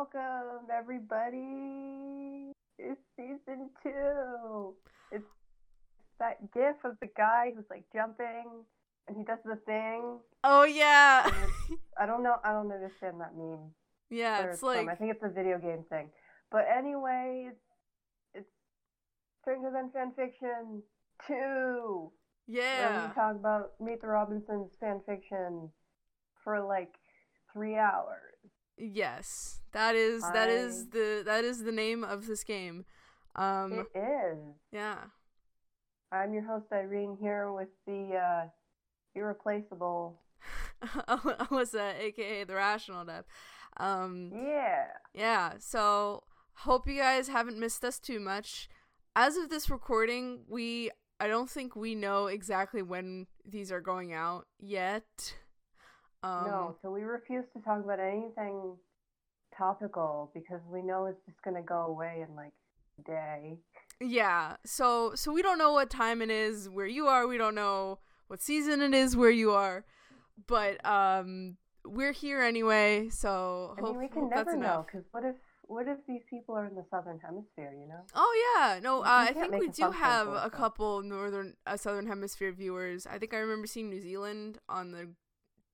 Welcome, everybody. It's season two. It's that gif of the guy who's like jumping and he does the thing. Oh yeah. I don't know. I don't understand that meme. yeah, it's like I think it's a video game thing. But anyway, it's it's Stranger Than Fan Fiction two. Where yeah. we talk about Meet the Robinsons fan fiction for like three hours. Yes. That is that is the that is the name of this game. Um It is. yeah. I'm your host Irene here with the uh, irreplaceable. Alyssa, aka the Rational Dove. Um Yeah. yeah, so hope you guys haven't missed us too much. As of this recording, we I don't think we know exactly when these are going out yet. Um no, so we refuse to talk about anything topical because we know it's just gonna go away in like a day. Yeah. So so we don't know what time it is where you are. We don't know what season it is where you are. But um we're here anyway, so I mean, we can never know because what if what if these people are in the southern hemisphere? You know? Oh yeah, no, uh, I think we do have a couple northern, uh, southern hemisphere viewers. I think I remember seeing New Zealand on the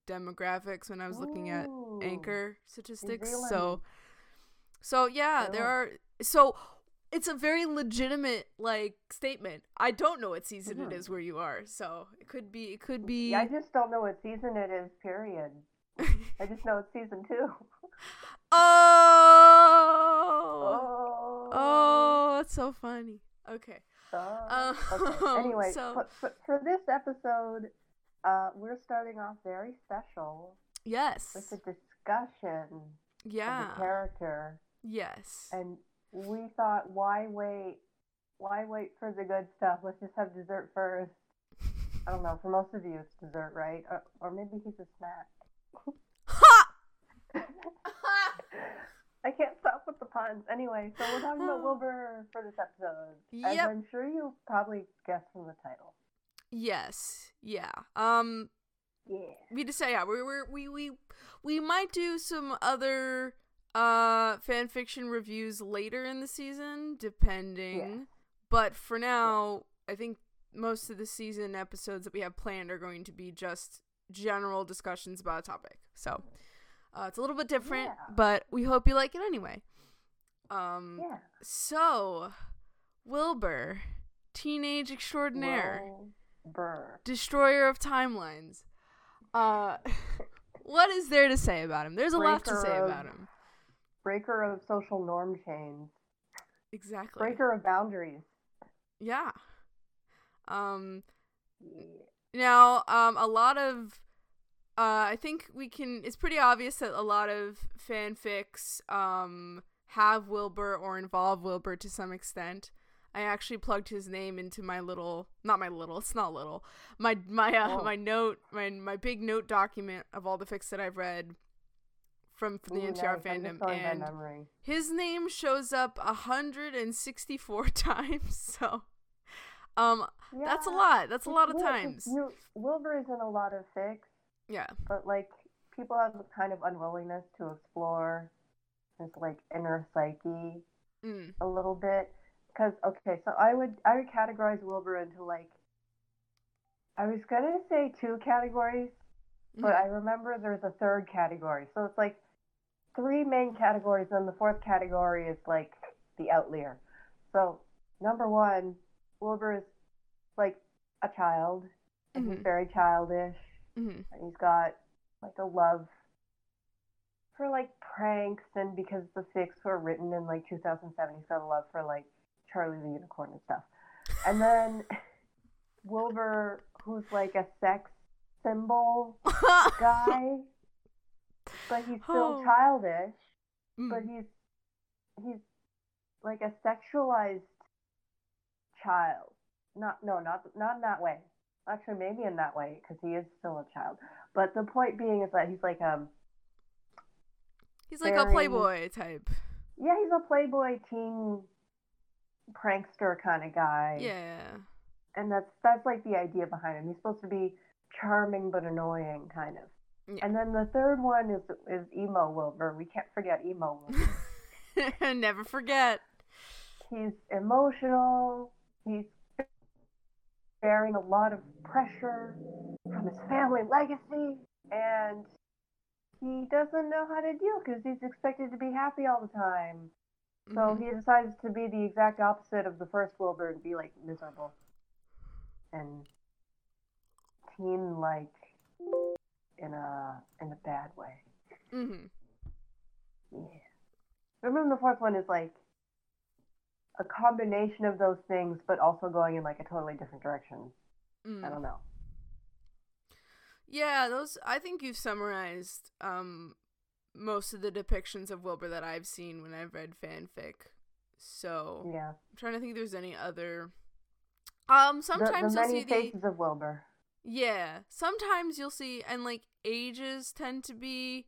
demographics when I was looking at Ooh. anchor statistics. Zealand. So, so yeah, there are. So it's a very legitimate like statement. I don't know what season it Mhm. is where you are, so it could be. It could be. Yeah, I just don't know what season it is. Period. I just know it's season two. oh, Oh. oh, that's so funny. Okay. Oh, Um. Anyway, so- for, for, for this episode, uh, we're starting off very special Yes. with a discussion of Yeah. a character, Yes. and we thought, why wait? Why wait for the good stuff? Let's just have dessert first. I don't know. For most of you, it's dessert, right? Or, or maybe he's a snack. Ha! I can't stop with the puns. Anyway, so we're talking about Wilbur for this episode. As I'm sure you probably guessed from the title. Yes. Yeah. Um. Yeah. We just say yeah. We we we we we might do some other uh fan fiction reviews later in the season, depending. Yeah. But for now, I think most of the season episodes that we have planned are going to be just general discussions about a topic. So uh, it's a little bit different, Yeah. but we hope you like it anyway. Um. Yeah. So, Wilbur, teenage extraordinaire, Wilbur. destroyer of timelines. Uh, what is there to say about him? There's a lot to say of- about him. Breaker of social norm chains. Exactly. Breaker of boundaries. Yeah. Um. Yeah. Now, um, a lot of, uh, I think we can. It's pretty obvious that a lot of fanfics, um, have Wilbur or involve Wilbur to some extent. I actually plugged his name into my little, not my little, it's not little, my my uh, Oh. my note, my my big note document of all the fics that I've read from, from the Ooh, MTR. Fandom, just going by and his name shows up 164 times. So, um, that's a lot. That's a lot of times. you- Wilbur is in a lot of fics, Yeah. but like people have a kind of unwillingness to explore his like inner psyche Mm. a little bit. Because okay, so I would I would categorize Wilbur into like I was gonna say two categories, but Mhm. I remember there's a third category. So it's like three main categories, and the fourth category is like the outlier. So number one, Wilbur is like a child, and he's Mhm. very childish, Mhm. and he's got like a love for like pranks, and because the fics were written in like 2007, he's got a love for like Charlie the Unicorn and stuff. And then Wilbur, who's like a sex symbol guy, but he's still Oh. childish. Mm. But he's he's like a sexualized child. Not no, not not in that way. Actually, maybe in that way because he is still a child. But the point being is that he's like um He's like a playboy type. yeah he's a playboy teen prankster kind of guy. Yeah. And that's that's like the idea behind him. He's supposed to be charming but annoying, kind of. Yeah. And then the third one is is emo Wilbur. We can't forget emo Wilbur. Never forget. He's emotional. He's bearing a lot of pressure from his family legacy, and he doesn't know how to deal because he's expected to be happy all the time. So Mhm. he decides to be the exact opposite of the first Wilbur and be like miserable and teen like in a in a bad way. Mhm. Yeah. Remember the fourth one is like a combination of those things, but also going in like a totally different direction. I Mm. don't know. Yeah, those I think you've summarized um most of the depictions of Wilbur that I've seen when I've read fanfic. So Yeah. I'm trying to think if there's any other um sometimes the you'll many see the faces of Wilbur. Yeah. Sometimes you'll see and like ages tend to be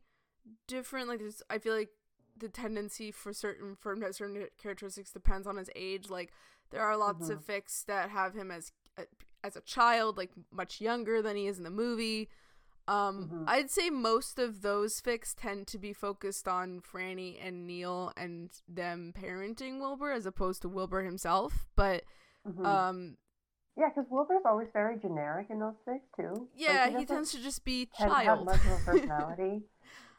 different. Like there's I feel like the tendency for certain for certain characteristics depends on his age. Like there are lots of fics that have him as as a child, like much younger than he is in the movie. Um, Mhm. I'd say most of those fics tend to be focused on Franny and Neil and them parenting Wilbur as opposed to Wilbur himself. But Mhm. um, yeah, because Wilbur's always very generic in those things too. Like, yeah, he tends to just be to have much of a personality.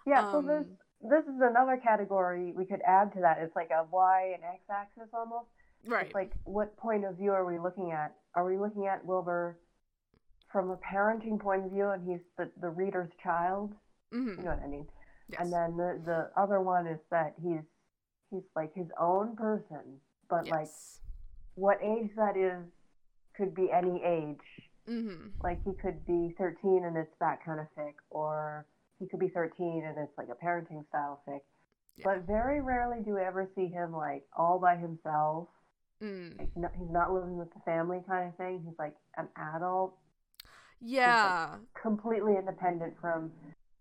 yeah, so this Um, this is another category we could add to that. It's like a Y and X axis almost. right. It's like what point of view are we looking at? Are we looking at Wilbur from a parenting point of view and he's the, the reader's child? hmm You know what I mean? Yes. And then the, the other one is that he's he's like his own person, but like what age that is could be any age. hmm Like he could be 13 and it's that kind of fic, or he could be 13 and it's like a parenting style fic. Yeah. But very rarely do we ever see him like all by himself. Mm. Like no, he's not living with the family kind of thing. He's like an adult, Yeah. completely independent from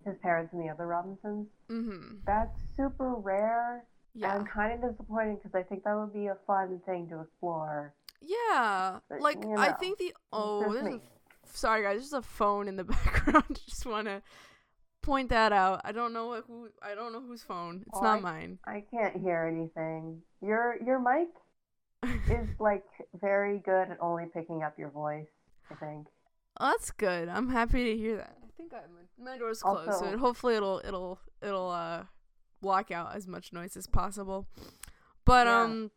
his parents and the other Robinsons. hmm That's super rare. Yeah. I'm kind of disappointed because I think that would be a fun thing to explore. Yeah. But, Like you I think the oh just there's a sorry guys, there's a phone in the background. Just want to point that out. I don't know what who I don't know whose phone. It's Oh, not I- mine. I can't hear anything. Your your mic is like very good at only picking up your voice. I think. Oh, that's good. I'm happy to hear that. I think I, my, my door's closed, so Also- it, hopefully it'll it'll it'll uh block out as much noise as possible. But Yeah. um,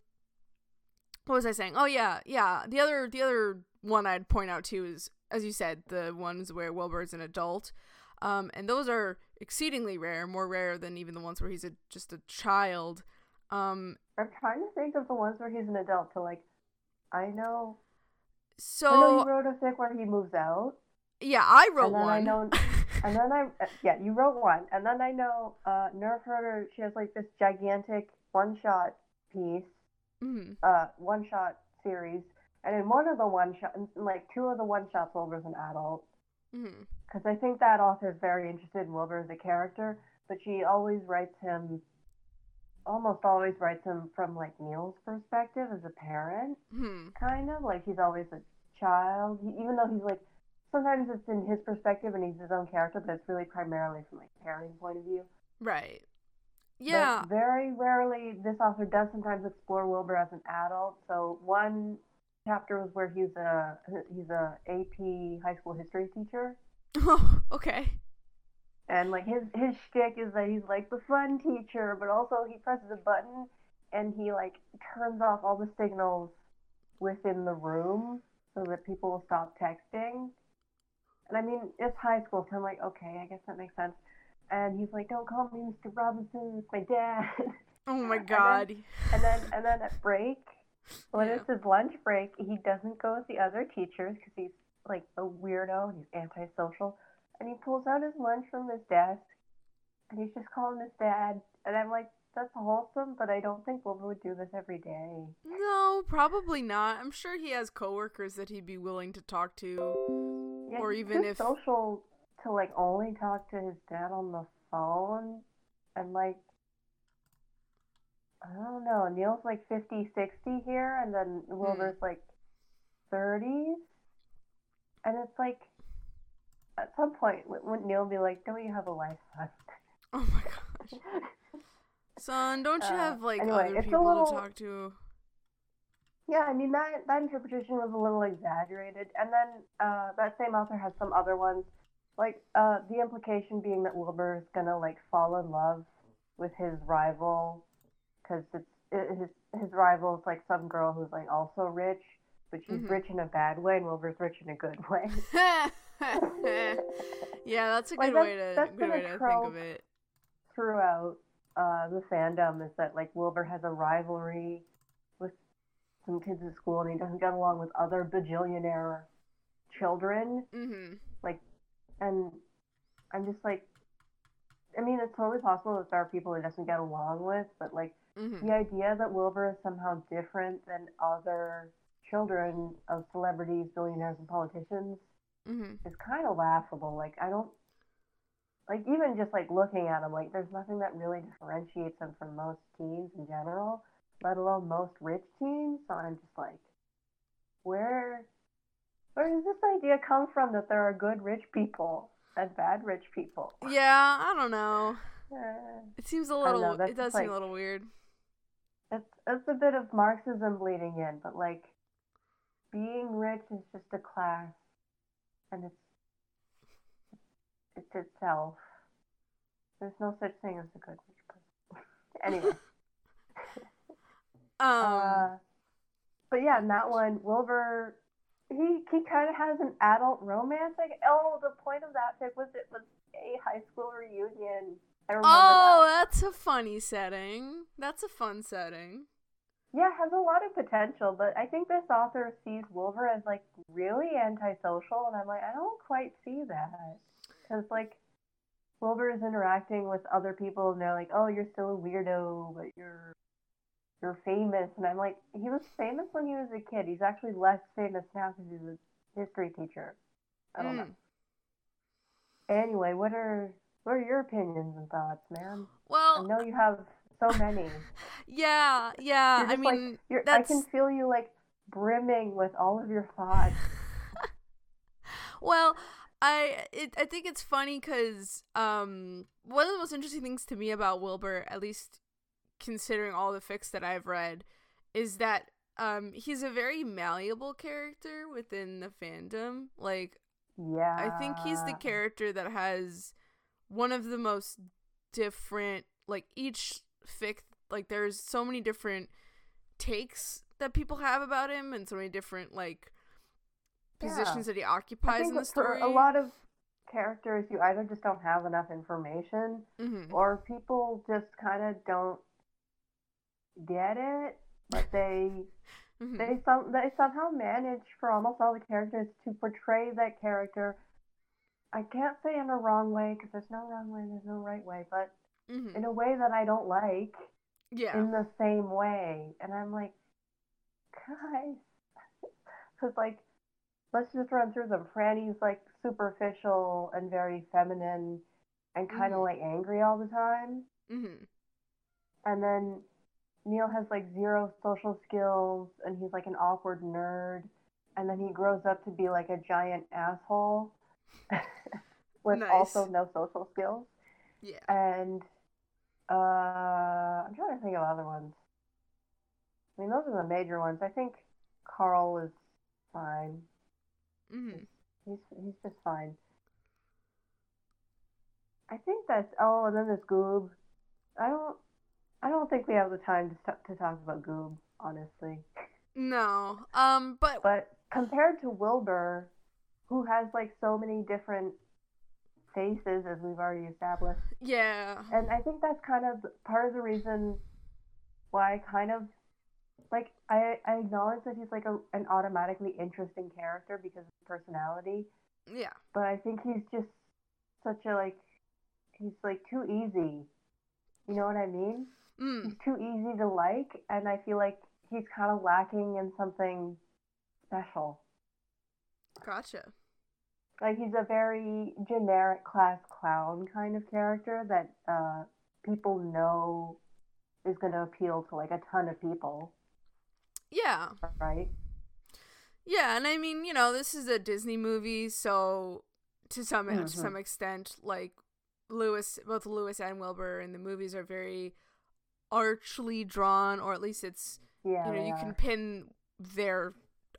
what was I saying? Oh yeah, yeah. The other the other one I'd point out too is, as you said, the ones where Wilbur is an adult, um, and those are exceedingly rare, more rare than even the ones where he's a just a child. Um, I'm trying to think of the ones where he's an adult. So like, I know. So I know you wrote a fic where he moves out, yeah, I wrote then I one. know, and then I uh, yeah, you wrote one, and then I know uh, Nerf Herder. She has like this gigantic one shot piece, mm-hmm. uh, one shot series, and in one of the one shot, like two of the one shots, Wilbur's an adult. mm-hmm because I think that author is very interested in Wilbur as a character, but she always writes him, almost always writes him from like Neil's perspective as a parent, Hmm. kind of like he's always a child, he, even though he's like sometimes it's in his perspective and he's his own character, but it's really primarily from like a parenting point of view. Right. But Yeah. very rarely, this author does sometimes explore Wilbur as an adult. So one chapter was where he's a he's a AP high school history teacher. Oh, okay. And like his his shtick is that he's like the fun teacher, but also he presses a button and he like turns off all the signals within the room so that people will stop texting. And I mean, it's high school, so I'm like, okay, I guess that makes sense. And he's like, don't call me Mr. Robinson, it's my dad. Oh my then- god. and then and then at break, when Yeah. it's his lunch break, he doesn't go with the other teachers because he's like a weirdo and he's antisocial. And he pulls out his lunch from his desk, and he's just calling his dad. And I'm like, that's wholesome, but I don't think Wilbur would do this every day. No, probably not. I'm sure he has coworkers that he'd be willing to talk to. Yeah, Or even if- social to like only talk to his dad on the phone, and like. I don't know. Neil's like 50, 60 here, and then hmm. Wilbur's like 30s. And it's like, at some point, wouldn't Neil be like, "Don't you have a life, son?" Oh my gosh, son, don't you Uh, have like anyway, other people little- to talk to? Yeah, I mean that that interpretation was a little exaggerated, and then uh, that same author has some other ones, like uh, the implication being that Wilbur is gonna like fall in love with his rival, because it's it, his his rival is like some girl who's like also rich, but she's Mhm. rich in a bad way, and Wilbur's rich in a good way. yeah, that's a Like, good that's- way to that's good way to think of it. Throughout uh, the fandom is that like Wilbur has a rivalry with some kids at school, and he doesn't get along with other bajillionaire children. Mhm. and I'm just like, I mean, it's totally possible that there are people he doesn't get along with, but like Mhm. the idea that Wilbur is somehow different than other children of celebrities, billionaires, and politicians Mhm. is kind of laughable. Like, I don't, like, even just like looking at him, like, there's nothing that really differentiates him from most teens in general, let alone most rich teens. So I'm just like, where, where does this idea come from that there are good rich people and bad rich people? Yeah, I don't know. Uh, It seems a little. know, it does just seem a little weird. it's it's a bit of Marxism bleeding in, but like being rich is just a class, and it's it's itself. There's no such thing as a good person. anyway, Um. uh, but yeah, in that one, Wilbur, he he kind of has an adult romance. Like, oh, the point of that fic was it was a high school reunion. I remember oh, that. that's a funny setting. That's a fun setting. Yeah, has a lot of potential, but I think this author sees Wilbur as like really antisocial, and I'm like, I don't quite see that. Because like, Wilbur is interacting with other people, and they're like, oh, you're still a weirdo, but you're you're famous, and I'm like, he was famous when he was a kid. He's actually less famous now because he's a history teacher. I don't know. Mm. Anyway, what are what are your opinions and thoughts, man? Well, I know you have so many. yeah, yeah. I like- mean, You're, I can feel you like brimming with all of your thoughts. well, I it, I think it's funny because um one of the most interesting things to me about Wilbur, at least considering all the fics that I've read, is that um he's a very malleable character within the fandom. Like Yeah. I think he's the character that has one of the most different like each fic like there's so many different takes that people have about him and so many different like Yeah. positions that he occupies in the story. a lot of characters, you either just don't have enough information, Mhm. or people just kind of don't get it, but they Mhm. they some they somehow manage for almost all the characters to portray that character. I can't say in a wrong way because there's no wrong way, there's no right way, but Mhm. in a way that I don't like. Yeah. in the same way. And I'm like, guys, because like, let's just run through them. Franny's like superficial and very feminine and kind of Mhm. like angry all the time. Mhm. And then Neil has like zero social skills and he's like an awkward nerd. And then he grows up to be like a giant asshole with Nice. also no social skills. Yeah. And uh, I'm trying to think of other ones. I mean, those are the major ones. I think Carl is fine. Mhm. He's he's just fine. I think that's oh, and then there's Goob. I don't I don't think we have the time to st- to talk about Goob, honestly. No. Um but But compared to Wilbur, who has like so many different faces, as we've already established. yeah. And I think that's kind of part of the reason why I kind of like I, I acknowledge that he's like a, an automatically interesting character because of his personality, Yeah. but I think he's just such a like he's like too easy. You know what I mean? Mm. He's too easy to like, and I feel like he's kind of lacking in something special. Gotcha. Like he's a very generic class clown kind of character that uh, people know is going to appeal to like a ton of people, Yeah. right? Yeah, and I mean, you know, this is a Disney movie, so to some to Mhm. some extent. Like Lewis, both Lewis and Wilbur in the movies are very archly drawn, or at least it's Yeah, you know you are. can pin their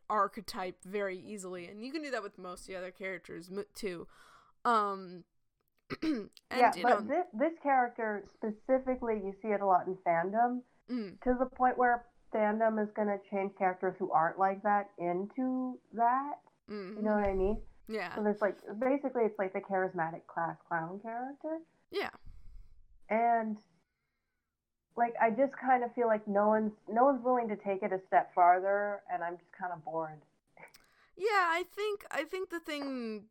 archetype very easily, and you can do that with most of the other characters too. Um, and yeah, but know, this this character specifically, you see it a lot in fandom mm, to the point where fandom is going to change characters who aren't like that into that. mm, You know what I mean? yeah, So there's like basically it's like the charismatic class clown character, yeah, and like I just kind of feel like no one's no one's willing to take it a step farther, and I'm just kind of bored. yeah. I think I think the thing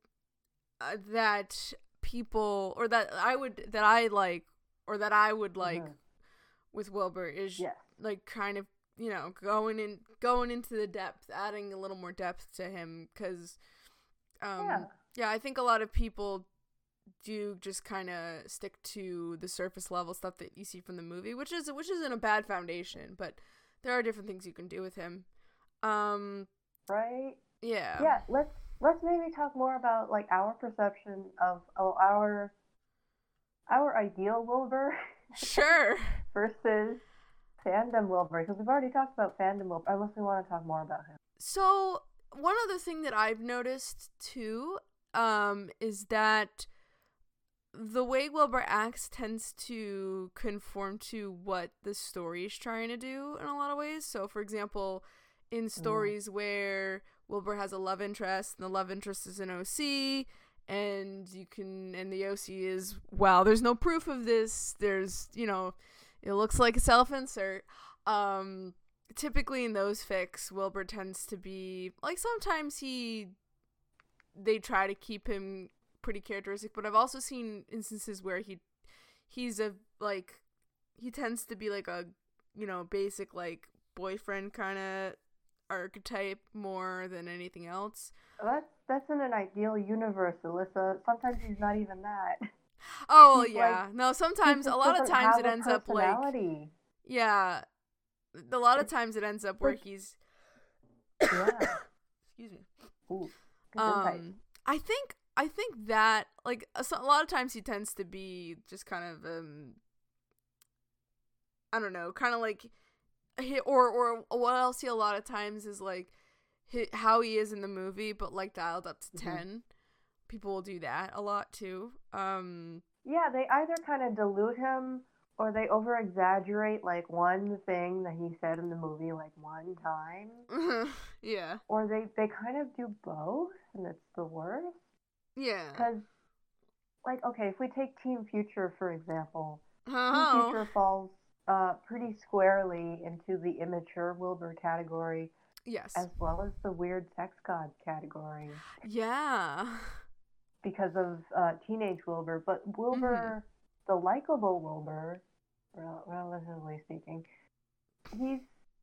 uh, that people or that I would that I like or that I would like Mhm. with Wilbur is Yes. like kind of you know going in going into the depth adding a little more depth to him because um Yeah. yeah i think a lot of people do just kind of stick to the surface level stuff that you see from the movie which is which isn't a bad foundation but there are different things you can do with him um Right. yeah Yeah. Let's let's maybe talk more about like our perception of oh, our our ideal Wilbur sure versus fandom Wilbur because we've already talked about fandom Wilbur. Unless we want to talk more about him. So one other thing that I've noticed too, um, is that the way Wilbur acts tends to conform to what the story is trying to do in a lot of ways. So, for example, in stories where Wilbur has a love interest and the love interest is an OC, and you can, and the OC is, well, there's no proof of this. There's, you know, it looks like a self insert. Um, typically in those fics, Wilbur tends to be like sometimes he they try to keep him pretty characteristic, but I've also seen instances where he he's a like he tends to be like a you know basic like boyfriend kind of archetype more than anything else. That's that's in an ideal universe, Alyssa. Sometimes he's not even that. Oh He's, yeah, no. Sometimes a lot of times it ends up like yeah, a lot of times it ends up where he's Yeah. excuse me. Ooh, good insight. Um, I think I think that like a a lot of times he tends to be just kind of um I don't know, kind of like he, or or what I'll see a lot of times is like hi how he is in the movie, but like dialed up to Mhm. 10 People will do that a lot too. Um, Yeah, they either kind of dilute him or they over exaggerate like one thing that he said in the movie like one time. yeah, Or they, they kind of do both and it's the worst. Yeah. Because, like, okay, if we take Team Future for example, Team Oh, Future falls uh, pretty squarely into the immature Wilbur category yes, as well as the weird sex god category yeah, because of uh, teenage Wilbur. But Wilbur, the likable Wilbur, rel- relatively speaking, he's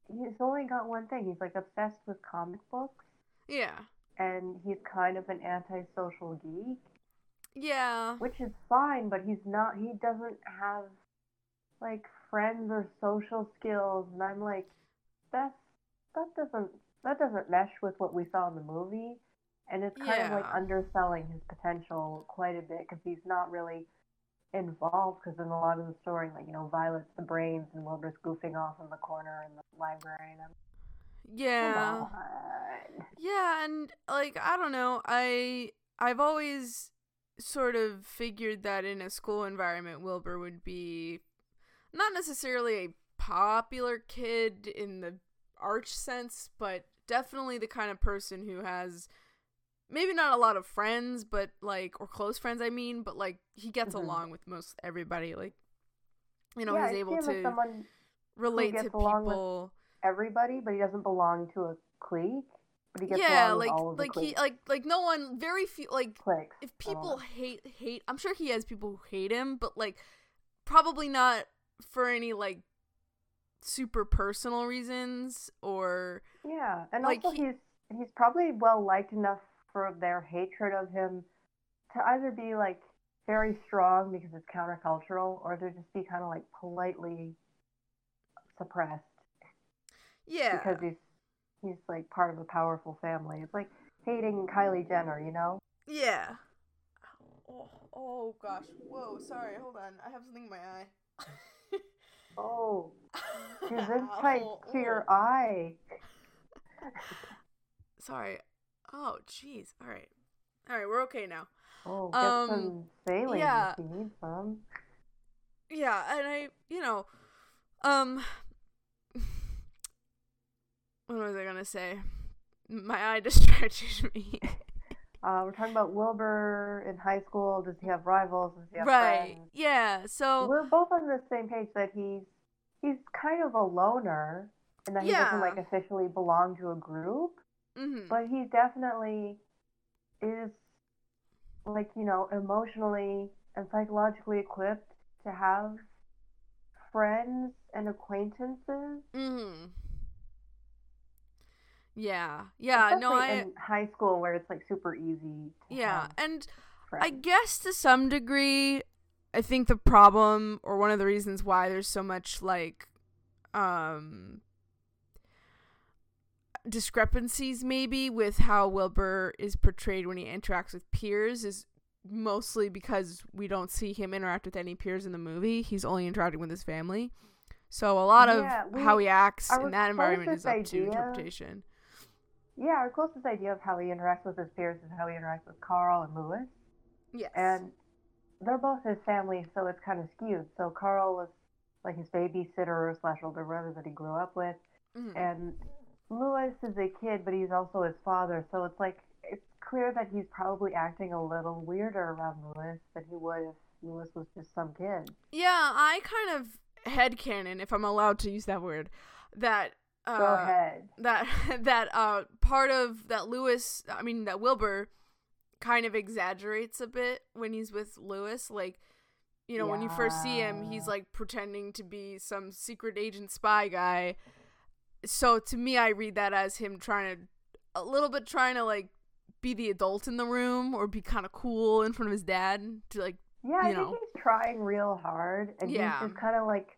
he's only got one thing. He's like obsessed with comic books, yeah, and he's kind of an antisocial geek, yeah. which is fine. But he's not. He doesn't have like friends or social skills, and I'm like, that's that doesn't that doesn't mesh with what we saw in the movie. And it's kind of like underselling his potential quite a bit because he's not really involved. Because in a lot of the story, like you know, Violet's the brains and Wilbur's goofing off in the corner in the library, and I'm Yeah. Yeah, and like I don't know, I I've always sort of figured that in a school environment Wilbur would be not necessarily a popular kid in the arch sense, but definitely the kind of person who has maybe not a lot of friends, but like or close friends I mean, but like he gets Mhm. along with most everybody like you know, yeah, he's able see him as to relate to people. Everybody, but he doesn't belong to a clique. But he gets Yeah, along with like all of the like he like like no one very few like cliques. if people know. hate hate i'm sure he has people who hate him but like probably not for any like super personal reasons or Yeah, and Like, also he- he's he's probably well liked enough for their hatred of him to either be like very strong because it's countercultural, or to just be kind of like politely suppressed yeah because he's he's like part of a powerful family. It's like hating Kylie Jenner, you know? yeah Oh, oh gosh. Whoa, sorry. Hold on. I have something in my eye. Oh, she's in tight to your eye. Sorry. Oh, jeez. All right. All right, we're okay now. Oh, get Um, some saline yeah. if you need some. Yeah, and I, you know, um, what was I gonna say? My eye distracted me. Uh, we're talking about Wilbur in high school. Does he have rivals? Does he have right. friends? Yeah. So. We're both on the same page that he's he's kind of a loner and that he doesn't like officially belong to a group, mhm. but he definitely is like you know emotionally and psychologically equipped to have friends and acquaintances. Mhm. Yeah. Yeah. No, I. in high school where it's like super easy. To Yeah, and friends. I guess to some degree, I think the problem or one of the reasons why there's so much like um discrepancies maybe with how Wilbur is portrayed when he interacts with peers is mostly because we don't see him interact with any peers in the movie. He's only interacting with his family. So a lot of Yeah, we- how he acts in that environment is up closest to interpretation. Yeah, our closest idea of how he interacts with his peers is how he interacts with Carl and Lewis. Yes. And they're both his family, so it's kind of skewed. So Carl was like his babysitter slash older brother that he grew up with, Mhm. and Lewis is a kid, but he's also his father. So it's like it's clear that he's probably acting a little weirder around Lewis than he would if Lewis was just some kid. Yeah, I kind of headcanon, if I'm allowed to use that word, that uh, Go ahead. that that uh part of that Lewis, I mean that Wilbur, kind of exaggerates a bit when he's with Lewis. Like, you know, when you first see him, he's like pretending to be some secret agent spy guy. So to me, I read that as him trying to, a little bit trying to like be the adult in the room or be kind of cool in front of his dad to like Yeah, I you think know. he's trying real hard, and Yeah. he's just kind of like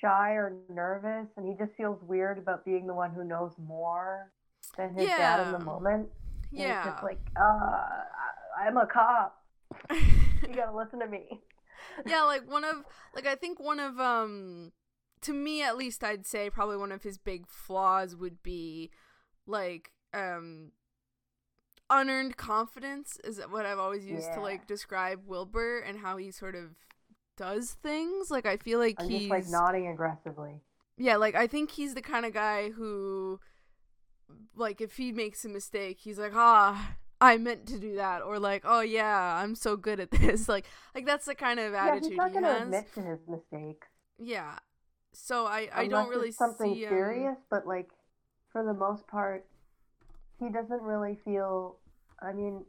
shy or nervous, and he just feels weird about being the one who knows more than his dad in the moment. And It's yeah. just like, uh, I- I'm a cop. You gotta listen to me. yeah like one of like i think one of um to me at least i'd say probably one of his big flaws would be like um unearned confidence is what i've always used to like describe wilbur and how he sort of does things like i feel like I'm he's just like nodding aggressively. yeah like i think he's the kind of guy who like if he makes a mistake he's like ah i meant to do that or like oh yeah i'm so good at this like like that's the kind of Yeah, attitude he's not he gonna has admit to his mistakes. yeah. So I I unless don't really it's something see um, serious, but like for the most part, he doesn't really feel. I mean,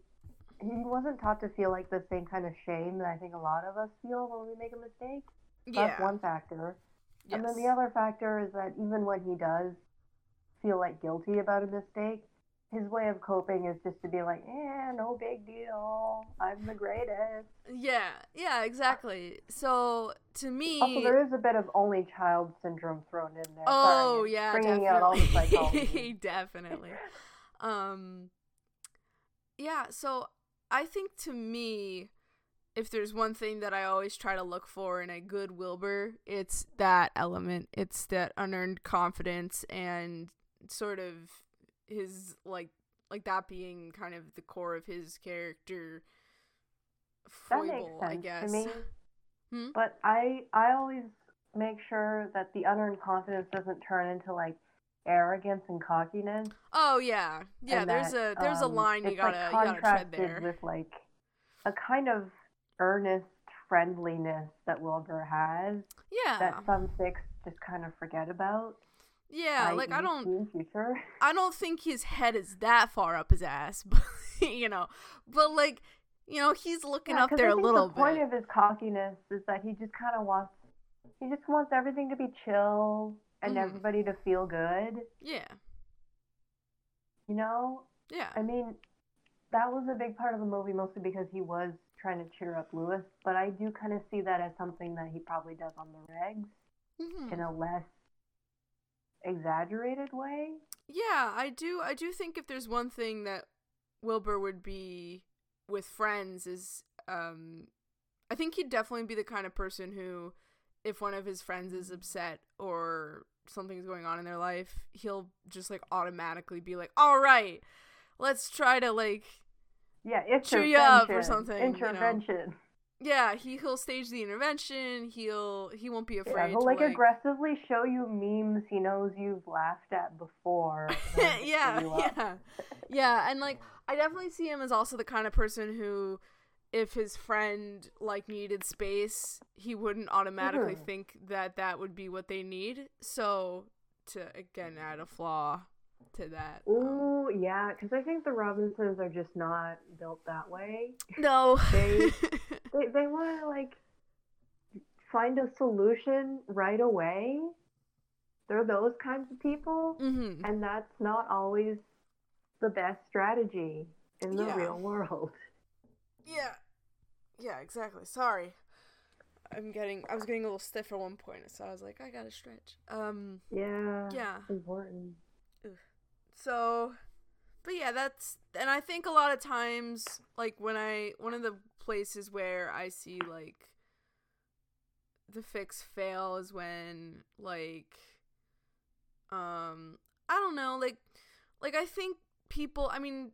he wasn't taught to feel like the same kind of shame that I think a lot of us feel when we make a mistake. yeah. That's one factor. Yes. And then the other factor is that even when he does feel like guilty about a mistake, his way of coping is just to be like, eh, no big deal. I'm the greatest. Yeah. Yeah. Exactly. So to me. Also, there is a bit of only child syndrome thrown in there. oh Sorry, yeah. bringing definitely. out all the psychology. definitely. Um. Yeah. So I think to me, if there's one thing that I always try to look for in a good Wilbur, it's that element. It's that unearned confidence and sort of his like like that being kind of the core of his character that foible, makes sense I guess. to me. Hmm? But I, I always make sure that the unearned confidence doesn't turn into like arrogance and cockiness. Oh yeah, yeah. and there's that, a there's a um, line you gotta like, you gotta tread there. with like a kind of earnest friendliness that Wilbur has yeah, that some fics just kind of forget about. yeah. Like I don't. I don't think his head is that far up his ass, but you know, but like you know, he's looking Yeah, up there I a little the point of his cockiness is that he just kind of wants, he just wants everything to be chill and Mhm. everybody to feel good. Yeah, You know, yeah, I mean, that was a big part of the movie, mostly because he was trying to cheer up Lewis. But I do kind of see that as something that he probably does on the regs Mhm. in a less exaggerated way. yeah. I do. I do think if there's one thing that Wilbur would be with friends is um I think he'd definitely be the kind of person who if one of his friends is upset or something's going on in their life, he'll just like automatically be like, "All right, let's try to like Yeah, cheer you up or intervention, something, you know. Intervention. yeah, he he'll stage the intervention. He'll he won't be Yeah, afraid he'll to like, like aggressively show you memes he knows you've laughed at before. and then just yeah, cheer you up. yeah, yeah, and like I definitely see him as also the kind of person who, if his friend like needed space, he wouldn't automatically Mhm. think that that would be what they need. So to again add a flaw to that. um, yeah, because I think the Robinsons are just not built that way. no. They- They they want to like find a solution right away. They're those kinds of people, hmm and that's not always the best strategy in the Yeah. real world. Yeah. Yeah, exactly. Sorry. I'm getting I was getting a little stiff at one point, so I was like, I gotta stretch. Um Yeah. yeah. Important. So but yeah, that's and I think a lot of times like when I one of the places where I see like the fics fail is when like um I don't know, like like I think people I mean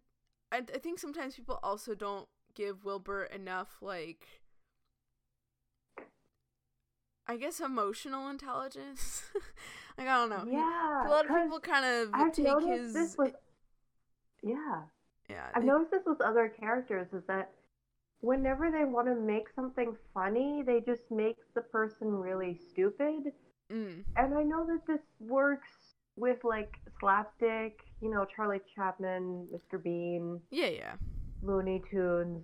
I, I think sometimes people also don't give Wilbur enough like I guess emotional intelligence. like I don't know. Yeah. a lot of people kind of I've take his this with yeah. yeah. I've they- noticed this with other characters is that whenever they want to make something funny, they just make the person really stupid. mm, And I know that this works with like slapstick, you know, Charlie Chaplin, Mr. Bean, yeah, yeah. Looney Tunes,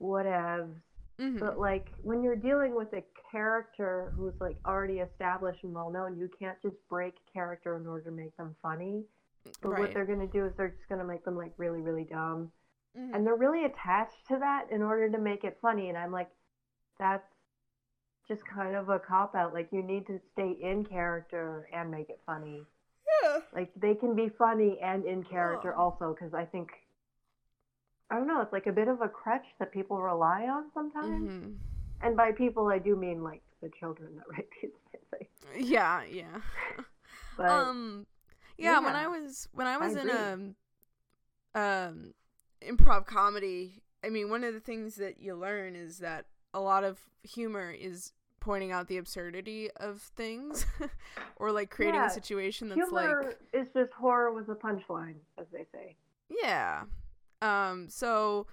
whatevs. hmm But like when you're dealing with a character who's like already established and well known, you can't just break character in order to make them funny. But what they're gonna do is they're just gonna make them like really, really dumb. Mhm. And they're really attached to that in order to make it funny. And I'm like, that's just kind of a cop out. Like you need to stay in character and make it funny. yeah. Like they can be funny and in character Oh. also because I think I don't know, it's like a bit of a crutch that people rely on sometimes. hmm And by people I do mean like the children that write these things. Yeah, yeah. But um yeah, when I was when I was in agree. um um improv comedy, I mean one of the things that you learn is that a lot of humor is pointing out the absurdity of things or like creating Yeah, a situation that's humor like is just horror with a punchline, as they say. Yeah. Um so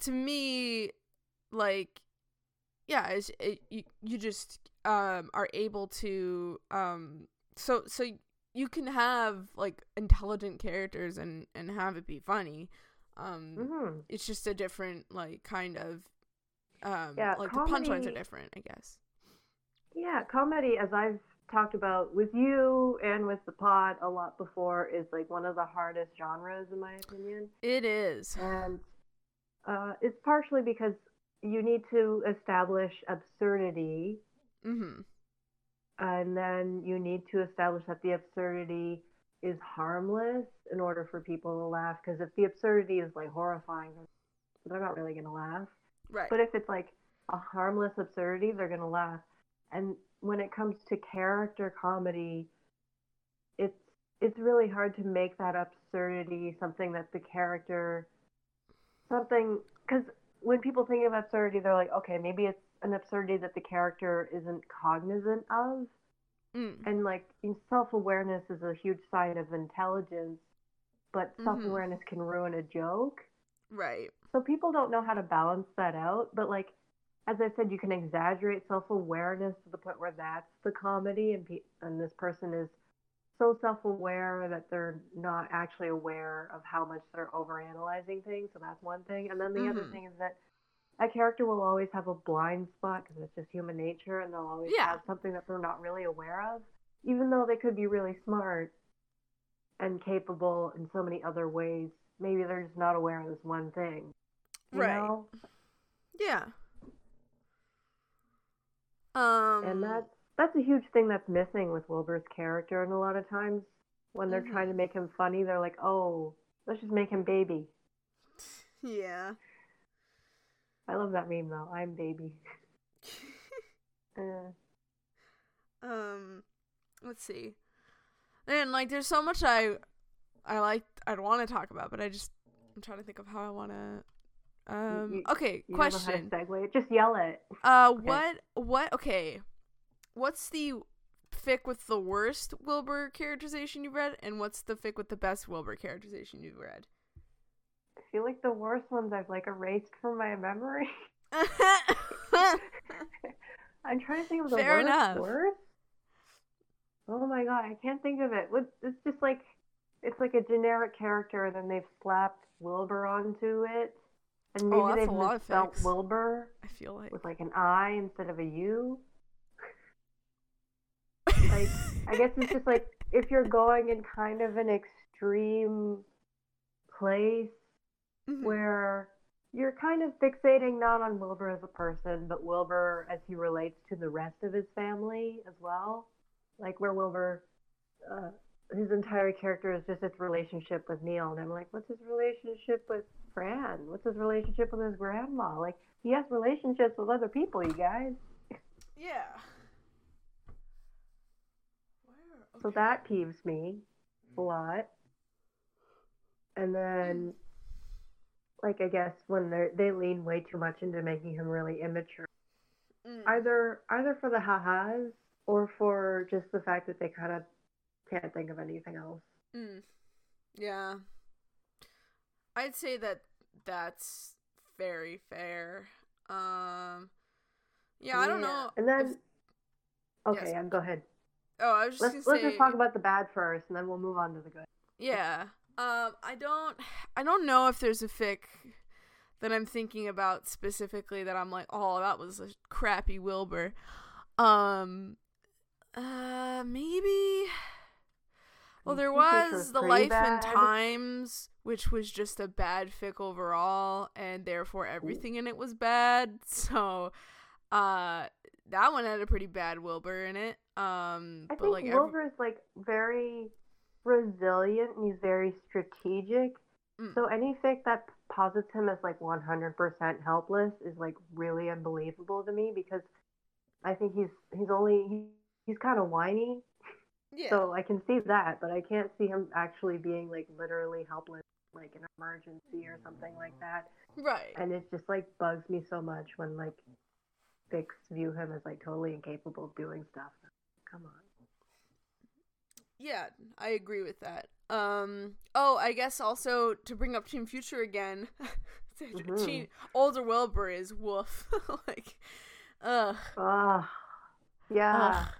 to me like yeah, it's, it, you you just um are able to um so so you can have like intelligent characters and and have it be funny. Um hmm it's just a different like kind of um Yeah, like the punchlines are different, I guess. Yeah, comedy, as I've talked about with you and with the pod a lot before, is like one of the hardest genres in my opinion. It is. And uh, it's partially because you need to establish absurdity, Mhm. and then you need to establish that the absurdity is harmless in order for people to laugh. Because if the absurdity is like horrifying, they're not really gonna laugh. Right. But if it's like a harmless absurdity, they're gonna laugh. And when it comes to character comedy, it's it's really hard to make that absurdity something that the character something because when people think of absurdity, they're like, okay, maybe it's an absurdity that the character isn't cognizant of, mm. and like self awareness is a huge sign of intelligence, but Mhm. self awareness can ruin a joke. Right. So people don't know how to balance that out, but like as I said, you can exaggerate self-awareness to the point where that's the comedy, and pe- and this person is so self-aware that they're not actually aware of how much they're overanalyzing things. So that's one thing, and then the other Mhm. thing is that a character will always have a blind spot because it's just human nature, and they'll always Yeah. have something that they're not really aware of, even though they could be really smart and capable in so many other ways. Maybe they're just not aware of this one thing. You Right. know? Yeah. Um and that's that's a huge thing that's missing with Wilbur's character. And a lot of times when they're trying to make him funny, they're like, "Oh, let's just make him baby." Yeah. I love that meme though. I'm baby. uh, um, let's see. And like, there's so much I, I like. I'd want to talk about, but I just I'm trying to think of how I want to. Um. you- okay. you don't know how to question. segue. Just yell it. Uh. Okay. What? What? Okay. What's the fic with the worst Wilbur characterization you've read, and what's the fic with the best Wilbur characterization you've read? I feel like the worst ones I've like erased from my memory. I'm trying to think of the Fair worst. enough. Worst? Oh my god, I can't think of it. It's just like it's like a generic character, and then they've slapped Wilbur onto it, and maybe Oh, they've misspelled. Wilbur I feel like. with like an I instead of a U. Like, I guess it's just like if you're going in kind of an extreme place Mhm. where you're kind of fixating not on Wilbur as a person, but Wilbur as he relates to the rest of his family as well. Like where Wilbur, uh, his entire character is just his relationship with Neil, and I'm like, what's his relationship with Fran? What's his relationship with his grandma? Like he has relationships with other people, you guys. Yeah. So that peeves me a lot. And then, like I guess when they they lean way too much into making him really immature, Mm. either either for the ha-has or for just the fact that they kind of can't think of anything else. Mm. Yeah. I'd say that that's very fair. Um Yeah, I don't know. And then, if- okay, yes. yeah, go ahead. Oh, I was just Let's gonna let's say just talk about the bad first, and then we'll move on to the good. Yeah. Um I don't I don't know if there's a fic that I'm thinking about specifically that I'm like, "Oh, that was a crappy Wilbur." Um uh maybe well, there was the Life bad. and Times, which was just a bad fic overall, and therefore everything in it was bad. So, uh, that one had a pretty bad Wilbur in it. Um, I but think like every- Wilbur is like very resilient and he's very strategic. Mm. So any fic that posits him as like 100% helpless is like really unbelievable to me because I think he's he's only he, he's kind of whiny. Yeah, So I can see that, but I can't see him actually being like literally helpless like an emergency or something like that. right. And it just like bugs me so much when like fics view him as like totally incapable of doing stuff. Come on. Yeah, I agree with that. Um, oh, I guess also to bring up Team Future again, Mhm. Team- older Wilbur is woof. like, ugh, Ah, yeah. ugh.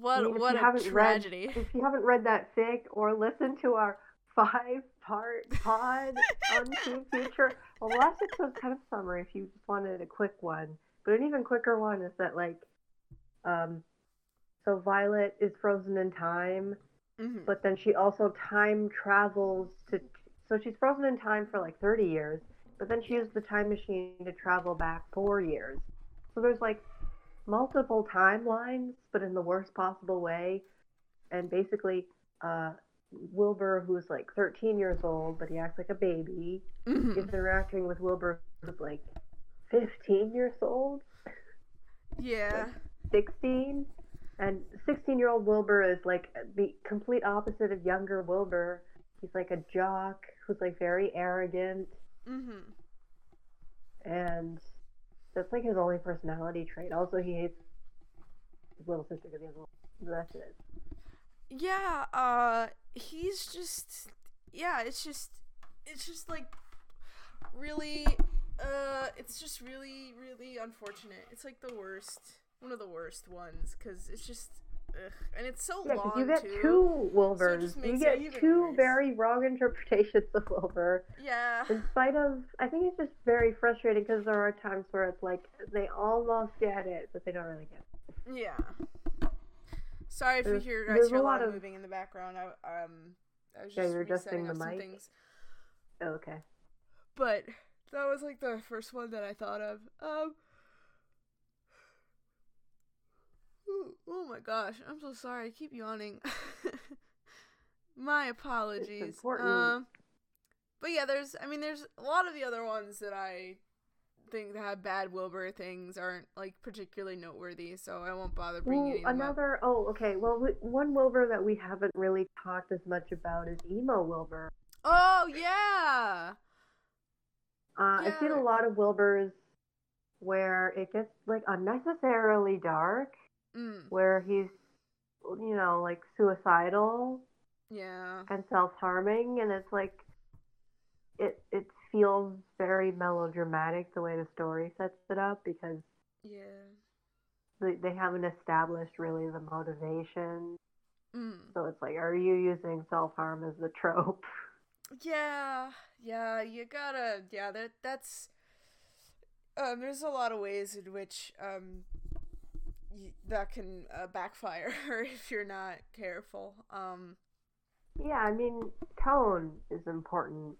What I mean, what a haven't read- tragedy. If you haven't read that fic or listened to our five-part pod on Team Future, well, the last episode's kind of summary if you just wanted a quick one. But an even quicker one is that like, um, so Violet is frozen in time, Mhm. but then she also time travels to. So she's frozen in time for like 30 years, but then she used the time machine to travel back four years. So there's like multiple timelines, but in the worst possible way. And basically, uh, Wilbur, who's like 13 years old, but he acts like a baby, Mhm. is interacting with Wilbur, who's like 15 years old, Yeah. 16. And 16 year old Wilbur is like the complete opposite of younger Wilbur. He's like a jock who's like very arrogant, Mm-hmm. and that's like his only personality trait. Also, he hates his little sister because he has a little. That's it. Yeah, uh he's just yeah, it's just it's just like really uh it's just really really unfortunate. It's like the worst one of the worst ones cuz it's just ugh. and it's so Yeah, long because you get too. two Wilburs. just you get two worse. very wrong interpretations of Wilbur. Yeah. In spite of, I think it's just very frustrating because there are times where it's like they almost get it, but they don't really get it. Yeah. Sorry if There's- you hear guys hear a lot of- moving in the background. I um I was Yeah, just you're adjusting the mic? things. Oh, okay. But that was like the first one that I thought of. Um. Ooh, Oh my gosh, I'm so sorry. I keep yawning. my apologies. important. Um. But yeah, there's. I mean, there's a lot of the other ones that I think that have bad Wilbur things aren't like particularly noteworthy, so I won't bother bringing Well, any of up. another. Oh, okay. Well, we, one Wilbur that we haven't really talked as much about is emo Wilbur. Oh yeah. Uh, I've seen a lot of Wilburs where it gets like unnecessarily dark, Mm. where he's, you know, like suicidal Yeah. and self-harming, and it's like, it it feels very melodramatic the way the story sets it up because Yeah. they they haven't established really the motivation. Mm. So it's like, are you using self-harm as the trope? Yeah, yeah, you gotta, yeah, that that's. Um, there's a lot of ways in which um, that can uh, backfire if you're not careful. Um, Yeah, I mean, tone is important.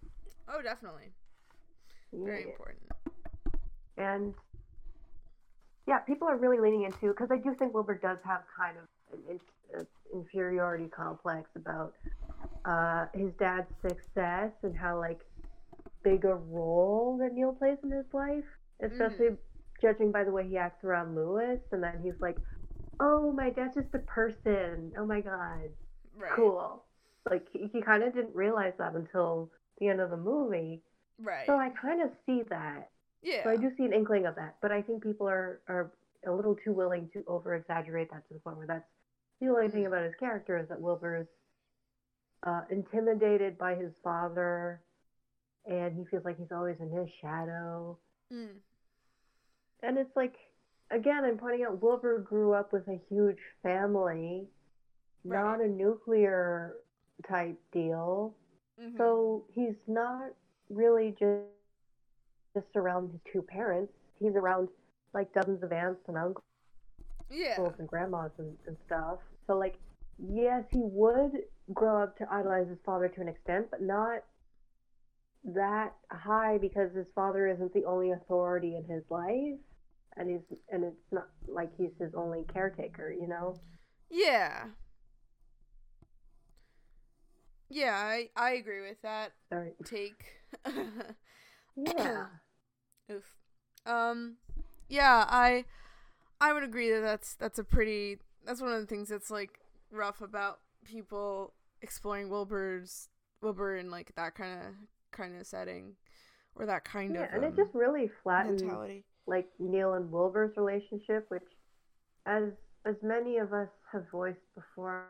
oh, definitely, very important. And yeah, people are really leaning into because I do think Wilbur does have kind of an an inferiority complex about uh, his dad's success and how like big a role that Neil plays in his life, especially judging by the way he acts around Lewis. And then he's like, "Oh, my dad's just a person. Oh my god, Right. cool." Like he, he kind of didn't realize that until the end of the movie. Right. So I kind of see that. yeah. So I do see an inkling of that, but I think people are are a little too willing to over exaggerate that to the point where that's the only thing about his character is that Wilbur's uh, intimidated by his father, and he feels like he's always in his shadow. Mm. And it's like, again, I'm pointing out Wilbur grew up with a huge family, Right. not a nuclear type deal. Mhm. So he's not really just just around his two parents. He's around like dozens of aunts and uncles yeah. and grandmas and, and stuff. So like, yes, he would grow up to idolize his father to an extent, but not that high because his father isn't the only authority in his life, and he's and it's not like he's his only caretaker. You know? Yeah. Yeah, I I agree with that Sorry. take. Yeah. Oof. Um, yeah, I I would agree that that's that's a pretty that's one of the things that's like rough about people exploring Wilbur's Wilbur in like that kind of kind of setting or that kind yeah, of and it um, just really flattens mentality. Like Neil and Wilbur's relationship, which, as as many of us have voiced before,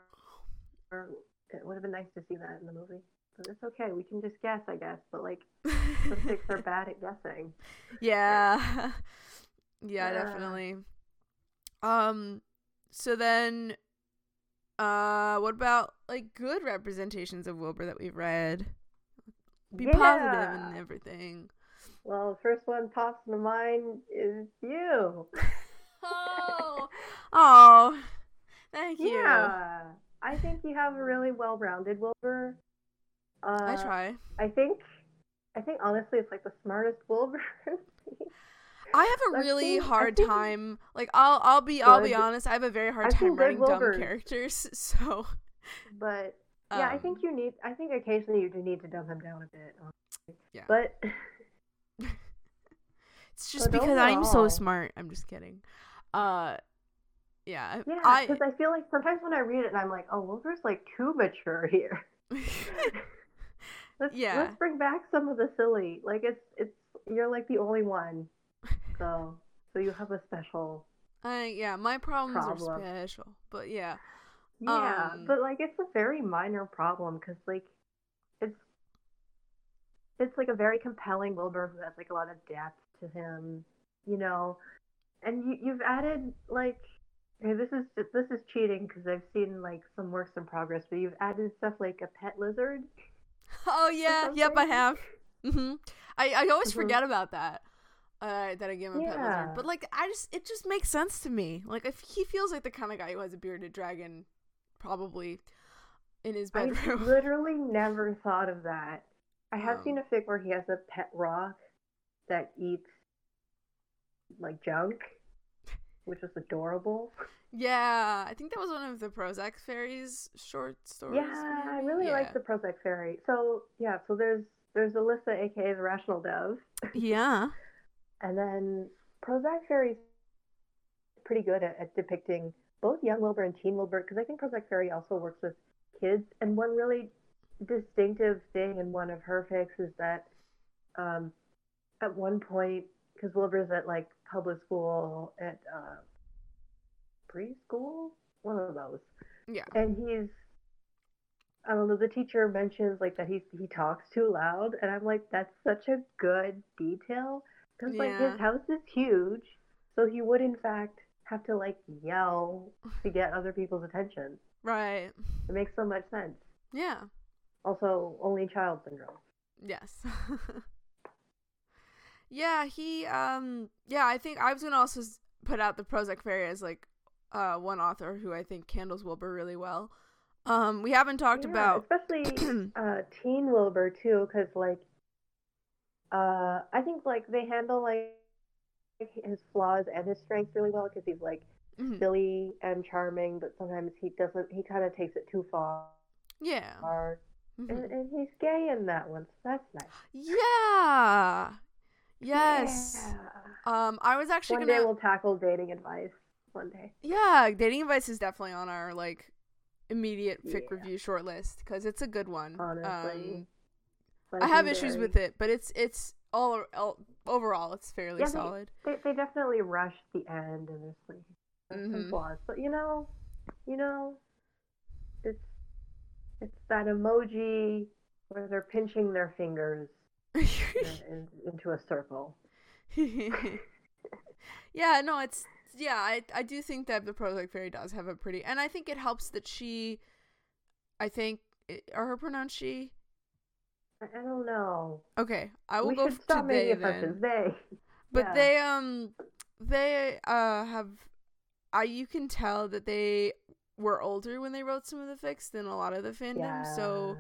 it would have been nice to see that in the movie. But it's okay, we can just guess, I guess. But like, the six are bad at guessing. yeah. yeah, Yeah. definitely. Um so then uh what about like good representations of Wilbur that we've read? Be Yeah. and everything. Well, the first one pops into mind is you. Oh. oh. Thank you. Yeah, I think you have a really well-rounded Wilbur. Uh, I try. I think, I think honestly, it's like the smartest Wilbur. I have a I've really seen- hard seen time. Like I'll I'll be I'll be honest. I have a very hard I've time writing dumb characters. So but yeah, I um, think you need. I think occasionally you do need to dumb him down a bit. honestly. Yeah. But It's just But because I'm so smart. I'm just kidding. Uh, yeah. yeah, because I, feel like sometimes when I read it, I'm like, oh, Wilbur's like too mature here. Let's Yeah. let's bring back some of the silly. Like it's it's you're like the only one. So so you have a special. I yeah. My problems Problem. are special, but yeah. Yeah, Um, but like it's a very minor problem because like it's like a very compelling Wilbur who has like a lot of depth to him, you know, and you you've added like this is this is cheating because I've seen like some works in progress, but you've added stuff like a pet lizard. Oh yeah. Yep. I have. hmm I I always Mhm. forget about that. Uh, that I give him a pet lizard, but like I just it just makes sense to me. Like if he feels like the kind of guy who has a bearded dragon, probably in his bedroom. I literally never thought of that. I have Um, seen a fic where he has a pet rock that eats like junk, which was adorable. yeah, I think that was one of the Prozac Fairy's short stories. Yeah, I really yeah. like the Prozac Fairy. So yeah, so there's there's Alyssa, aka the Rational Dove, Yeah. And then Prozac Fairy's pretty good at, at depicting both young Wilbur and teen Wilbur because I think Prozac Fairy also works with kids. And one really distinctive thing in one of her fics is that um, at one point, because Wilbur's at like public school at uh, preschool, one of those, Yeah. and he's I don't know. The teacher mentions like that he he talks too loud, and I'm like, that's such a good detail because like his house is huge, so he would in fact have to like yell to get other people's attention. Right. It makes so much sense. Yeah. Also, only child syndrome. Yes. yeah, he um yeah, I think I was gonna also put out the Prozac Fairy as like uh one author who I think handles Wilbur really well. Um we haven't talked Yeah, about especially uh, teen Wilbur too, because like uh, I think like they handle like his flaws and his strengths really well because he's like Mhm. silly and charming, but sometimes he doesn't. He kind of takes it too far, Yeah. and, Mhm. and he's gay in that one, so that's nice. Yeah. Yes. Yeah. Um I was actually One gonna day we'll tackle dating advice. One day. Yeah, dating advice is definitely on our like immediate fic Yeah. review shortlist because it's a good one. Honestly. Um, I have issues with it, but it's it's all, all overall it's fairly Yeah, solid. They, they definitely rushed the end and there's like there's some flaws. But you know, you know, it's it's that emoji where they're pinching their fingers in, in, into a circle. yeah, no, it's yeah. I I do think that the Prozac Fairy does have a pretty, and I think it helps that she, I think, are her pronounced she? I, don't know. Okay, I will we go to they then. They. But Yeah. they um they uh have I you can tell that they were older when they wrote some of the fics than a lot of the fandom. Yeah, so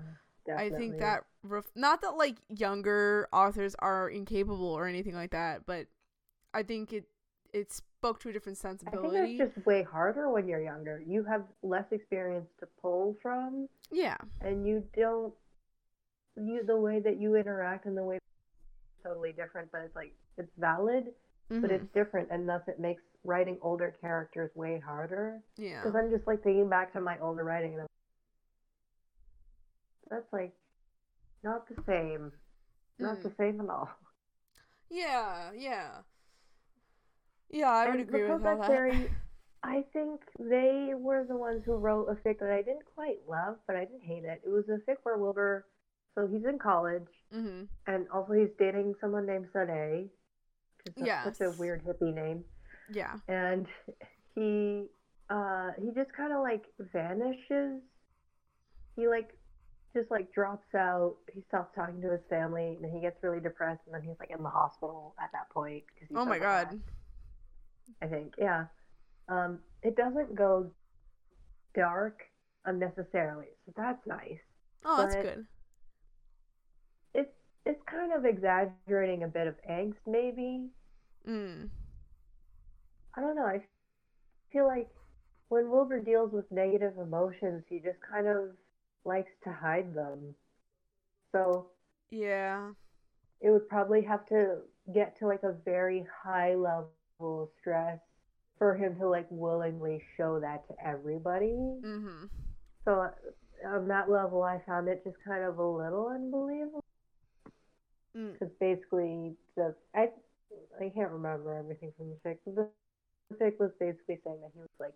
I think that ref- not that like younger authors are incapable or anything like that, but I think it it spoke to a different I think sensibility. it's just way harder when you're younger. You have less experience to pull from, Yeah. and you don't. You the way that you interact and the way totally different, but it's like it's valid, but Mhm. it's different, and thus it makes writing older characters way harder. yeah. Because I'm just like thinking back to my older writing, and I'm, that's like not the same, not the Mm. same at all. Yeah, yeah. Yeah, I would And agree with all that. Fairy, I think they were the ones who wrote a fic that I didn't quite love, but I didn't hate it. It was a fic where Wilbur, so he's in college, mhm. and also he's dating someone named Sade, is such a weird hippie name. Yeah. and he uh he just kind of like vanishes he like just like drops out he stops talking to his family and he gets really depressed and then he's like in the hospital at that point because Oh my god. i think yeah um it doesn't go dark unnecessarily so that's nice Oh, that's good. it's it's kind of exaggerating a bit of angst maybe Mm. I don't know. I feel like when Wilbur deals with negative emotions, he just kind of likes to hide them. So Yeah. it would probably have to get to like a very high level of stress for him to like willingly show that to everybody. Mhm. So uh, on that level, I found it just kind of a little unbelievable Mm. because basically the I I can't remember everything from the fic. but Was basically saying that he was like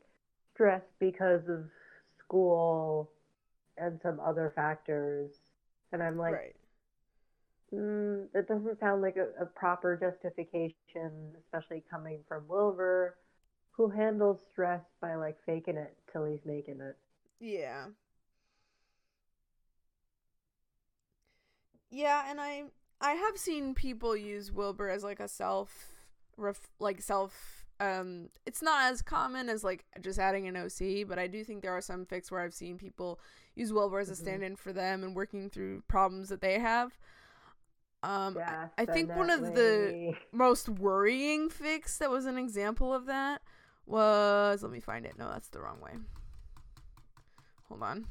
stressed because of school and some other factors, and I'm like, right. mm, that doesn't sound like a, a proper justification, especially coming from Wilbur, who handles stress by like faking it till he's making it. Yeah. Yeah, and I I have seen people use Wilbur as like a self ref, like self um it's not as common as like just adding an OC, but I do think there are some fics where I've seen people use Wilbur as a Mhm. stand-in for them and working through problems that they have. Um I- Yeah, I think one of the most worrying fics that was an example of that was let me find it. No, that's the wrong way. Hold on.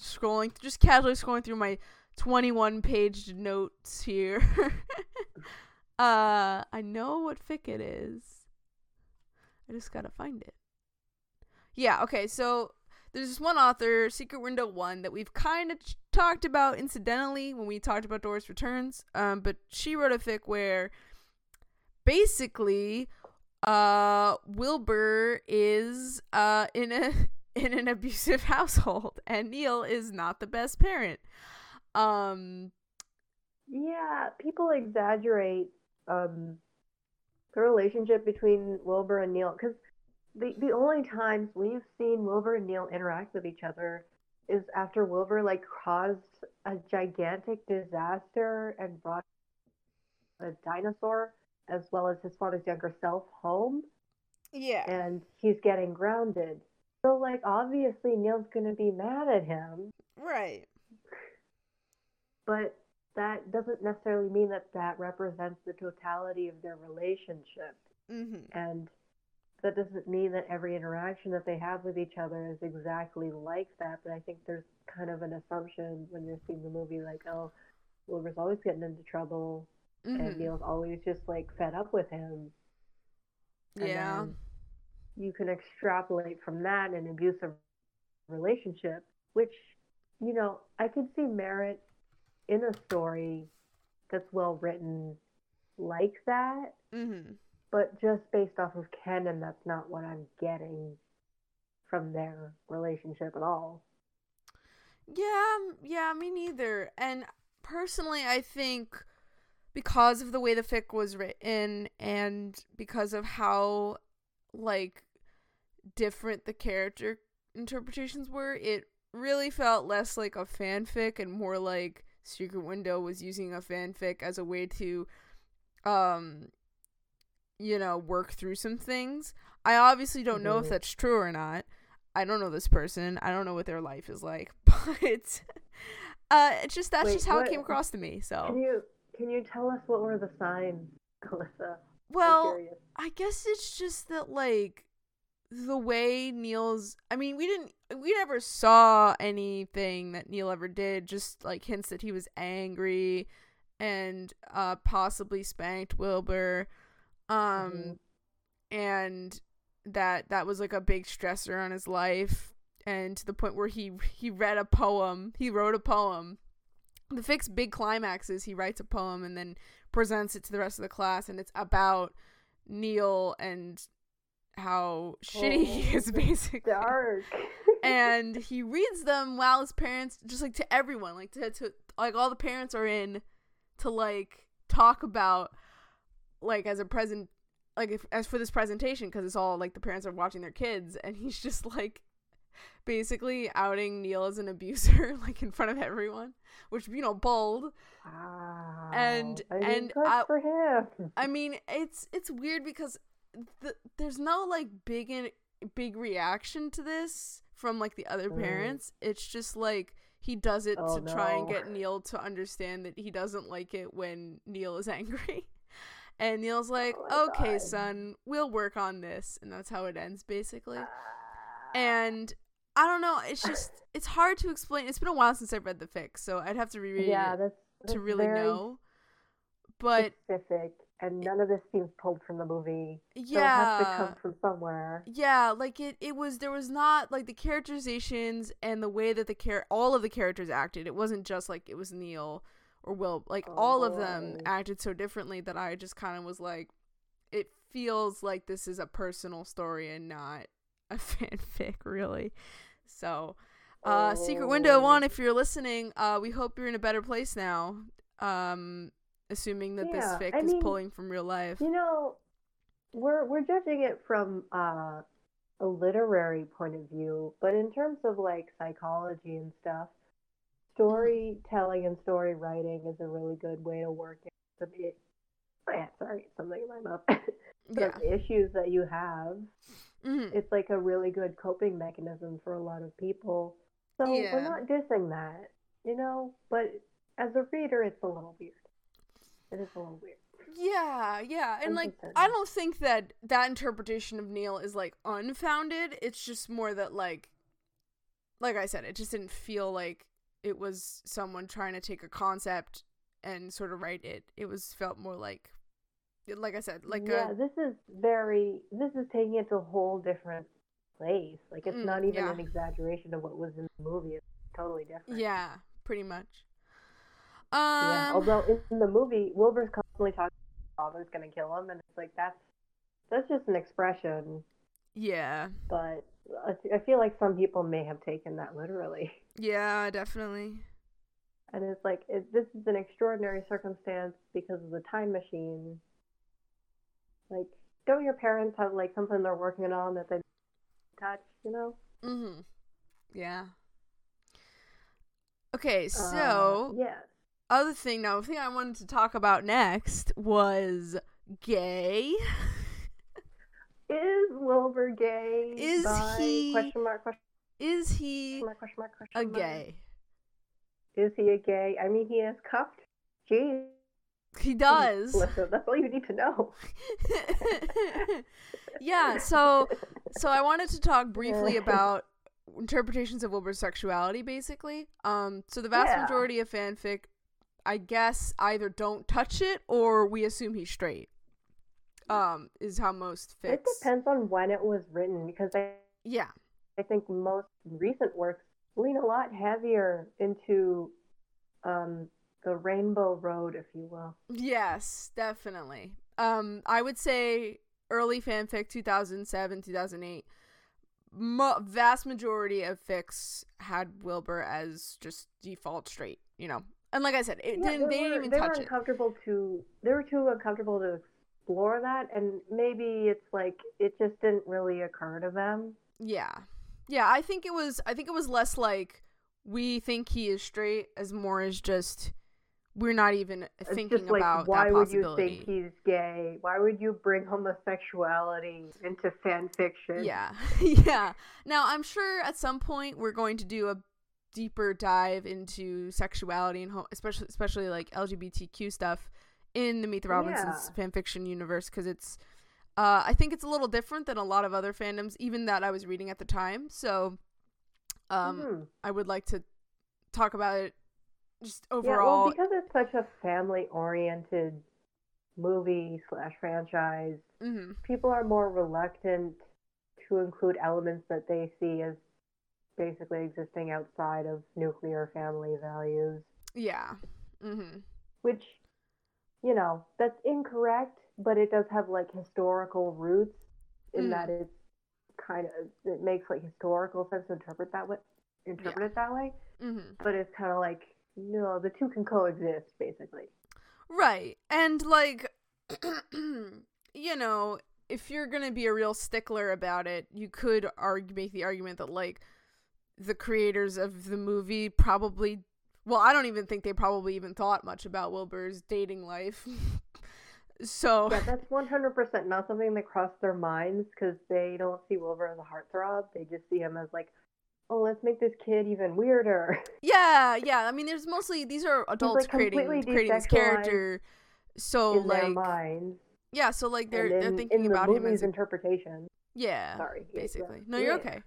Scrolling just casually scrolling through my 21 page notes here. Uh, I know what fic it is. I just gotta find it. Yeah, okay, so there's this one author, Secret Window 1, that we've kind of ch- talked about incidentally when we talked about Doris Returns. Um, but she wrote a fic where basically uh Wilbur is uh in a in an abusive household and Neil is not the best parent. Um Yeah, people exaggerate um, the relationship between Wilbur and Neil because the the only times we've seen Wilbur and Neil interact with each other is after Wilbur like caused a gigantic disaster and brought a dinosaur as well as his father's younger self home yeah. and he's getting grounded. So like obviously Neil's gonna be mad at him, Right. but that doesn't necessarily mean that that represents the totality of their relationship. Mhm. And that doesn't mean that every interaction that they have with each other is exactly like that. But I think there's kind of an assumption when you're seeing the movie, like, oh, Wilbur's always getting into trouble, and Mhm. Neil's always just like fed up with him. And Yeah. you can extrapolate from that an abusive relationship, which, you know, I could see merit in a story that's well written like that, Mhm. but just based off of canon, that's not what I'm getting from their relationship at all. Yeah, yeah, me neither. And personally, I think because of the way the fic was written and because of how like different the character interpretations were, it really felt less like a fanfic and more like Secret Window was using a fanfic as a way to um you know, work through some things. I obviously don't know if that's true or not. I don't know this person. I don't know what their life is like, but uh, it's just that's Wait, just how what- it came across to me. So Can you can you tell us what were the signs, Alyssa? Well. I guess it's just that like the way Neil's. I mean, we didn't. We never saw anything that Neil ever did. Just like hints that he was angry and uh possibly spanked Wilbur. Um, Mhm. and that that was like a big stressor on his life and to the point where he he read a poem he wrote a poem the fic's big climax is he writes a poem and then presents it to the rest of the class and it's about neil and how shitty he Oh, is basically Dark. and he reads them while his parents just like to everyone like to, to like all the parents are in to like talk about like as a present like if, as for this presentation because it's all like the parents are watching their kids and he's just like basically outing Neil as an abuser like in front of everyone which you know bold Wow. And- I mean, and I- for him. I mean, it's it's weird because the, there's no like big in, big reaction to this from like the other Mm. parents. It's just like he does it Oh, to try and get Neil to understand that he doesn't like it when Neil is angry. And Neil's like, Oh "Okay, God. son, we'll work on this." And that's how it ends basically. Ah. And I don't know, it's just it's hard to explain. It's been a while since I've read the fic, so I'd have to reread yeah, it that's, that's to really know. But specific, and none of this seems pulled from the movie. So it has to come from somewhere. Yeah, like it it was there was not like the characterizations and the way that the char- all of the characters acted. It wasn't just like it was Neil or Will. Like Oh, all of them acted so differently that I just kind of was like it feels like this is a personal story and not a fanfic really. So, uh Secret Window Oh. 1 if you're listening, uh we hope you're in a better place now. Um assuming that Yeah, this fic I is mean, pulling from real life. You know, we're we're judging it from uh, a literary point of view, but in terms of like psychology and stuff, storytelling and story writing is a really good way to work it. Some it, yeah, sorry, something in my mouth. Yeah. Issues that you have, Mhm. it's like a really good coping mechanism for a lot of people. So Yeah. we're not dissing that, you know, but as a reader, it's a little weird. It is a little weird. Yeah, yeah. And like. I don't think that that interpretation of Neil is like unfounded. It's just more that like like I said, it just didn't feel like it was someone trying to take a concept and sort of write it. It was felt more like like I said, like yeah, a, this is very. This is taking it to a whole different place. Like it's Mm, not even yeah. an exaggeration of what was in the movie. It's totally different. yeah, pretty much. Um, Yeah. Although in the movie, Wilbur's constantly talking, his father's gonna kill him, and it's like that's that's just an expression. yeah, But I, I feel like some people may have taken that literally. yeah, definitely. And it's like it, this is an extraordinary circumstance because of the time machine. Like, don't your parents have like something they're working on that they touch? You know. Mm-hmm. Yeah. Okay, Uh, so yeah. Other thing now, the thing I wanted to talk about next was gay. Is Wilbur gay? Is Bi? he Question mark? Question Is he mark? Question mark? Question a mark. gay? Is he a gay? I mean, he is cuffed. Jeez. He does. Listen, that's all you need to know. yeah, so so I wanted to talk briefly about interpretations of Wilbur's sexuality basically. Um so the vast Yeah. majority of fanfic I guess either don't touch it or we assume he's straight. Um is how most fics. It depends on when it was written because I, Yeah. I think most recent works lean a lot heavier into um, the rainbow road, if you will. Yes, definitely. Um, I would say early fanfic, two thousand seven, two thousand eight. Mo- vast majority of fics had Wilbur as just default straight, you know. And like I said, it Yeah, didn't. They were, didn't even they touch were it. uncomfortable to. They were too uncomfortable to explore that, and maybe it's like it just didn't really occur to them. Yeah, yeah. I think it was. I think it was less like we think he is straight, as more as just we're not even It's thinking like, about why would you think he's gay? Why would you bring homosexuality into fan fiction? Yeah, yeah. Now I'm sure at some point we're going to do a deeper dive into sexuality and ho- especially especially like LGBTQ stuff in the Meet the Robinsons fanfiction universe because it's uh, I think it's a little different than a lot of other fandoms, even that I was reading at the time. So, um, Mhm. I would like to talk about it just Yeah, well, overall. because it's such a family-oriented movie slash franchise, hmm people are more reluctant to include elements that they see as basically existing outside of nuclear family values, Yeah. hmm which, you know, that's incorrect, but it does have like historical roots in Mm. that it's kind of it makes like historical sense to interpret that way, interpret it that way. hmm But it's kind of like no, the two can coexist basically. Right. And like you know, if you're going to be a real stickler about it, you could argue make the argument that like the creators of the movie probably well, I don't even think they probably even thought much about Wilbur's dating life. so Yeah, that's one hundred percent not something that crossed their minds because they don't see Wilbur as a heartthrob. They just see him as like, oh, let's make this kid even weirder. yeah, yeah. I mean, there's mostly these are adults like, creating creating this character. So like yeah, so like they're in, they're thinking in the about him as a, interpretation. yeah. Sorry, basically. yeah, No, you're yeah, okay.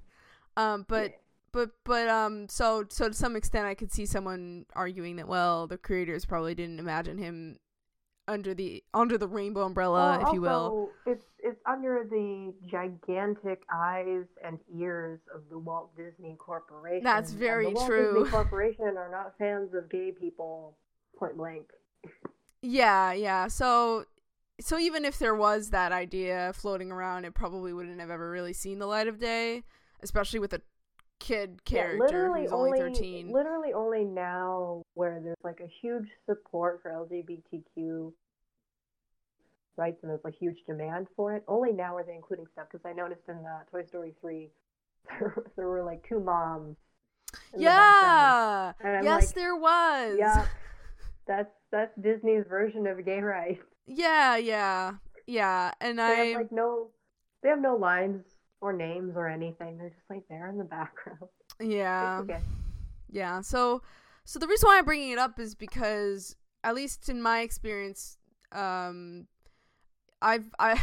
Um, but. But but um, so so to some extent, I could see someone arguing that well, the creators probably didn't imagine him under the under the rainbow umbrella, Well, if you will. It's it's under the gigantic eyes and ears of the Walt Disney Corporation. That's and very the Walt true. Disney Corporation are not fans of gay people. Point blank. Yeah, yeah. So so even if there was that idea floating around, it probably wouldn't have ever really seen the light of day, especially with a kid character yeah, literally who's only, only thirteen. Literally only now where there's like a huge support for LGBTQ rights and there's a huge demand for it. Only now are they including stuff because I noticed in uh, Toy Story three there, there were like two moms. in the yeah. Yes, like, there was. Yeah, that's that's Disney's version of gay rights. Yeah, yeah. Yeah. And I have like no, they have no lines or names or anything. They're just like there in the background. yeah. Okay. Yeah. So so the reason why I'm bringing it up is because at least in my experience um I've I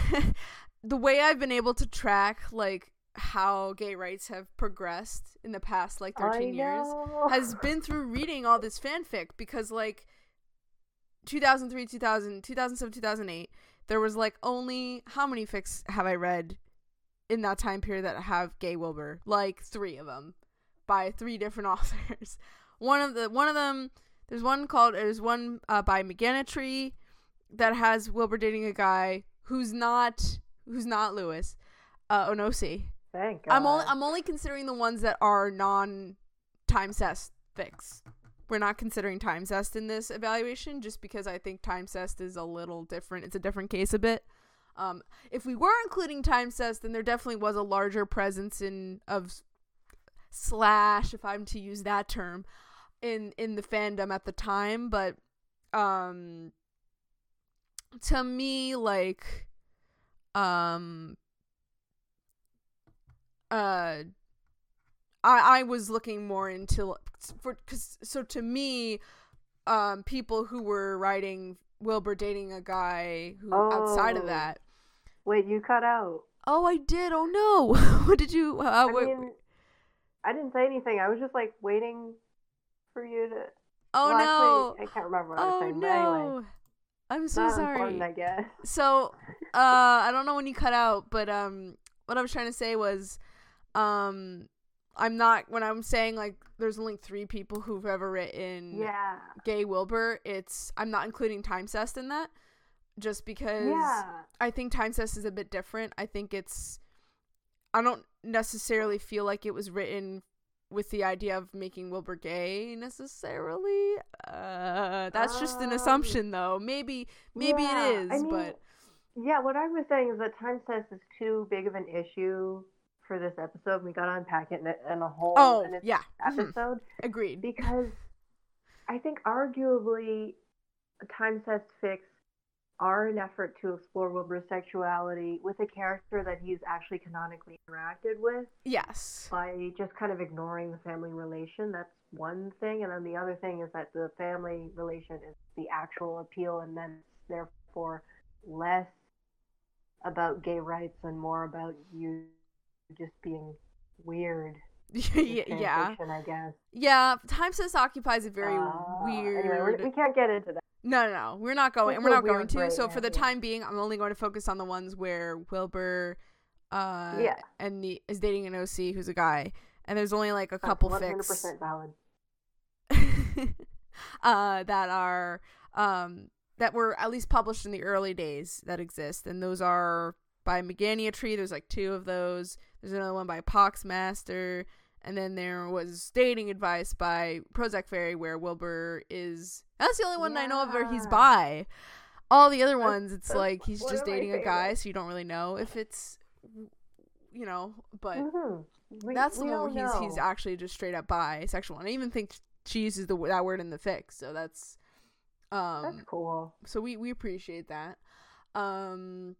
the way I've been able to track like how gay rights have progressed in the past like 13 years has been through reading all this fanfic because like 2003 2000 2007 2008 there was like only how many fics have I read in that time period that have gay Wilbur? Like three of them by three different authors. one of the one of them there's one called there's one uh, by McGanatry that has Wilbur dating a guy who's not who's not Lewis, uh, Onosi. Thank God. I'm only I'm only considering the ones that are non time cest fics. We're not considering time cest in this evaluation just because I think time cest is a little different. It's a different case a bit. Um, if we were including time cest, then there definitely was a larger presence in of slash, if I'm to use that term, in in the fandom at the time. But um, to me, like, um, uh I I was looking more into for cuz so to me um people who were writing Wilbur dating a guy who outside of Oh. that Wait, you cut out. Oh, I did. Oh no. what did you uh I mean, I didn't say anything. I was just like waiting for you to. Oh well, no. Actually, I can't remember what I was oh saying. But anyway, no. I'm so sorry. I guess. So, uh, I don't know when you cut out, but um, what I was trying to say was, um, I'm not when I'm saying like there's only three people who've ever written Yeah. gay Wilbur. It's I'm not including Time Cest in that, just because Yeah. I think Time Cest is a bit different. I think it's I don't necessarily feel like it was written with the idea of making Wilbur gay necessarily. Uh, that's just an Um, assumption though. Maybe maybe Yeah, it is, I mean, but Yeah, what I was saying is that time cest is too big of an issue for this episode. We got to unpack it in a, in a whole oh yeah, mhm, episode agreed. because I think arguably time cest fics are an effort to explore Wilbur's sexuality with a character that he's actually canonically interacted with Yes. by just kind of ignoring the family relation. That's one thing, and then the other thing is that the family relation is the actual appeal, and then therefore less about gay rights and more about you just being weird. yeah, fan yeah, fiction, I guess. yeah. Time Cest occupies a very Uh, weird. Anyway, we're, can't get into that. No, no, no. We're not going. It's We're not going to. gray So for the time being, I'm only going to focus on the ones where Wilbur, uh, Yeah. and the is dating an OC who's a guy, and there's only like a couple 100% fics valid. uh, that are um that were at least published in the early days that exist, and those are by Megania Tree. There's like two of those. There's another one by Pox Master, and then there was Dating Advice by Prozac Fairy, where Wilbur is. That's the only one I know of where he's by. All the other ones, it's like he's just dating a guy, so you don't really know if it's, you know. But Mhm. We- that's the one where he's he's actually just straight up bisexual. And I even think she uses the that word in the fics, so that's um That's cool. so we we appreciate that. Um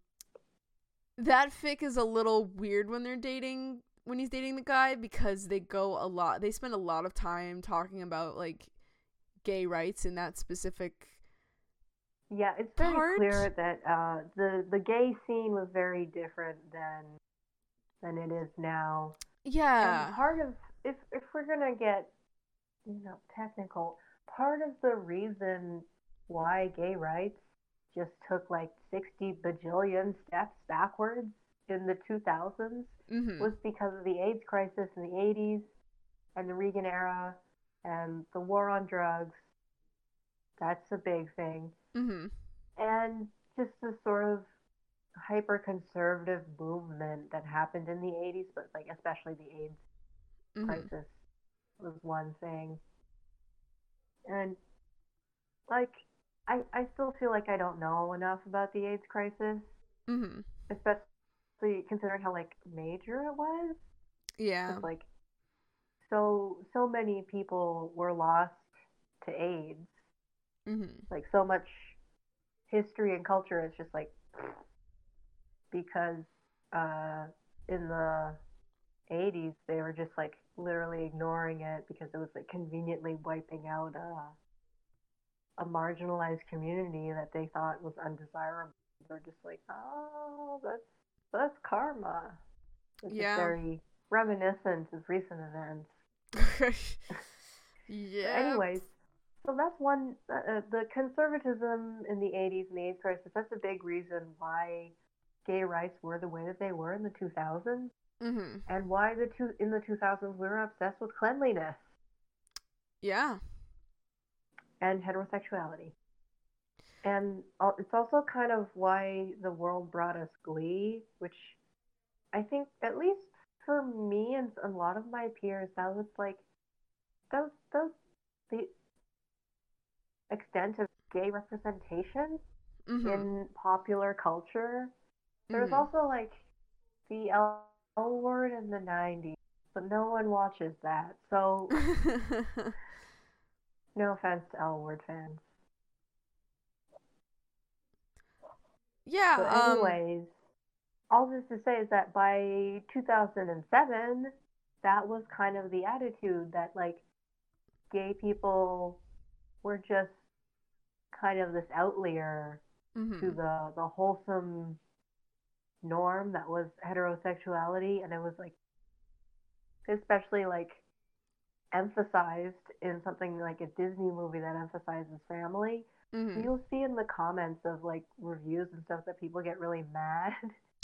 that fic is a little weird when they're dating when he's dating the guy because they go a lot they spend a lot of time talking about like gay rights in that specific Yeah, it's very part. clear that uh, the the gay scene was very different than than it is now. yeah And part of if if we're gonna get you know technical, part of the reason why gay rights just took like sixty bajillion steps backwards in the two thousands mhm was because of the AIDS crisis in the eighties and the Reagan era and the war on drugs. That's a big thing. Mhm and just the sort of hyper conservative movement that happened in the 80s but like especially the AIDS mhm crisis was one thing. And like I I still feel like I don't know enough about the AIDS crisis mhm especially considering how like major it was. Yeah, like so so many people were lost to AIDS. Mhm like so much history and culture is just like because uh in the 80s they were just like literally ignoring it because it was like conveniently wiping out a a marginalized community that they thought was undesirable they're just like oh that's that's karma it's Yeah. very reminiscent of recent events yeah anyways, so that's one uh, uh, the conservatism in the 80s and the AIDS crisis. That's a big reason why gay rights were the way that they were in the 2000s, Mm-hmm. and why the two in the 2000s we were obsessed with cleanliness Yeah. And heterosexuality. And it's also kind of why the world brought us Glee, which I think, at least for me and a lot of my peers, that was like, that was, that was the extent of gay representation Mm-hmm. in popular culture. There's Mhm. also like the L L word in the 90s, but no one watches that. So, no offense to L word fans. yeah. But um, anyways, all this to say is that by 2007, that was kind of the attitude that like gay people were just kind of this outlier mhm. to the the wholesome norm that was heterosexuality, and it was like especially like emphasized in something like a Disney movie that emphasizes family. Mhm. You'll see in the comments of like reviews and stuff that people get really mad.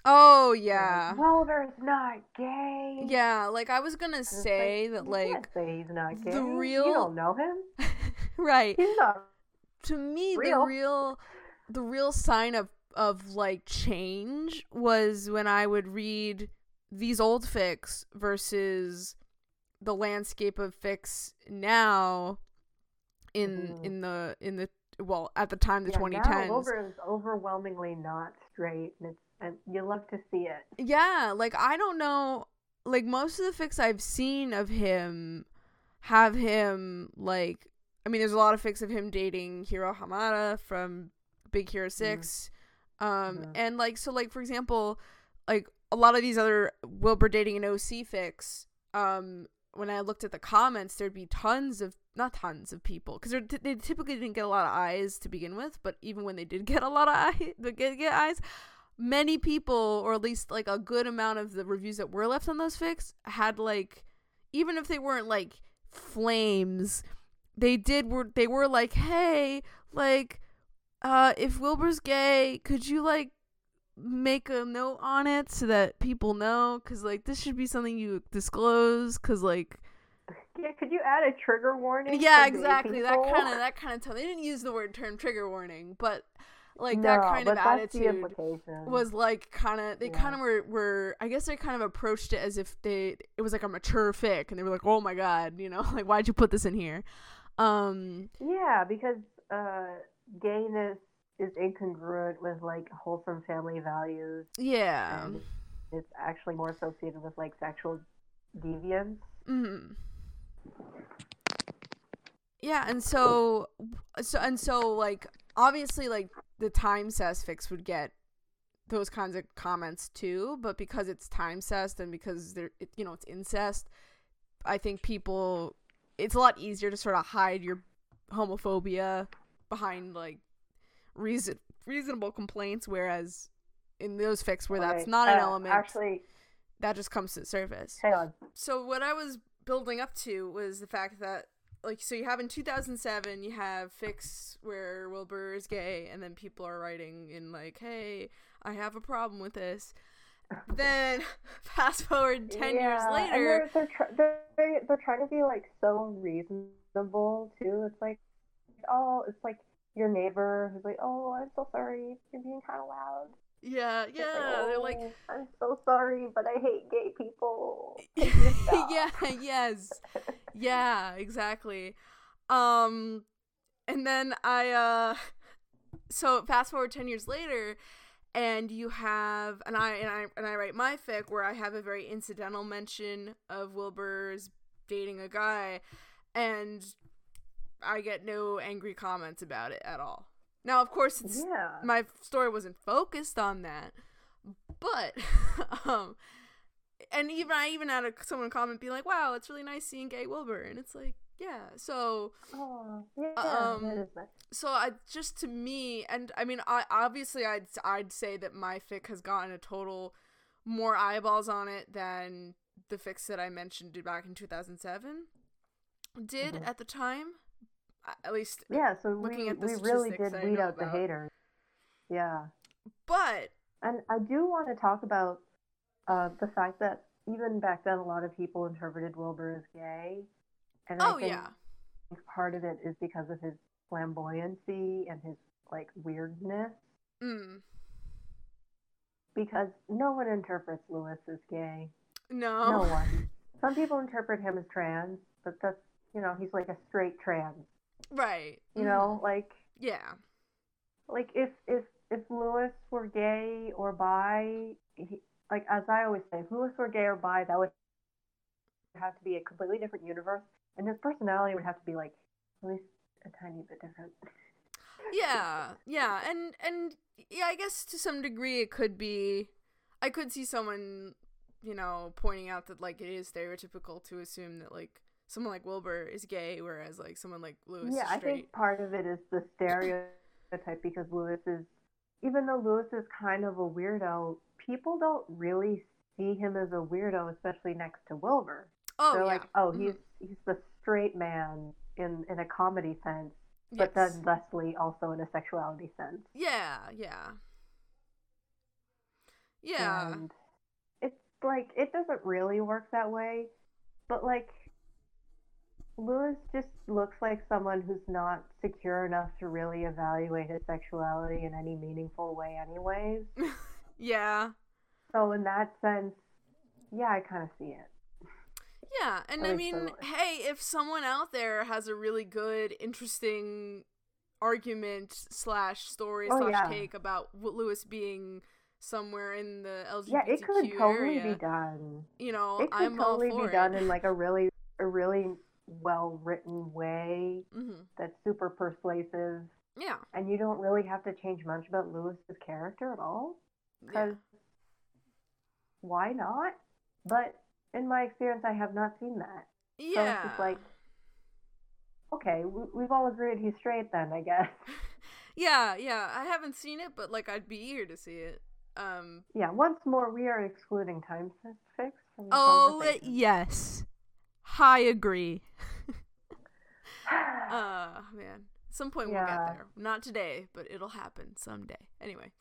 Oh yeah. like, Wilbur's not gay. Yeah, like I was gonna say like, that you like can't say he's not the real- You don't know him. right. He's not. To me the Real. real the real sign of of like change was when I would read these old fics versus the landscape of fics now in Mhm. in the in the well at the time the Yeah, 2010s now Wilbur is overwhelmingly not straight, and it's and you love to see it. Yeah, like I don't know like most of the fics I've seen of him have him like I mean there's a lot of fics of him dating Hiro Hamada from Big Hero 6. Um Mhm. and like so like for example like a lot of these other Wilbur dating an OC fics um when I looked at the comments there'd be tons of not tons of people because they typically didn't get a lot of eyes to begin with but even when they did get a lot of eyes get, get eyes many people or at least like a good amount of the reviews that were left on those fics had like even if they weren't like flames they did were they were like hey like uh if wilbur's gay could you like make a note on it so that people know because like this should be something you disclose because like Yeah, could you add a trigger warning? yeah exactly that kind of that kind of tone they didn't use the word term trigger warning but like that kind of attitude was like kind of they Yeah. kind of were were I guess they kind of approached it as if they it was like a mature fic and they were like oh my god you know like why'd you put this in here um Yeah, because uh, gayness is incongruent with like wholesome family values, yeah. It's actually more associated with like sexual deviance. mm yeah and so so and so like obviously like the time cest fics would get those kinds of comments too but because it's time cessed and because they're it, you know it's incest i think people it's a lot easier to sort of hide your homophobia behind like reason reasonable complaints whereas in those fics where that's Right. not an Uh, element Actually, that just comes to the surface hang on. so what I was building up to was the fact that like so you have in 2007 you have fics where Wilbur is gay and then people are writing in like hey I have a problem with this then fast forward 10 years Yeah, and later they're they're, tr- they're they're trying to be like so reasonable too. It's like, oh, it's like your neighbor who's like, oh, I'm so sorry, you're being kind of loud. yeah yeah they're like "Oh, I'm so sorry, but I hate gay people. Take your stuff." yeah yes yeah exactly um and then i uh so fast forward 10 years later and you have and i and i and i write my fic where i have a very incidental mention of wilbur's dating a guy and i get no angry comments about it at all now of course it's Yeah. my story wasn't focused on that but um and even i even had a, someone comment being like wow it's really nice seeing gay wilbur and it's like yeah so Oh, yeah. Um, is nice. so i just to me and i mean i obviously i'd i'd say that my fic has gotten a total more eyeballs on it than the fics that i mentioned back in 2007 did Mhm. at the time at least Yeah, so looking we at the we really did weed out the haters. Yeah. but And I do want to talk about uh, the fact that even back then, a lot of people interpreted Wilbur as gay. And oh I think yeah part of it is because of his flamboyancy and his like weirdness. mm. Because no one interprets Lewis as gay. no No one. Some people interpret him as trans, but that's you know he's like a straight trans. Right. You know, mm-hmm. like yeah. like if if if Lewis were gay or bi, he, like as I always say, if Lewis were gay or bi, that would have to be a completely different universe, and his personality would have to be like at least a tiny bit different. yeah. Yeah. And and yeah i guess to some degree it could be i could see someone you know pointing out that like it is stereotypical to assume that like someone like wilbur is gay whereas like someone like lewis yeah, I think part of it is the stereotype because Lewis is, even though Lewis is kind of a weirdo, people don't really see him as a weirdo, especially next to Wilbur. oh They're yeah like, oh, Mhm. he's he's the straight man in in a comedy sense, but Yes. then Leslie also in a sexuality sense. yeah yeah yeah And it's like it doesn't really work that way, but like Lewis just looks like someone who's not secure enough to really evaluate his sexuality in any meaningful way anyways. yeah So in that sense, yeah, I kind of see it. Yeah, and I mean, hey, if someone out there has a really good, interesting argument slash story Oh, slash yeah. take about Lewis being somewhere in the LGBTQ Yeah, it could totally area, be done. you know, It could I'm totally all for be done in like a really a really well written way hmm that's super persuasive Yeah, and you don't really have to change much about Lewis's character at all. yeah, because why not? But in my experience, I have not seen that. So yeah. it's just like, okay, we, we've all agreed he's straight then, I guess. yeah, yeah. I haven't seen it, but like, I'd be eager to see it. Um. Yeah, once more, we are excluding time fics from the Oh yes, I agree. Uh man. At some point we'll get there. Not today, but it'll happen someday. Anyway.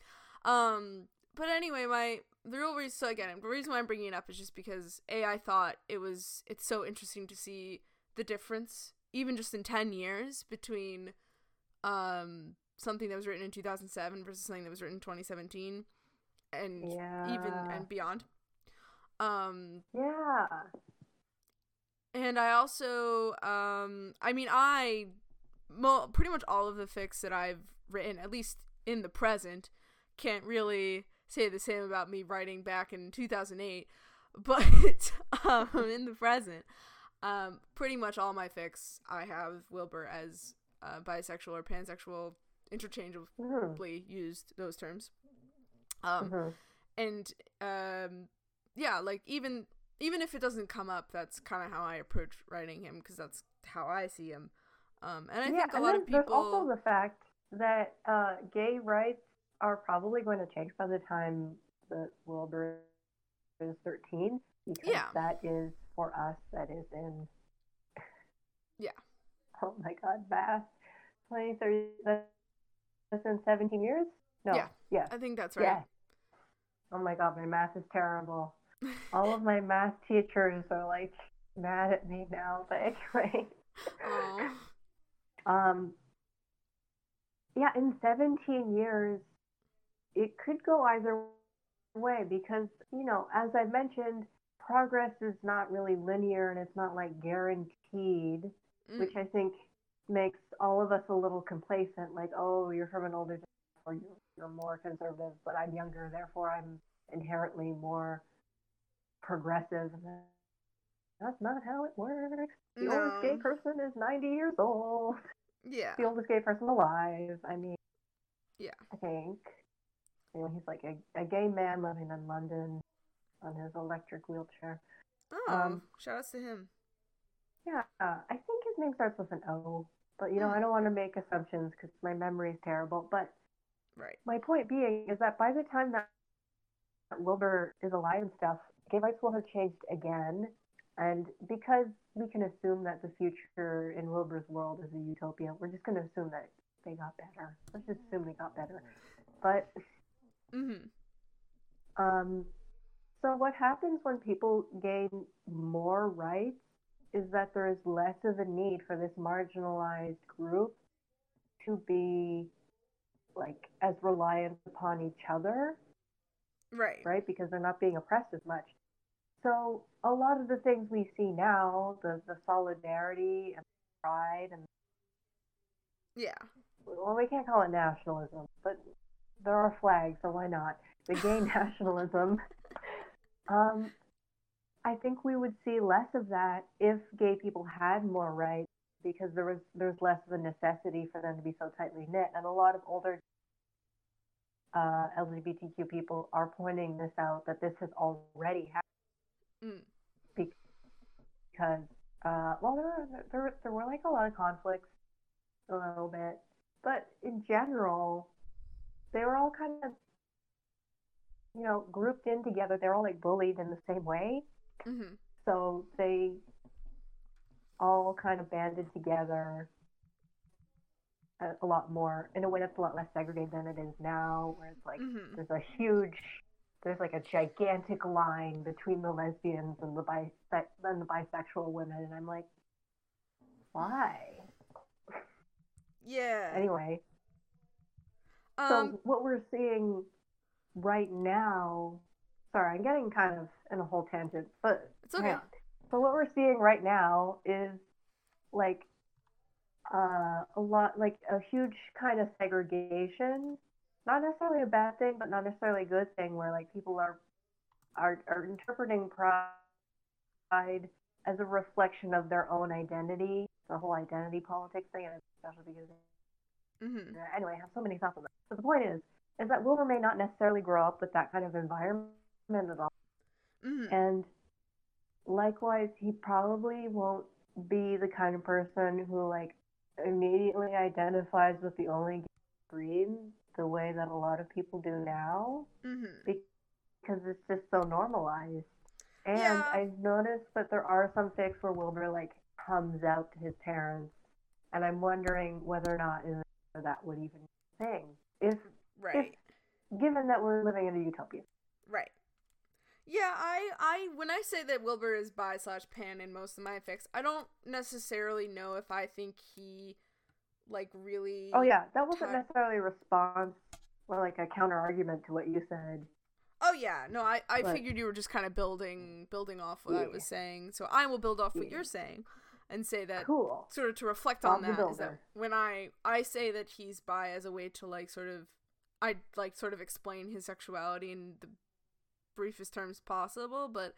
Um but anyway, my the real reason so again, the reason why I'm bringing it up is just because A I thought it was it's so interesting to see the difference even just in 10 years between um something that was written in 2007 versus something that was written in 2017 and yeah. even and beyond. Um yeah. And I also, um, I mean, I, mo- pretty much all of the fics that I've written, at least in the present, can't really say the same about me writing back in 2008. But um, in the present, um, pretty much all my fics, I have Wilbur as uh, bisexual or pansexual, interchangeably Mhm. used those terms. Um, Mhm. and um yeah like even even if it doesn't come up that's kind of how i approach writing him because that's how i see him. Um and i yeah, think a lot of people there's also the fact that uh, gay rights are probably going to change by the time that Wilbur is 13 because Yeah. that is for us that is in Yeah. oh my god math 20 30 that's in 17 years? No. Yeah. yeah. I think that's right yeah. right. Oh my god my math is terrible all of my math teachers are like mad at me now but anyway oh Um, yeah, in 17 years, it could go either way because, you know, as I mentioned, progress is not really linear and it's not like guaranteed, Mm, which I think makes all of us a little complacent. Like, oh, you're from an older generation, or you're more conservative, but I'm younger, therefore I'm inherently more progressive. And That's not how it works. The oldest gay person is 90 years old yeah the oldest gay person alive. I mean, Yeah. I think. You know, he's like a, a gay man living in London on his electric wheelchair. oh um, shout outs to him Yeah, I think his name starts with an O, but you know, Hmm. I don't want to make assumptions because my memory is terrible. But right my point being is that by the time that Wilbur is alive and stuff, gay rights will have changed again, And because we can assume that the future in Wilbur's world is a utopia, we're just going to assume that they got better. Let's just assume they got better. But Mm-hmm. um, so what happens when people gain more rights is that there is less of a need for this marginalized group to be like as reliant upon each other, Right. right? Because they're not being oppressed as much. So a lot of the things we see now, the the solidarity and pride and Yeah. well, we can't call it nationalism, but there are flags, so why not? The gay nationalism. Um, I think we would see less of that if gay people had more rights, because there was there's less of a necessity for them to be so tightly knit, and a lot of older uh, LGBTQ people are pointing this out that this has already happened Mm. because uh, well there were, there there were like a lot of conflicts a little bit, but in general they were all kind of you know grouped in together. They're all like bullied in the same way, Mm-hmm. so they all kind of banded together a, a lot more in a way that's a lot less segregated than it is now, where it's like Mm-hmm. there's a huge there's like a gigantic line between the lesbians and the bi and the bisexual women and I'm like why Yeah. anyway so Um. what we're seeing right now sorry I'm getting kind of in a whole tangent but It's okay. on. so what we're seeing right now is like uh, a lot like a huge kind of segregation not necessarily a bad thing but not necessarily a good thing where like people are are, are interpreting pride as a reflection of their own identity the whole identity politics thing and especially because Mm-hmm. anyway i have so many thoughts on that but the point is is that wilbur may not necessarily grow up with that kind of environment at all Mm-hmm. and likewise, he probably won't be the kind of person who like immediately identifies with the only breed the way that a lot of people do now Mm-hmm. because it's just so normalized. And Yeah. I've noticed that there are some fics where Wilbur like comes out to his parents, and I'm wondering whether or not that would even be a thing. If Right. given that we're living in a utopia. Right. Yeah, I, I, when I say that Wilbur is bi slash pan in most of my fics, I don't necessarily know if I think he, like, really. Oh yeah, that wasn't necessarily a response or like a counter argument to what you said. Oh yeah, no, I, I But- figured you were just kind of building, building off what I was saying. So I will build off what Yeah. you're saying, and say that Cool. sort of to reflect Bob on that is that when I I say that he's bi as a way to like sort of I like sort of explain his sexuality and the briefest terms possible, but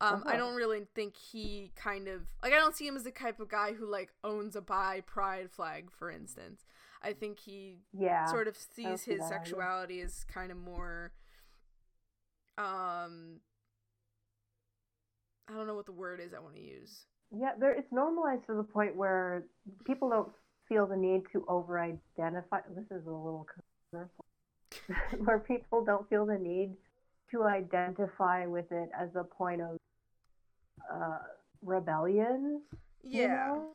um I Uh-huh. don't really think he kind of like I don't see him as the type of guy who like owns a bi pride flag, for instance. I think he Yeah. sort of sees see his that sexuality as kind of more um I don't know what the word is I want to use. Yeah, there it's normalized to the point where people don't feel the need to over identify this is a little where people don't feel the need to identify with it as a point of uh, rebellion. you Yeah. know?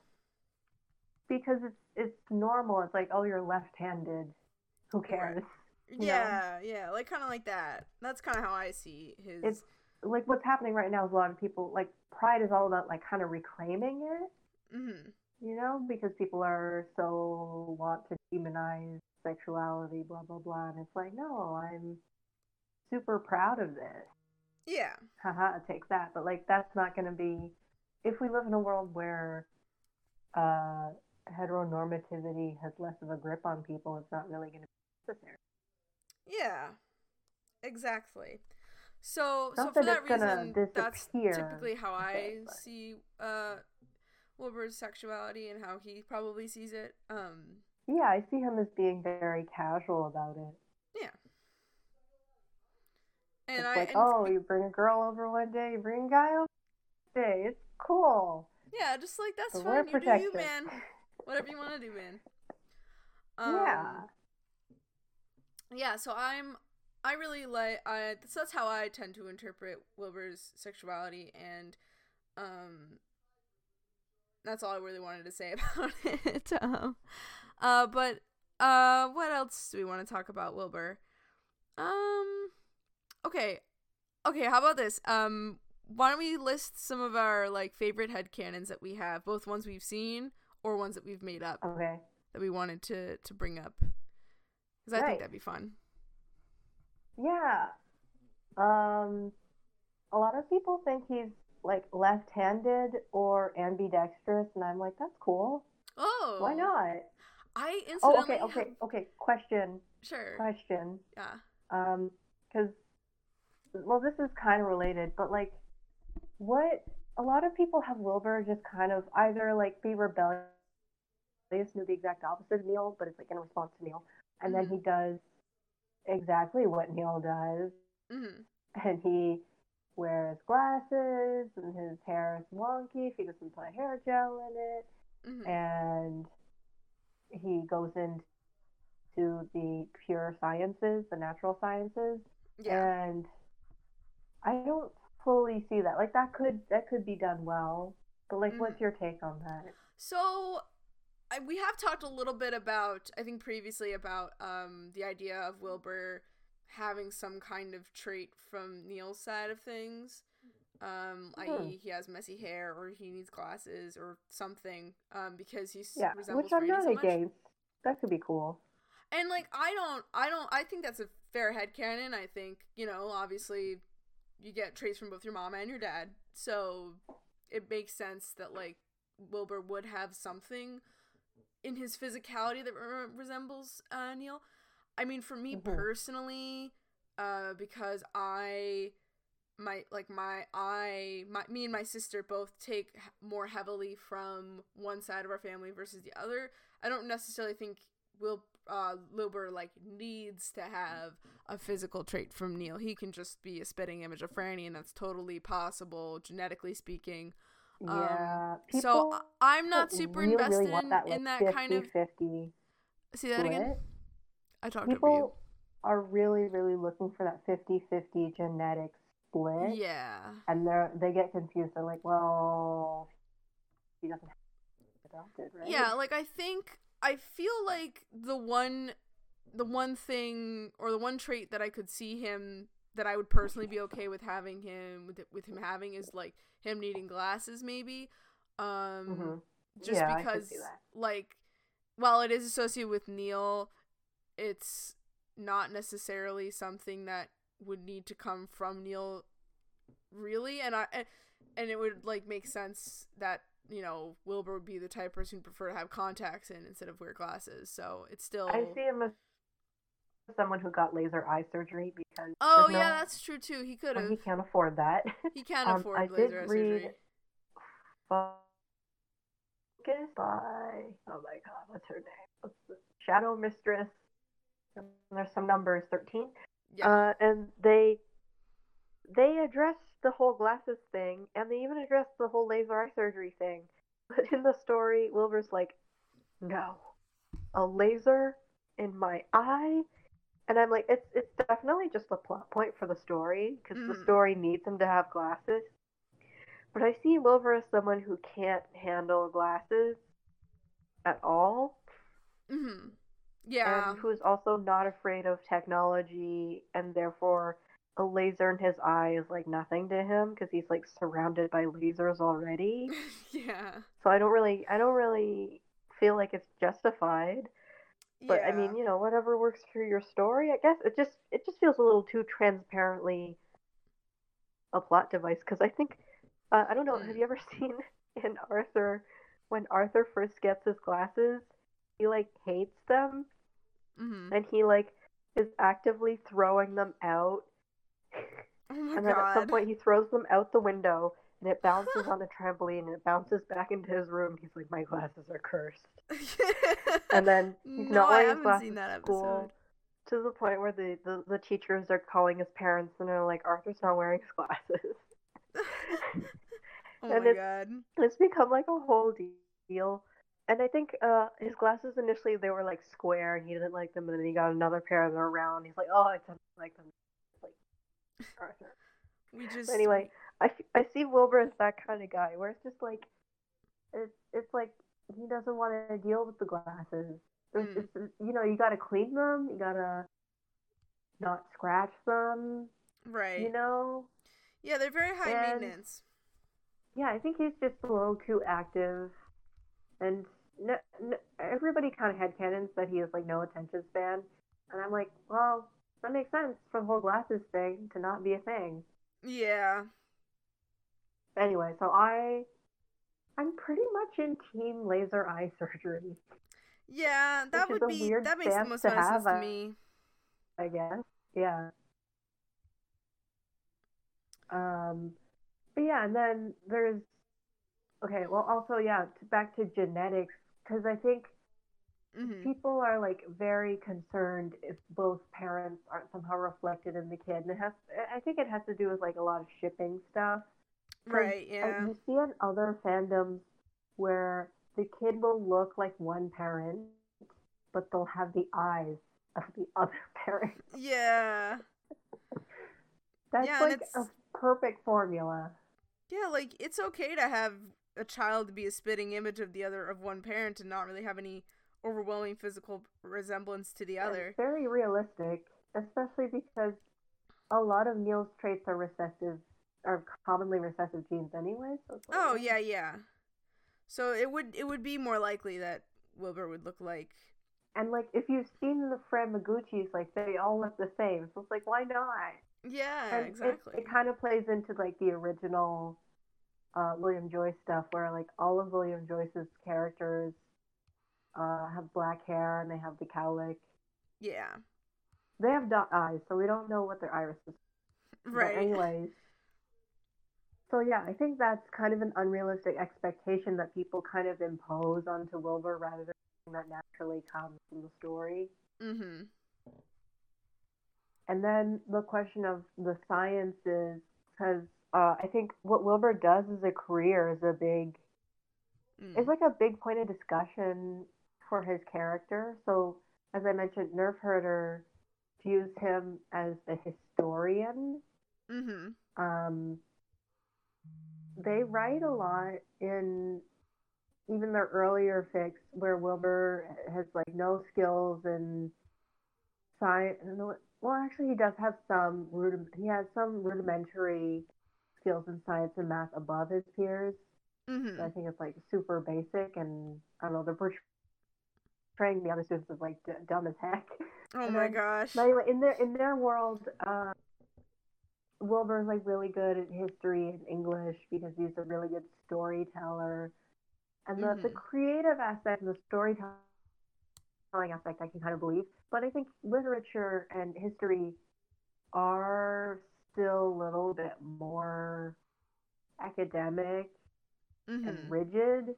Because it's it's normal. It's like, oh you're left handed. Who Right. cares? know? Yeah, yeah, like kind of like that. That's kind of how I see his. It's like what's happening right now is a lot of people like pride is all about like kind of reclaiming it. hmm you know, because people are so want to demonize sexuality, blah blah blah, and it's like, no, I'm super proud of this. Yeah, Haha, take that. But like, that's not going to be. If we live in a world where uh, heteronormativity has less of a grip on people, it's not really going to be necessary. yeah, exactly. So, Not so for that that reason, that's typically how I but- see uh, Wilbur's sexuality and how he probably sees it. Um, Yeah, I see him as being very casual about it. yeah. And it's I, like, oh, you bring a girl over one day, you bring a guy over. one Day, it's cool. yeah, just like that's fine. You do you, man. Whatever you want to do, man. Um, yeah. yeah so i'm i really like i so that's how i tend to interpret wilbur's sexuality and Um, that's all I really wanted to say about it. um, uh, but uh, what else do we want to talk about, Wilbur? Um, okay, okay. How about this? Um, why don't we list some of our like favorite head canons that we have, both ones we've seen or ones that we've made up Okay. that we wanted to to bring up? Because I Right. think that'd be fun. Yeah. Um, a lot of people think he's like left-handed or ambidextrous, and I'm like, that's cool. Oh, Why not? I Oh, okay, okay, have- okay. Question, sure. question. Yeah. Um, because, well, this is kind of related, but like, what a lot of people have Wilbur just kind of either like be rebellious do the exact opposite of Neil, but it's like in response to Neil, and then Mhm. he does exactly what Neil does, hmm and he wears glasses and his hair is wonky if he doesn't put hair gel in it hmm and he goes into the pure sciences the natural sciences Yeah. and i don't fully see that like that could that could be done well but like Mhm. what's your take on that So, I, we have talked a little bit about, I think previously about um, the idea of Wilbur having some kind of trait from Neil's side of things, um, Hmm. i.e., he has messy hair or he needs glasses or something, um, because he s- yeah which i'm not so against that could be cool And like I don't I don't I think that's a fair head headcanon. I think, you know, obviously you get traits from both your mama and your dad. So it makes sense that like Wilbur would have something in his physicality that re- resembles uh, Neil. I mean, for me Mhm. personally, uh, because I my like my I my me and my sister both take more heavily from one side of our family versus the other. I don't necessarily think Will uh Wilbur like needs to have a physical trait from Neil. He can just be a spitting image of Franny, and that's totally possible genetically speaking. Um, yeah people so I'm not super really, invested really in, that, like, in that 50, kind of. 50 See that split. again? I talked over you. people are really really looking for that 50-50 genetic split Yeah. and they're they get confused they're like well he doesn't have adopted right Yeah, like I think I feel like the one the one thing or the one trait that I could see him that I would personally be okay with having him with with him having is like him needing glasses maybe. Um Mhm. just Yeah, because like while it is associated with Neil, it's not necessarily something that would need to come from Neil really and I and, and it would like make sense that you know Wilbur would be the type of person who'd prefer to have contacts in instead of wear glasses. So it's still I see him as someone who got laser eye surgery because oh there's yeah no- that's true too. He could have he can't afford that. He can Um, afford I laser did eye read surgery. Focus by oh my god what's her name? What's the Shadow Mistress? And there's some numbers 13 yeah. Uh, and they they address the whole glasses thing, and they even address the whole laser eye surgery thing. But in the story, Wilbur's like, "No, a laser in my eye," and I'm like, "It's it's definitely just a plot point for the story because the Mhm. story needs him to have glasses." But I see Wilbur as someone who can't handle glasses at all mhm yeah and who's also not afraid of technology and therefore a laser in his eye is like nothing to him because he's like surrounded by lasers already. Yeah. So i don't really i don't really feel like it's justified. But i mean you know whatever works for your story i guess it just it just feels a little too transparently a plot device because i think uh, i don't know Mm. have you ever seen in arthur when arthur first gets his glasses he like hates them mhm and he like is actively throwing them out oh my and then god at some point he throws them out the window and it bounces on the trampoline and it bounces back into his room. He's like my glasses are cursed. And then he's no, not wearing his haven't glasses seen that to episode. school to the point where the, the, the teachers are calling his parents and they're like arthur's not wearing his glasses. Oh and my it's- god. it's become like a whole deal. And i think uh his glasses initially they were like square and he didn't like them. And then he got another pair and they're round. He's like oh i don't like them arthur We just anyway, I, I see Wilbur as that kind of guy where it's just like it's it's like he doesn't want to deal with the glasses. Mm. it's, you know you got to clean them, you gotta not scratch them. Right. You know, yeah, they're very high And- maintenance. yeah, I think he's just a little too active, and no, no, everybody kind of had canons that he has like no attention span, and I'm like, well, that makes sense for the whole glasses thing to not be a thing. Yeah. Anyway, so I, I'm pretty much in team laser eye surgery, Yeah, that would be that makes the most to sense have, to me. I guess. Yeah. Um, but yeah, and then there's, okay, well, also yeah, back to genetics because I think hmm people are like very concerned if both parents aren't somehow reflected in the kid, and it has. I think it has to do with like a lot of shipping stuff. Right, uh, yeah. You see in other fandoms where the kid will look like one parent, but they'll have the eyes of the other parent. Yeah. That's Yeah, like a perfect formula. Yeah, like it's okay to have a child be a spitting image of the other of one parent and not really have any overwhelming physical resemblance to the other. It's very realistic, especially because a lot of Neil's traits are recessive, are commonly recessive genes anyway. So like, Oh yeah, yeah. So it would it would be more likely that Wilbur would look like And like, if you've seen the Fred Maguchi's, like they all look the same. So it's like, why not? Yeah, And it- exactly. It, kind of plays into like the original uh, William Joyce stuff, where like all of William Joyce's characters uh, have black hair and they have the cowlick. yeah. They have dot eyes, so we don't know what their iris is. But Right. anyways. So yeah, I think that's kind of an unrealistic expectation that people kind of impose onto Wilbur rather than something that naturally comes from the story. Mhm. And then the question of the sciences, because uh, I think what Wilbur does as a career is a big, Mm. it's like a big point of discussion for his character. So as I mentioned, Nerf Herder views him as a historian. Mhm. Um, they write a lot in even their earlier fics where Wilbur has like no skills in science. Well, actually, he does have some rudim- He has some rudimentary skills in science and math above his peers. I Mhm. think it's like super basic, and I don't know. They're portraying the other students as like d- dumb as heck. Oh and my then- gosh. But anyway, in their in their world, uh, Wilbur's like really good at history and English because he's a really good storyteller. And the, the Mhm. creative aspect and the storytelling aspect I can kind of believe. But I think literature and history are still a little bit more academic and Mhm. rigid.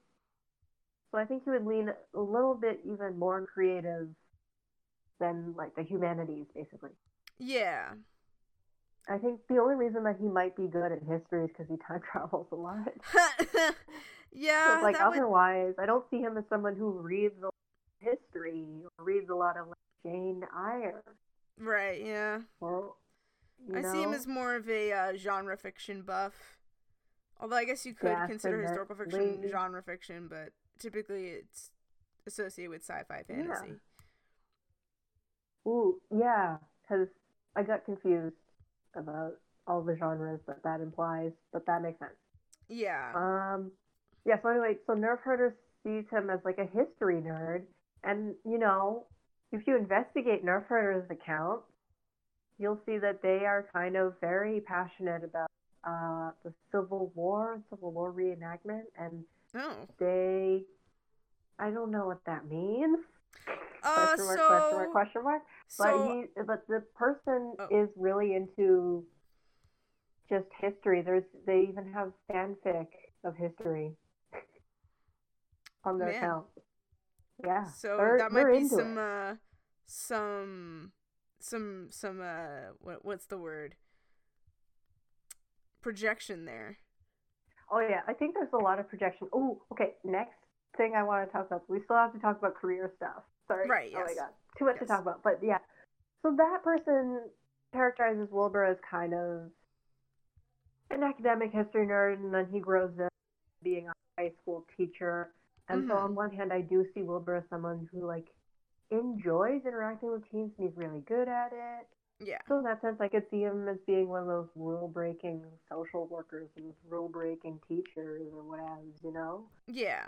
So I think he would lean a little bit even more creative than like the humanities, basically. Yeah. I think the only reason that he might be good at history is because he time travels a lot. yeah. but like that would- otherwise, I don't see him as someone who reads a lot of history or reads a lot of like Jane Eyre. Right. Yeah. Or I see him as more of a uh, genre fiction buff. Although I guess you could consider historical fiction genre fiction, but typically it's associated with sci-fi fantasy. Ooh, yeah, because I got confused about all the genres that that implies, but that makes sense. Yeah. Um, yeah. So anyway, so Nerf Herder sees him as like a history nerd, and you know, if you investigate Nerf Herder's account, you'll see that they are kind of very passionate about uh, the Civil War, Civil War reenactment, and oh. they, I don't know what that means. Uh, question mark, question so mark, question mark. But so he, but the person Oh. is really into just history. There's, they even have fanfic of history on their Man. account. Yeah, so they're- that might be some uh some some some uh what what's the word projection there. Oh yeah, I think there's a lot of projection. Oh, okay. Next thing I want to talk about. We still have to talk about career stuff. Sorry. Right, Oh my god, too much to talk about. But yeah, so that person characterizes Wilbur as kind of an academic history nerd, and then he grows up being a high school teacher. And so, Mhm. on one hand, I do see Wilbur as someone who like enjoys interacting with teens, and he's really good at it. Yeah. So in that sense, I could see him as being one of those rule-breaking social workers and rule-breaking teachers or whatever, you know. Yeah.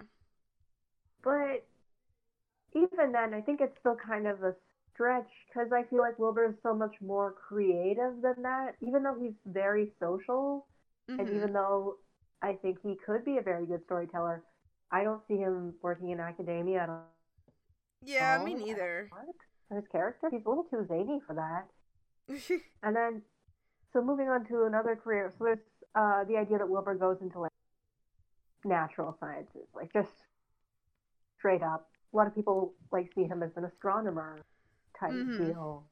But even then, I think it's still kind of a stretch because I feel like Wilbur is so much more creative than that. Even though he's very social, and Mhm. even though I think he could be a very good storyteller, I don't see him working in academia at all. Yeah, me neither. What? For his character, he's a little too zany for that. And then, so moving on to another career. So there's uh, the idea that Wilbur goes into like natural sciences, like just straight up. A lot of people like see him as an astronomer type Mhm. deal.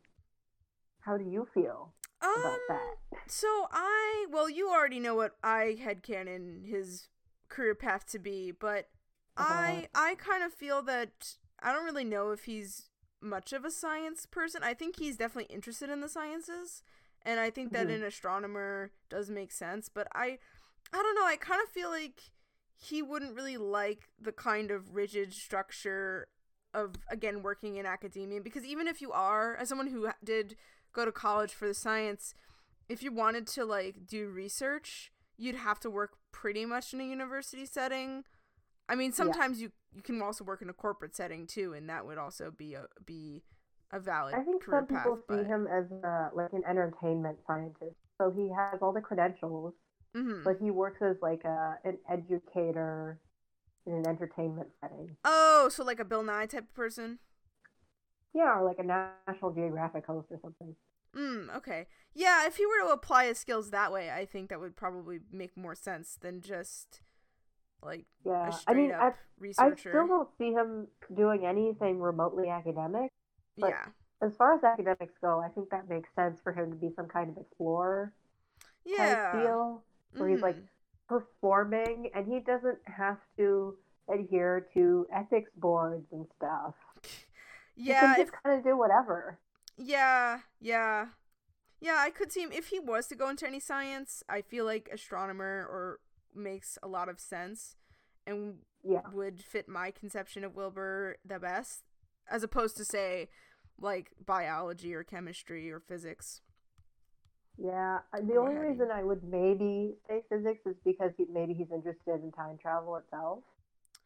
How do you feel um, about that? So I, well, you already know what I had canon his career path to be, but Uh-huh. I, I kind of feel that I don't really know if he's much of a science person. I think he's definitely interested in the sciences, and I think that Mhm. an astronomer does make sense. But I, I don't know. I kind of feel like he wouldn't really like the kind of rigid structure of again working in academia because even if you are as someone who did go to college for the science if you wanted to like do research you'd have to work pretty much in a university setting i mean sometimes you you can also work in a corporate setting too and that would also be a be a valid I think career some people path see but him as uh, like an entertainment scientist. So he has all the credentials, Mhm. but he works as like a an educator in an entertainment setting. oh so like a bill nye type of person Yeah, or like a National Geographic host or something. Mm, okay. Yeah, if he were to apply his skills that way, I think that would probably make more sense than just like Yeah, I mean, I, I still don't see him doing anything remotely academic. but- yeah. As far as academics go, I think that makes sense for him to be some kind of explorer Yeah. deal, where he's like Mhm. performing, and he doesn't have to adhere to ethics boards and stuff. Yeah, He can kind of do whatever. yeah, yeah. Yeah, I could see him if he was to go into any science, I feel like astronomer or makes a lot of sense and Yeah, would fit my conception of Wilbur the best as opposed to say like biology or chemistry or physics. yeah. Uh, the only reason I would maybe say physics is because he, maybe he's interested in time travel itself.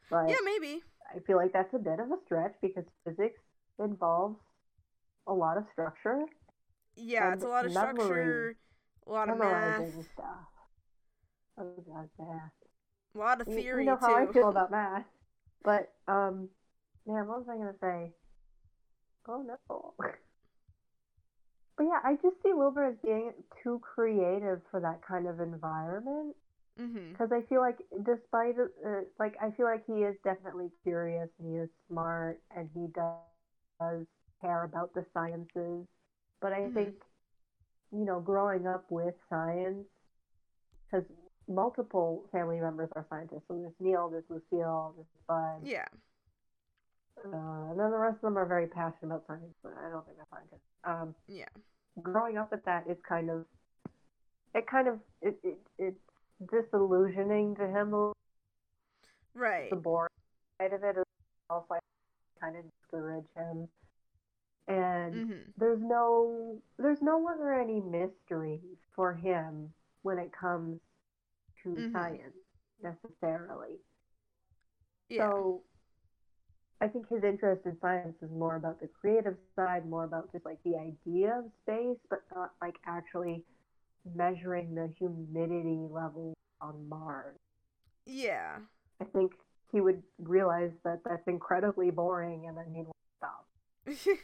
But Yeah, maybe. I feel like that's a bit of a stretch because physics involves a lot of structure, Yeah, it's a lot of structure, a lot of math, stuff. Oh god, math. a lot of You- theory you know how I feel about math. But um, man, what was I gonna say? Oh no. But yeah, I just see Wilbur as being too creative for that kind of environment. Because I feel like, despite uh, like, I feel like he is definitely curious and he is smart and he does, does care about the sciences. But I Mhm. think, you know, growing up with science, because multiple family members are scientists. So there's Neil, there's Lucille, there's Bud, Yeah. uh, and then the rest of them are very passionate about science, but I don't think they're scientists. Um, Yeah. growing up with that is kind of, it kind of, it, it it's disillusioning to him a Right. the boring side of it is also like, kind of discourage him. And hmm there's no there's no longer any mystery for him when it comes to Mhm. science necessarily. Yeah. So I think his interest in science is more about the creative side, more about just like the idea of space, but not like actually measuring the humidity level on Mars. yeah. I think he would realize that that's incredibly boring and then he'd stop.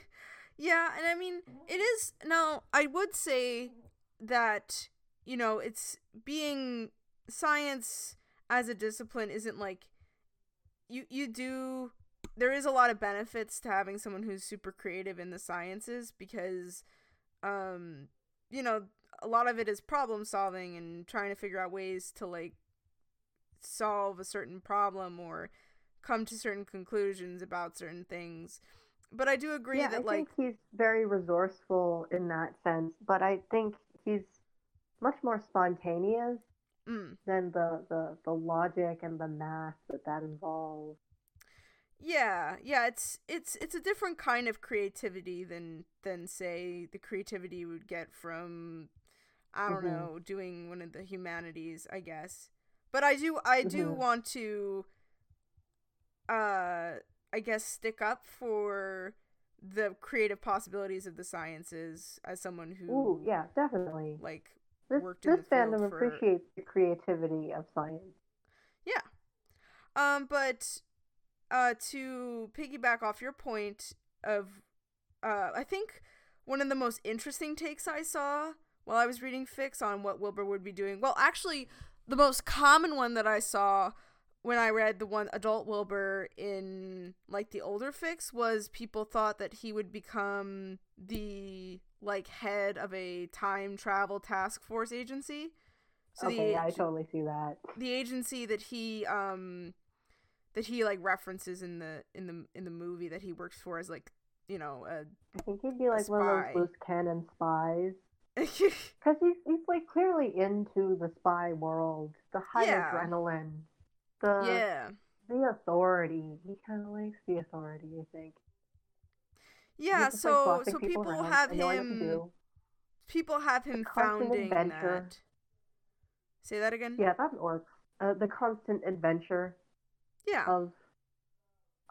yeah, and I mean, it is. Now, I would say that, you know, it's being science as a discipline isn't like you you do there is a lot of benefits to having someone who's super creative in the sciences because um you know a lot of it is problem solving and trying to figure out ways to like solve a certain problem or come to certain conclusions about certain things. But i do agree yeah, that I like think he's very resourceful in that sense, but I think he's much more spontaneous Mm. than the, the the logic and the math that that involves. Yeah, yeah, it's it's it's a different kind of creativity than than say the creativity you would get from I don't Mhm. know, doing one of the humanities, I guess. But I do I do Mhm. want to uh I guess stick up for the creative possibilities of the sciences as someone who Ooh, yeah, definitely. like This worked this fandom for- appreciates the creativity of science. Yeah. Um, but uh, to piggyback off your point of, uh, I think one of the most interesting takes I saw while I was reading fics on what Wilbur would be doing. Well, actually, the most common one that I saw when I read the one adult Wilbur in like the older fics was people thought that he would become the like head of a time travel task force agency. So the okay, yeah, I totally see that. the agency that he um that he like references in the in the in the movie that he works for is like you know uh I think he'd be like one of those loose cannon spies. Because he's, he's like clearly into the spy world, the high Yeah. adrenaline, the yeah the authority. He kind of likes the authority, I think. Yeah just so bossing so people around have and knowing what to him people have him founding adventure. that say that again Yeah, that works. Uh, the constant adventure yeah of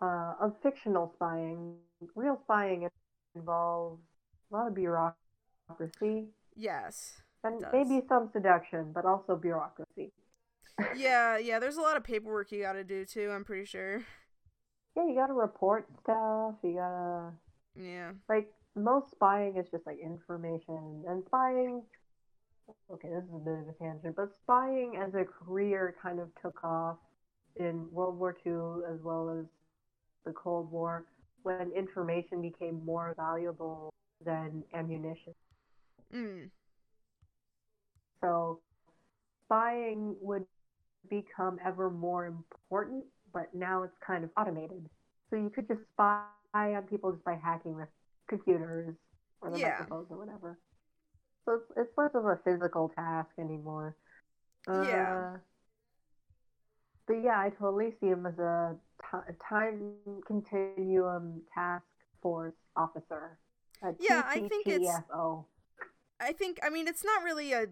uh, of fictional spying. Real spying involves a lot of bureaucracy yes and maybe some seduction, but also bureaucracy. Yeah yeah there's a lot of paperwork you gotta do too i'm pretty sure Yeah, you gotta report stuff. You gotta yeah like most spying is just like information and spying. Okay, this is a bit of a tangent, but spying as a career kind of took off in World War II as well as the Cold War when information became more valuable than ammunition. mm. So spying would become ever more important, but now it's kind of automated. So you could just spy on people just by hacking their computers or the Yeah. microphones or whatever. So it's, it's less of a physical task anymore. Yeah. Uh, but yeah, I totally see him as a time continuum task force officer. Yeah, I think it's-. I think I mean it's not really a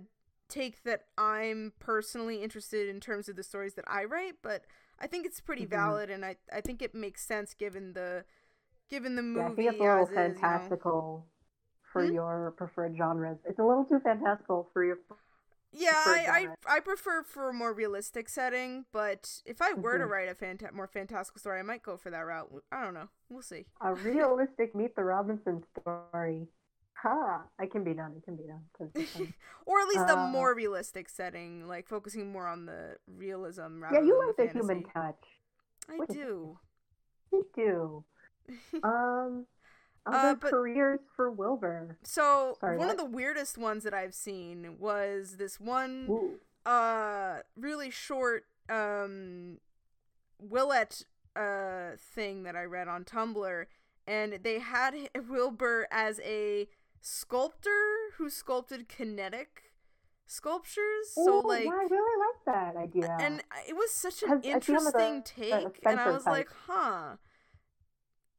take that I'm personally interested in terms of the stories that I write, but I think it's pretty Mhm. valid and I I think it makes sense given the given the Yeah, I think it's a little as is, you know. fantastical for Hmm? your preferred genres. It's a little too fantastical for your. Yeah, I. I I prefer for a more realistic setting, but if I were to Mhm. write a fanta- more fantastical story, I might go for that route. I don't know. We'll see. A realistic Meet the Robinson story. Ha! I can be done. It can be done. or at least a Uh, more realistic setting, like focusing more on the realism rather yeah, you than like the, the human touch. I a do. You do. Um, Uh, but- careers for Wilbur. So Sorry, one of the weirdest ones that I've seen was this one Ooh. uh really short um Willette uh thing that I read on Tumblr and they had Wilbur as a sculptor who sculpted kinetic sculptures so like yeah, I really like that idea. and it was such an I see him as a- interesting a take and I was type. like huh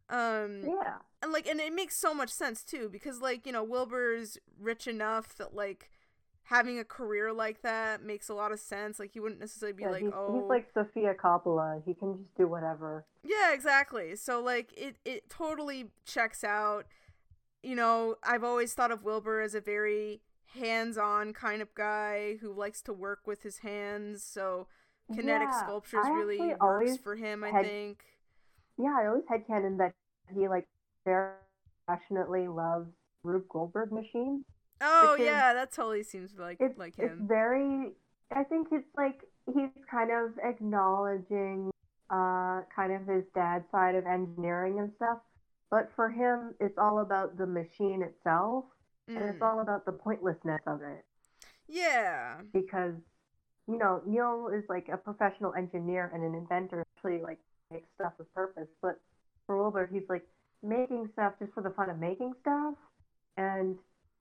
um yeah. and like and it makes so much sense too because like you know wilbur's rich enough that like having a career like that makes a lot of sense like he wouldn't necessarily be yeah, like he's, oh he's like Sofia Coppola. He can just do whatever. yeah exactly so like it it totally checks out you know i've always thought of wilbur as a very hands-on kind of guy who likes to work with his hands so kinetic Yeah, sculptures really works for him i think Yeah, I always had canon that he like very passionately loves Rube Goldberg machines. oh yeah that totally seems like It's like it's him very. I think it's like he's kind of acknowledging, uh, kind of his dad's side of engineering and stuff. But for him, it's all about the machine itself, and it's Mm. all about the pointlessness of it. yeah Because, you know, Neil is like a professional engineer and an inventor, actually like makes stuff with purpose. But for Wilbur, he's like making stuff just for the fun of making stuff, and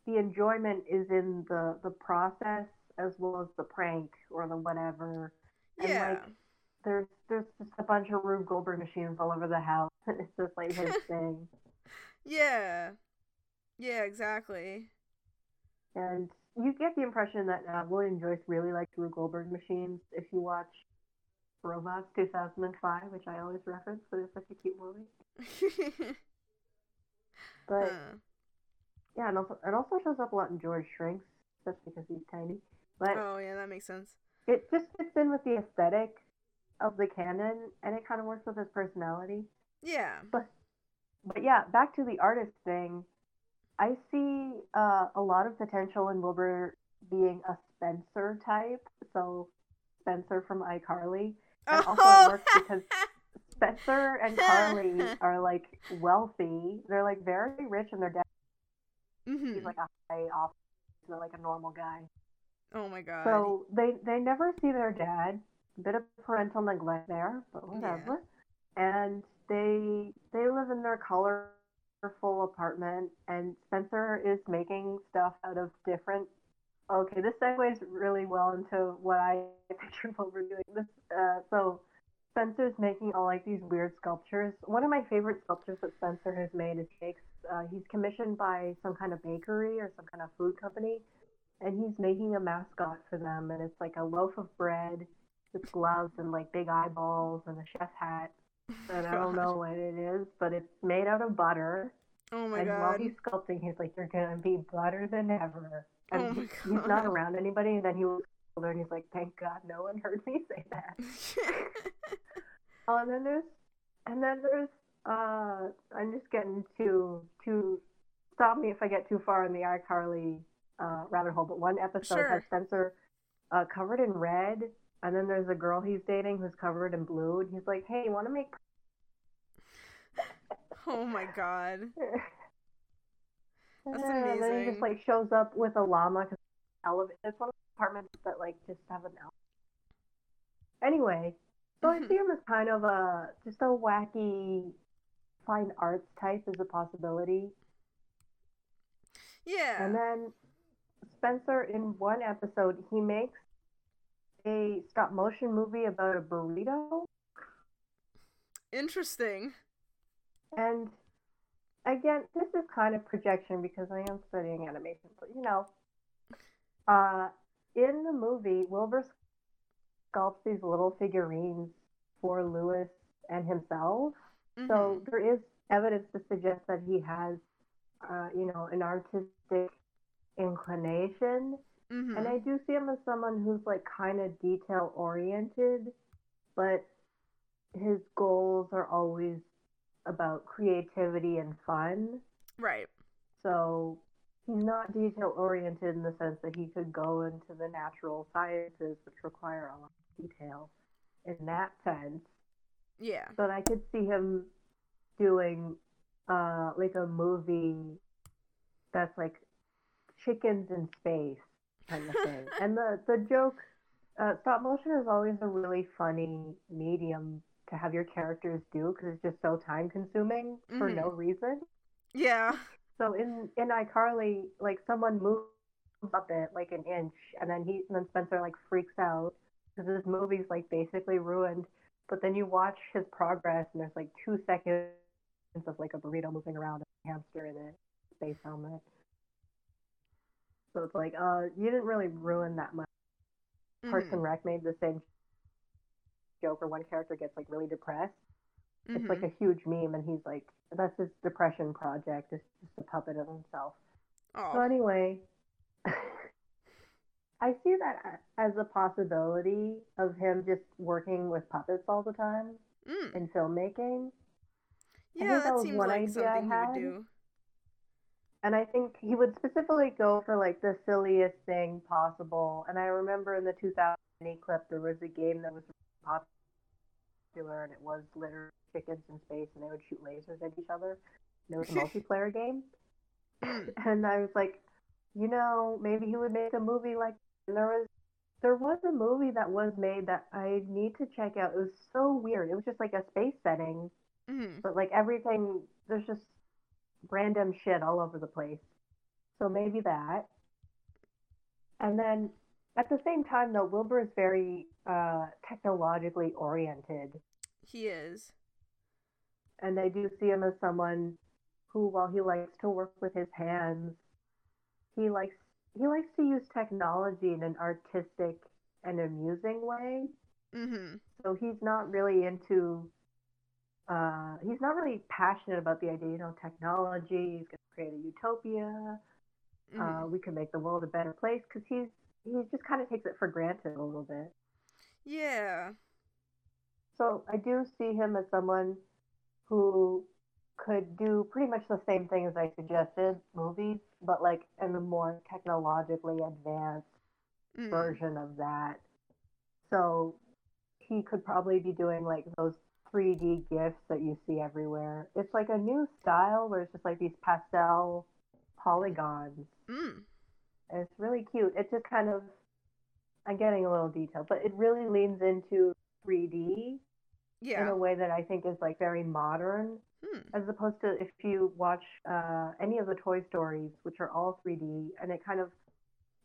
the enjoyment is in the the process as well as the prank or the whatever. And Yeah. like there's there's just a bunch of Rube Goldberg machines all over the house. It's just like his thing. Yeah. Yeah, exactly. And you get the impression that uh, William Joyce really liked Rube Goldberg machines if you watch Robots 2005, which I always reference because it's such a cute movie. But Huh. yeah, and also it also shows up a lot in George Shrinks, just because he's tiny. But Oh, yeah, that makes sense. it just fits in with the aesthetic of the canon, and it kind of works with his personality. Yeah. But but yeah, back to the artist thing. I see uh, a lot of potential in Wilbur being a Spencer type. So Spencer from iCarly. And also it works because Spencer and Carly are like wealthy. They're like very rich and their dad Mhm. he's like a high office, they're like a normal guy. Oh my god. So they they never see their dad. A bit of parental neglect there, but whatever. And they they live in their colorful apartment, and Spencer is making stuff out of different. Okay, this segues really well into what I picture what we're doing. This uh, so Spencer's making all like these weird sculptures. One of my favorite sculptures that Spencer has made is cakes. Uh, he's commissioned by some kind of bakery or some kind of food company, and he's making a mascot for them, and it's like a loaf of bread with gloves and like big eyeballs and a chef hat. And I don't know what it is, but it's made out of butter. Oh my god. and while he's sculpting, he's like, "You're gonna be butter than ever." And Oh my he- he's not around anybody. And then he looks older, and he's like, "Thank God, no one heard me say that." Oh, and then there's, and then there's, uh, I'm just getting too, too, stop me if I get too far in the iCarly uh, rabbit hole, but one episode Sure. has Spencer uh, covered in red, and then there's a girl he's dating who's covered in blue, and he's like, hey, you want to make. oh my god. That's amazing. And then he just like shows up with a llama because elevator. It's one of the apartments that like just have an elevator. Anyway, so I see him as kind of a just a wacky fine arts type is a possibility. Yeah. And then Spencer, in one episode, he makes a stop motion movie about a burrito. Interesting. And again, this is kind of projection because I am studying animation, but you know, uh, in the movie, Wilbur sculpts these little figurines for Lewis and himself. So Mhm. there is evidence to suggest that he has, uh, you know, an artistic inclination. Mhm. And I do see him as someone who's like kind of detail oriented, but his goals are always about creativity and fun. right. So he's not detail oriented in the sense that he could go into the natural sciences, which require a lot of detail in that sense. Yeah. But I could see him doing uh, like a movie that's like chickens in space kind of thing. and the the joke, uh, stop motion is always a really funny medium to have your characters do because it's just so time consuming for Mhm. no reason. Yeah. So in in iCarly, like someone moves up it like an inch, and then he and then Spencer like freaks out because this movie's like basically ruined. But then you watch his progress, and there's like two seconds of like a burrito moving around and a hamster in a space helmet. So it's like, uh, you didn't really ruin that much. Parks Mhm. and Rec made the same joke where one character gets like really depressed. It's like Mhm. a huge meme, and he's like, that's his depression project. It's just a puppet of himself. So Oh. anyway, I see that as a possibility of him just working with puppets all the time Mm. in filmmaking. Yeah, that that was seems one like idea I something he would do. And I think he would specifically go for like the silliest thing possible. And I remember in the 2008 clip, there was a game that was popular, and it was literally chickens in space, and they would shoot lasers at each other. And it was a multiplayer game. And I was like, you know, maybe he would make a movie like. And there was, there was a movie that was made that I need to check out. It was so weird. It was just like a space setting, Mhm. but like everything, there's just random shit all over the place. So maybe that. And then At the same time, though, Wilbur is very uh, technologically oriented, He is. and I do see him as someone who, while he likes to work with his hands, he likes he likes to use technology in an artistic and amusing way. Mm-hmm. So he's not really into. Uh, he's not really passionate about the idea, you know, technology. He's going to create a utopia. mm-hmm. Uh, we can make the world a better place because he's he just kind of takes it for granted a little bit. yeah. So I do see him as someone who could do pretty much the same thing as I suggested, movies, but like in a more technologically advanced Mm. version of that. So he could probably be doing like those 3D gifs that you see everywhere. It's like a new style where it's just like these pastel polygons. Mm. It's really cute. It just kind of, I'm getting a little detailed, but it really leans into 3D in a way that I think is like very modern, Hmm. as opposed to if you watch uh, any of the Toy Stories, which are all 3D, and it kind of,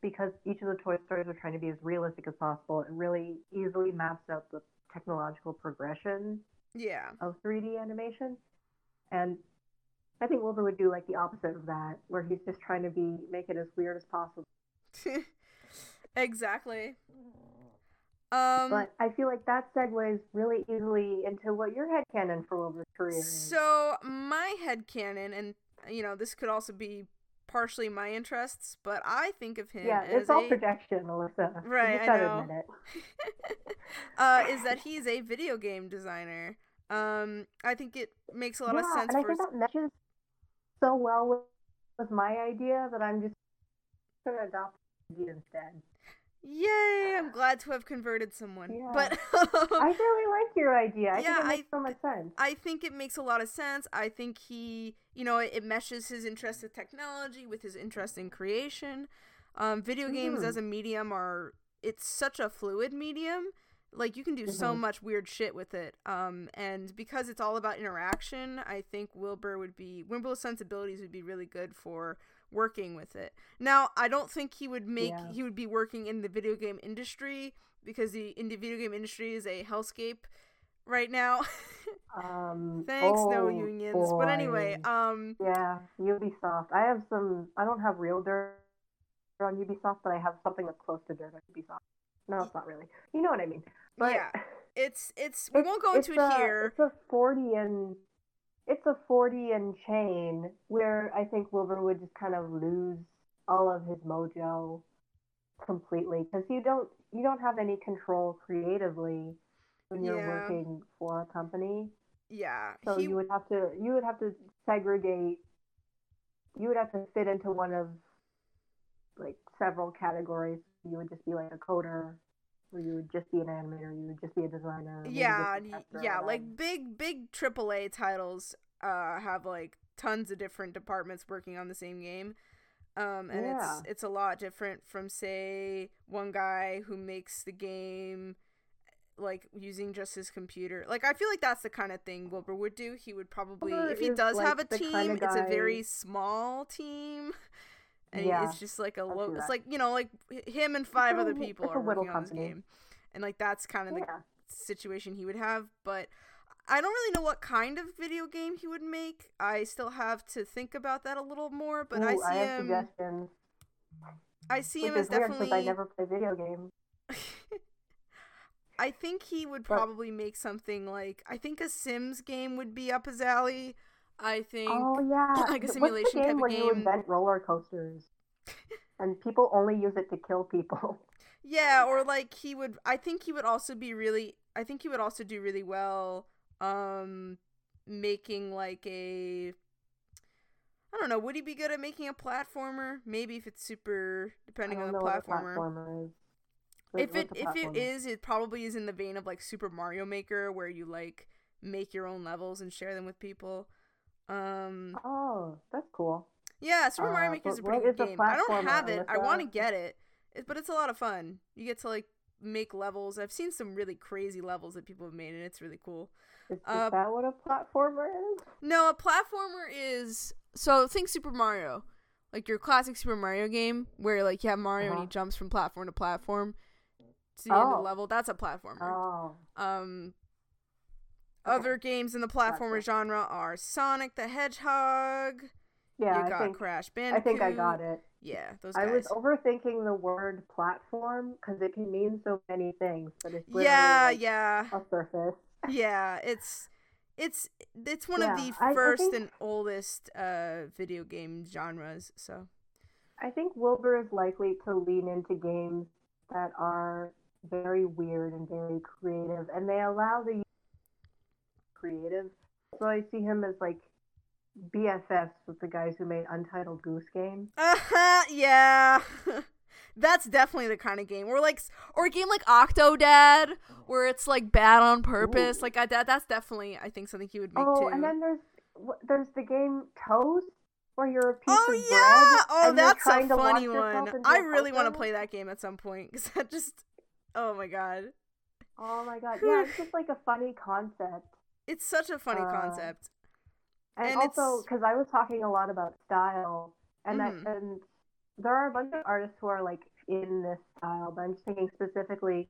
because each of the Toy Stories are trying to be as realistic as possible, it really easily maps out the technological progression Yeah. of 3D animation. And I think Wilbur would do like the opposite of that, where he's just trying to be make it as weird as possible. exactly. Um. But I feel like that segues really easily into what your headcanon for Wilbur's career is. So my headcanon, and you know, this could also be partially my interests, but I think of him yeah, as it's all a projection, Alyssa. Right, I know. uh, is that he's a video game designer. Um, I think it makes a lot yeah, of sense and I for think that matches so well with, with my idea that I'm just gonna adopt the idea instead. Yay! I'm glad to have converted someone. Yeah. But I really like your idea. I Yeah, think it I- makes so much sense. I think it makes a lot of sense. I think he, you know, it, it meshes his interest in technology with his interest in creation. Um, video games Mhm. as a medium are it's such a fluid medium. Like you can do so Mhm. much weird shit with it. Um, and because it's all about interaction, I think Wilbur would be Wilbur's sensibilities would be really good for working with it. Now, I don't think he would make Yeah. he would be working in the video game industry because the in the video game industry is a hellscape right now. Um, Thanks, no oh, unions. But anyway, boy. um, Yeah, Ubisoft. I have some. I don't have real dirt on Ubisoft, but I have something that's close to dirt on Ubisoft. No, it's not really. You know what I mean? But Yeah, it's it's we it's- won't go into it a, here. It's a forty and it's a forty and chain where I think Wilbur would just kind of lose all of his mojo completely because you don't you don't have any control creatively when you're Yeah. working for a company. Yeah, So he you would have to you would have to segregate. You would have to fit into one of like several categories. You would just be like a coder, or you would just be an animator. You would just be a designer. yeah a yeah like big big AAA titles uh have like tons of different departments working on the same game. Um, and Yeah. it's it's a lot different from say one guy who makes the game like using just his computer. Like I feel like that's the kind of thing Wilbur would do. He would probably Wilbur if he does like, have a team, kinda it's a very small team. And Yeah, it's just like a low it's like, you know, like him and five other people are working on this game. And like that's kind of the yeah. situation he would have, but I don't really know what kind of video game he would make. I still have to think about that a little more, but I Ooh, see have him suggestions. I see Which him as definitely because I never play video games. I think he would But- probably make something like I think a Sims game would be up his alley. I think Oh yeah, like a What's the simulation game of where you invent roller coasters, and people only use it to kill people. Yeah, or like he would I think he would also be really I think he would also do really well um making like a I don't know, would he be good at making a platformer? Maybe if it's super depending on the know what a platformer. platformer. If it if it is, it probably is in the vein of like Super Mario Maker where you like make your own levels and share them with people. Um Oh, that's cool. yeah, Super Mario Uh, Maker is a pretty good game. I don't have it. I want to get it. but it's a lot of fun. You get to like make levels. I've seen some really crazy levels that people have made, and it's really cool. Is, is Uh, that what a platformer is? No, a platformer is so think Super Mario. like your classic Super Mario game where like you have Mario and Uh-huh. he jumps from platform to platform to the end of the Oh. level. That's a platformer. Oh. Um. Other games in the platformer genre are Sonic the Hedgehog. Yeah, you I got think Crash Bandicoot. I think I got it. Yeah, those guys. I was overthinking the word platform because it can mean so many things, but it's yeah, like yeah, a surface. yeah. It's it's it's one of Yeah, the I- I first think- and oldest uh video game genres. So I think Wilbur is likely to lean into games that are very weird and very creative, and they allow the. So I see him as like BFFs with the guys who made Untitled Goose Game. Uh-huh, yeah. That's definitely the kind of game. Or like or a game like Octodad where it's like bad on purpose. Ooh. Like I, that that's definitely I think something he would make Oh, too. and then there's there's the game Toast, where you're a piece oh of yeah. bread. Oh, and that's a funny one. I really want to play that game at some point cuz that just Oh my god. Oh my god, yeah, it's just like a funny concept. It's such a funny Uh, concept. And, And also, because I was talking a lot about style, and Mhm. I, and there are a bunch of artists who are like in this style, but I'm just thinking specifically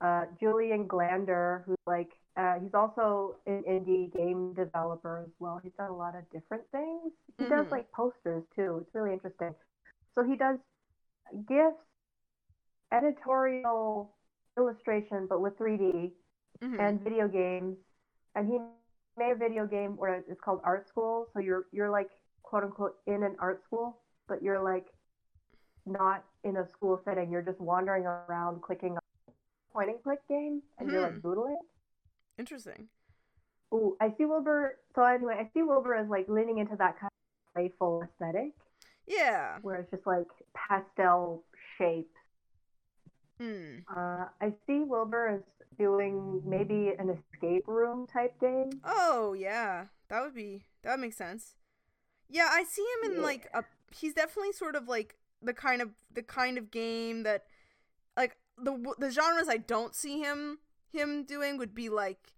uh, Julian Glander, who's like uh, he's also an indie game developer as well. He's done a lot of different things. He does Mhm. like posters too. It's really interesting. So he does gifs, editorial illustration, but with 3D Mhm. and video games. And he made a video game where it's called Art Sqool. So you're you're like quote unquote in an art school, but you're like not in a school setting. You're just wandering around clicking on point and click game and you're like Hmm. doodling. Interesting. Ooh, I see Wilbur. So anyway, I see Wilbur as like leaning into that kind of playful aesthetic Yeah. where it's just like pastel shapes. Hmm. Uh, I see Wilbur as doing maybe an escape room type game. Oh yeah, that would be that would make sense. Yeah, I see him in Yeah. like a. He's definitely sort of like the kind of the kind of game that, like the the genres I don't see him him doing would be like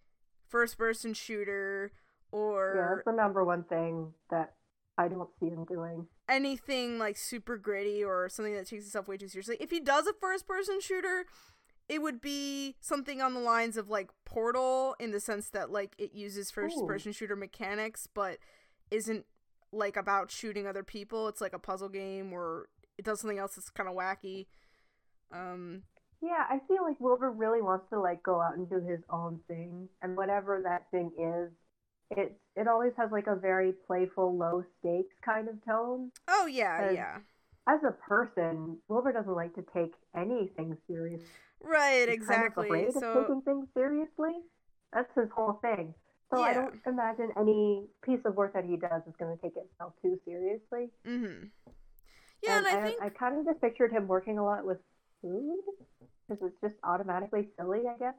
first person shooter or Yeah, that's the number one thing that I don't see him doing. Anything like super gritty or something that takes itself way too seriously. If he does a first person shooter, it would be something on the lines of like Portal in the sense that like it uses first person shooter mechanics but isn't like about shooting other people. It's like a puzzle game or it does something else that's kind of wacky. Um Yeah, I feel like Wilbur really wants to like go out and do his own thing, and whatever that thing is, it it always has like a very playful, low stakes kind of tone. oh yeah, yeah. As a person, Wilbur doesn't like to take anything seriously. Right, He's exactly. Kind of afraid of taking things seriously. That's his whole thing. So I don't imagine any piece of work that he does is going to take itself too seriously. mhm. Yeah, and, I, think I kind of just pictured him working a lot with food because it's just automatically silly, I guess.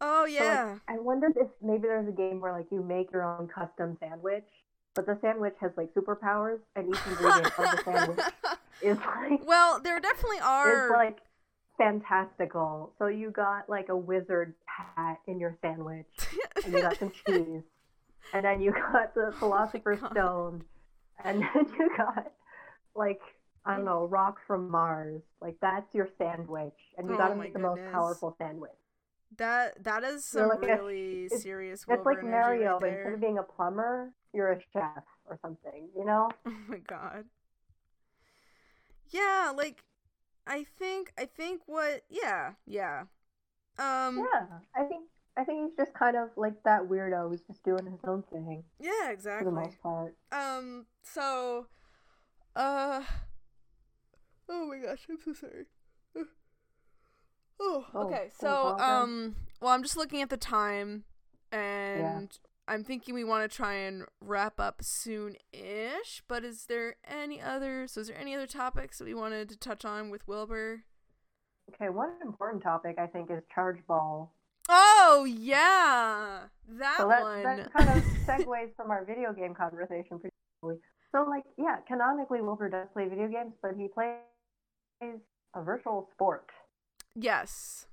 Oh So, like, yeah. I wondered if maybe there's a game where like you make your own custom sandwich, but the sandwich has like superpowers, and each ingredient of the sandwich is like well, there definitely is are like fantastical. So you got like a wizard hat in your sandwich, and you got some cheese, and then you got the oh philosopher's Oh stone, and then you got like I don't know rock from Mars. Like that's your sandwich, and you Oh got to my make the most powerful sandwich. That that is some like a- really it's- serious. It's like Mario, right but instead of being a plumber, you're a chef or something. You know? Oh my god. Yeah, like I think I think what yeah, yeah. Um Yeah, I think I think he's just kind of like that weirdo who's just doing his own thing yeah, exactly. for the most part. Um so uh Oh my gosh, I'm so sorry. Oh, Oh, okay. oh, So, um well, I'm just looking at the time and I'm thinking we want to try and wrap up soon-ish, but is there any other so is there any other topics that we wanted to touch on with Wilbur? Okay, one important topic I think is charge ball. Oh yeah, that So that one. that kind of segues from our video game conversation pretty. So like yeah, canonically Wilbur does play video games, but he plays a virtual sport. Yes.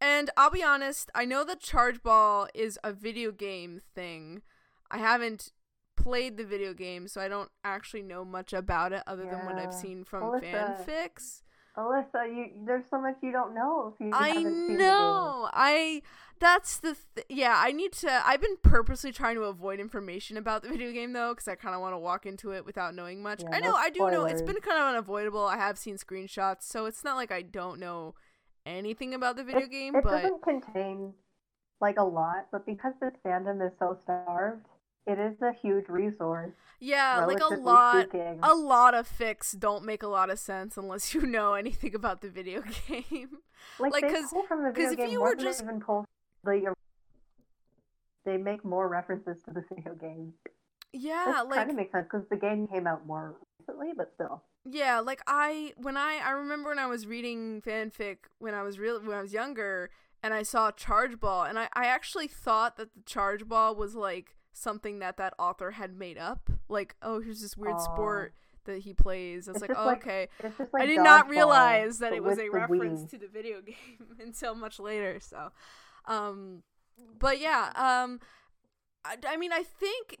And I'll be honest, I know that Charge Ball is a video game thing. I haven't played the video game, so I don't actually know much about it other than what I've seen from fanfics. Alyssa, you there's so much you don't know if you I haven't seen the game. know. I that's the th- yeah. I need to. I've been purposely trying to avoid information about the video game though, because I kind of want to walk into it without knowing much. Yeah, I know. I do know. It's been kind of unavoidable. I have seen screenshots, so it's not like I don't know anything about the video it, game. It but doesn't contain like a lot, but because this fandom is so starved, it is a huge resource. yeah, like a lot. speaking. A lot of fics don't make a lot of sense unless you know anything about the video game. like, like, they 'cause- pull from the 'cause video if you were just- they even pull like they make more references to the video game. yeah, Which like kind of makes sense because the game came out more recently, but still. Yeah, like I when I I remember when I was reading fanfic when I was real when I was younger and I saw Charge Ball and I I actually thought that the Charge Ball was like something that that author had made up. Like, oh, here's this weird sport that he plays. I was It's like, oh, like okay. Like I did not realize that it was a reference to the video game until much later. So, um, but yeah, um, I, I mean, I think.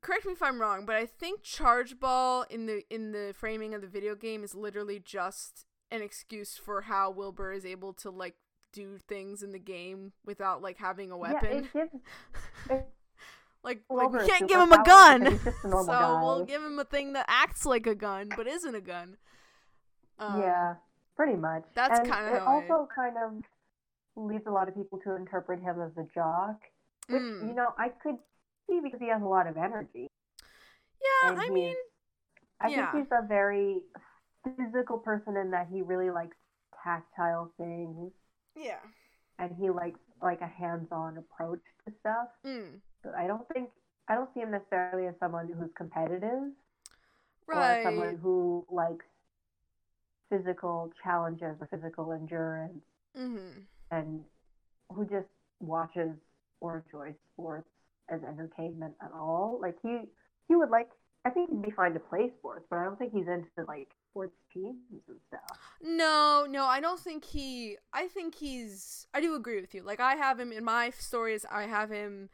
Correct me if I'm wrong, but I think Charge Ball in the in the framing of the video game is literally just an excuse for how Wilbur is able to like do things in the game without like having a weapon. Yeah, it gives. It, like, like we can't give him a gun, because he's just a so guy. we'll give him a thing that acts like a gun but isn't a gun. Um, yeah, pretty much. that's kinda it how I- also kind of leads a lot of people to interpret him as a jock, which Mm. you know I could see because he has a lot of energy. Yeah, and I mean, I yeah. think he's a very physical person in that he really likes tactile things yeah. and he likes like a hands-on approach to stuff. Mm. But I don't think I don't see him necessarily as someone who's competitive or someone who likes physical challenges or physical endurance Mm-hmm. and who just watches or enjoys sports as entertainment at all. Like he he would like I think he'd be fine to play sports, but I don't think he's into like sports teams and stuff. No, no, I don't think he. I think he's. I do agree with you. Like I have him in my stories. I have him,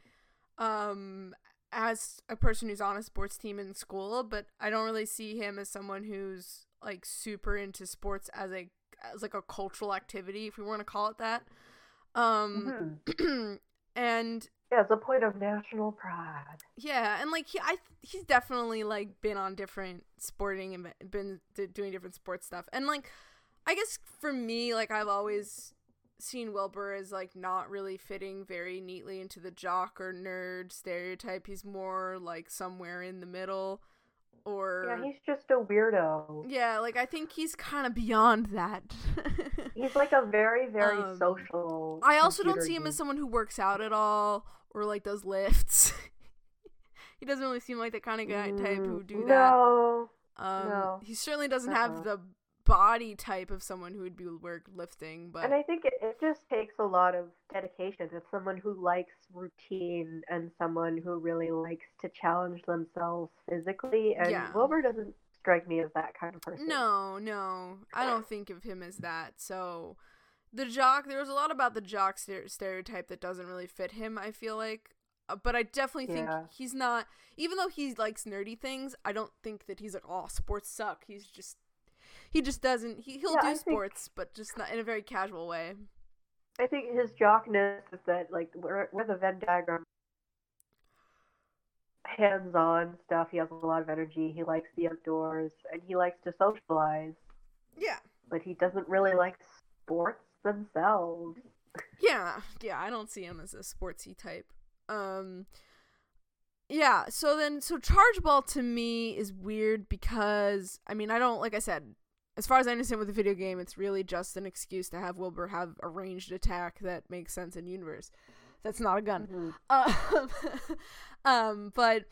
um, as a person who's on a sports team in school, but I don't really see him as someone who's like super into sports as a as like a cultural activity, if we want to call it that. Um, Mhm. and Yeah, it's a point of national pride. Yeah, and like he, I, he's definitely like been on different sporting and been doing different sports stuff, and like, I guess for me, like I've always seen Wilbur as like not really fitting very neatly into the jock or nerd stereotype. He's more like somewhere in the middle, or Yeah, he's just a weirdo. yeah, like I think he's kind of beyond that. He's like a very, very Um, social. I also don't see him as someone who works out at all or like does lifts. he doesn't really seem like the kind of guy type who Mm, do that. No, Um, no. he certainly doesn't Uh-uh. have the body type of someone who would be work lifting, but and I think it, it just takes a lot of dedication. It's someone who likes routine and someone who really likes to challenge themselves physically. And Yeah. Wilbur doesn't strike me as that kind of person. no, no, I don't think of him as that. So the jock, there was a lot about the jock stere- stereotype that doesn't really fit him. I feel like. Uh, but I definitely think Yeah. he's not, even though he likes nerdy things. I don't think that he's like, oh, sports suck. He's just, he just doesn't. He he'll Yeah, do I think- sports, but just not in a very casual way. I think his jockness is that, like, where, where the Venn diagram hands on stuff, he has a lot of energy, he likes the outdoors, and he likes to socialize, Yeah. but he doesn't really like sports themselves. Yeah, yeah, I don't see him as a sportsy type. Um Yeah, so then so charge ball to me is weird because I mean, I don't like I said, as far as I understand with the video game, it's really just an excuse to have Wilbur have a ranged attack that makes sense in universe. That's not a gun. Mhm. Um, um but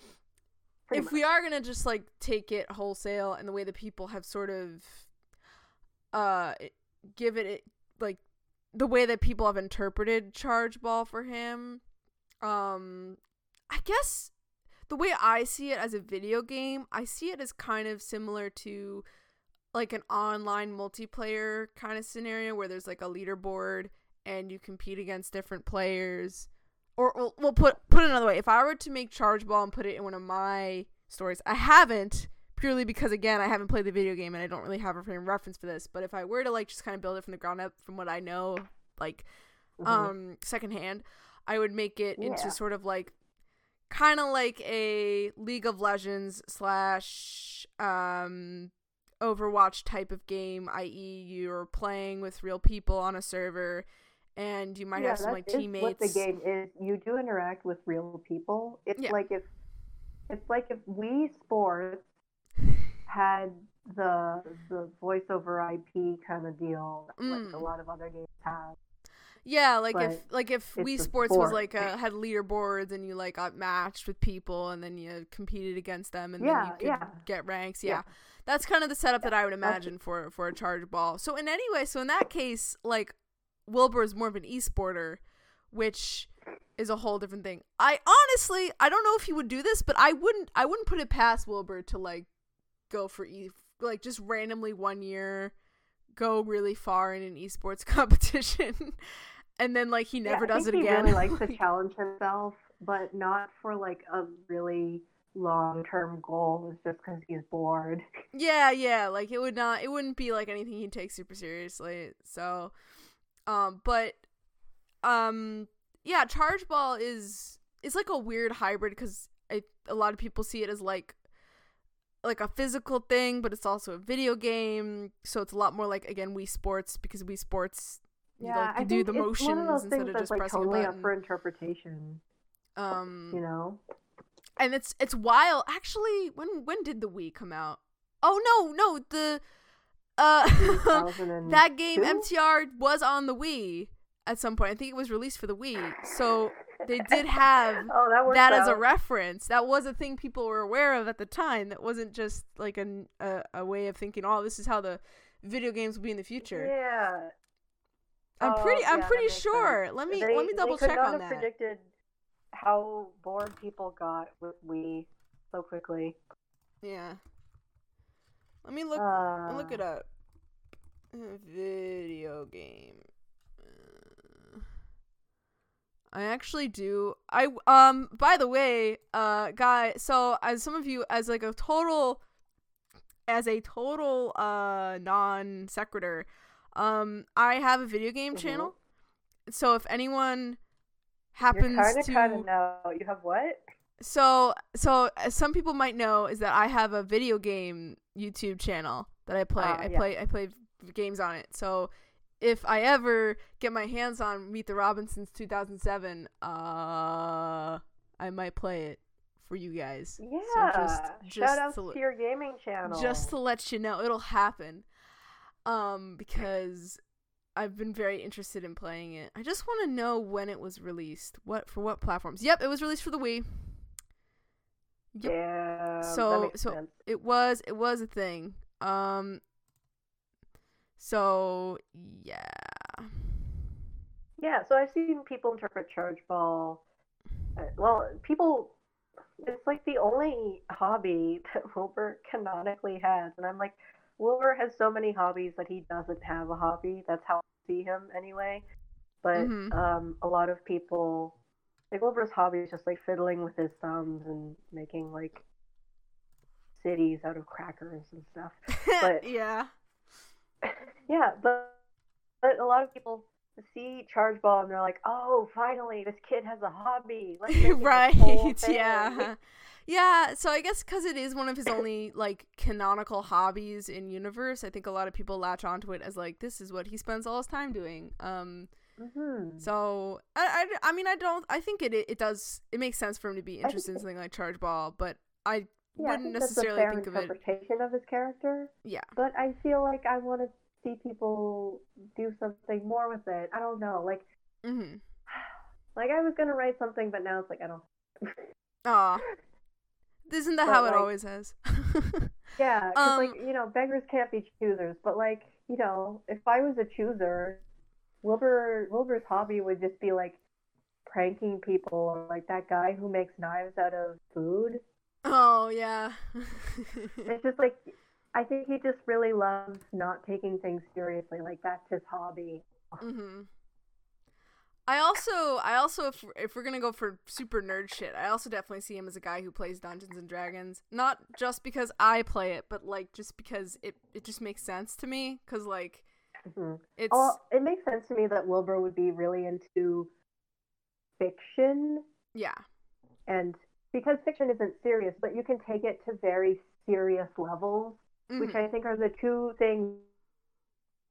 Pretty if we are gonna just like take it wholesale and the way that people have sort of uh give it, it like the way that people have interpreted charge ball for him um i guess the way i see it as a video game i see it as kind of similar to like an online multiplayer kind of scenario where there's like a leaderboard and you compete against different players or we'll, we'll put put it another way. If I were to make Charge Ball and put it in one of my stories, I haven't purely because again I haven't played the video game and I don't really have a frame reference for this. But if I were to like just kind of build it from the ground up, from what I know, like Mhm. um secondhand, I would make it Yeah. into sort of like kind of like a League of Legends slash um Overwatch type of game, i.e., you're playing with real people on a server, and you might yeah, have some like teammates. What the game is, you do interact with real people. It's Yeah. like if it's like if Wii Sports had the the voice over IP kind of deal that, like Mm. a lot of other games have. Yeah, like if but like if Wii Sports was like uh, a, had leaderboards and you like got matched with people and then you competed against them and then you could yeah. get ranks. Yeah. Yeah. That's kind of the setup that I would that's- imagine for for a charge ball. So in any way, so in that case, like Wilbur is more of an esporter, which is a whole different thing. I honestly, I don't know if he would do this, but I wouldn't I wouldn't put it past Wilbur to like go for e like just randomly one year go really far in an esports competition and then like he never yeah, does it again. He really likes to challenge himself, but not for like a really long term goal. It's just because he's bored. yeah, yeah, like it would not it wouldn't be like anything he'd take super seriously. So um but um yeah, charge ball is is like a weird hybrid cuz a lot of people see it as like like a physical thing, but it's also a video game. So it's a lot more like again Wii Sports because Wii Sports Yeah, like I do the motions one of those instead things of that's just like pressing totally a up for interpretation. um You know, and it's it's wild. Actually, when when did the Wii come out? Oh no, no, the uh that game MTR was on the Wii at some point. I think it was released for the Wii. So they did have oh, that that as a reference. That was a thing people were aware of at the time. That wasn't just like an, a a way of thinking, "Oh, this is how the video games will be in the future." Yeah. I'm Oh, pretty I'm yeah, pretty sure. sense. Let me They- let me double check on have that. predicted how bored people got with Wii so quickly. Yeah. Let me look uh, look it up. Uh, Video game. Uh, I actually do. I um. By the way, uh, guy. So as some of you, as like a total, as a total uh non sequitur, um, I have a video game Mhm. channel. So if anyone You're happens to kind of know. You have what? so so as some people might know is that I have a video game YouTube channel that I play. Ah, I yeah. play I play games on it. So if I ever get my hands on Meet the Robinsons 2007, uh I might play it for you guys. Yeah. just- Shout out to- to your gaming channel. Just to let you know it'll happen. Um because I've been very interested in playing it. I just want to know when it was released. What for what platforms? Yep, it was released for the Wii. Yep. Yeah. So- so- sense. It was it was a thing. Um so yeah. Yeah, so I've seen people interpret charge ball. uh, Well, people, it's like the only hobby that Wilbur canonically has, and I'm like, Wilbur has so many hobbies that he doesn't have a hobby. That's how I see him anyway. But Mhm. um, a lot of people, like Wilbur's hobby is just like fiddling with his thumbs and making like cities out of crackers and stuff. But- yeah. yeah, but but a lot of people see charge ball and they're like, "Oh, finally, this kid has a hobby." Let's make it this right. Yeah. Yeah, so I guess cuz it is one of his only like canonical hobbies in universe, I think a lot of people latch onto it as like this is what he spends all his time doing. Um Mhm. so I, I, I mean I don't I think it it does it makes sense for him to be interested in something like charge ball, but I yeah, wouldn't think that's a necessarily fair think of it interpretation of his character. yeah. But I feel like I want to see people do something more with it. I don't know, like Mhm. like I was gonna write something, but now it's like I don't. Aw. Isn't that But, how it always has? Yeah, Um, like you know, beggars can't be choosers. But like you know, if I was a chooser, Wilbur Wilbur's hobby would just be like pranking people, or like that guy who makes knives out of food. oh yeah. It's just like I think he just really loves not taking things seriously. Like that's his hobby. mhm. I also, I also, if, if we're gonna go for super nerd shit, I also definitely see him as a guy who plays Dungeons and Dragons. Not just because I play it, but like just because it it just makes sense to me. Cause like Mhm. it's Oh, it makes sense to me that Wilbur would be really into fiction yeah, and because fiction isn't serious, but you can take it to very serious levels, which Mhm. I think are the two things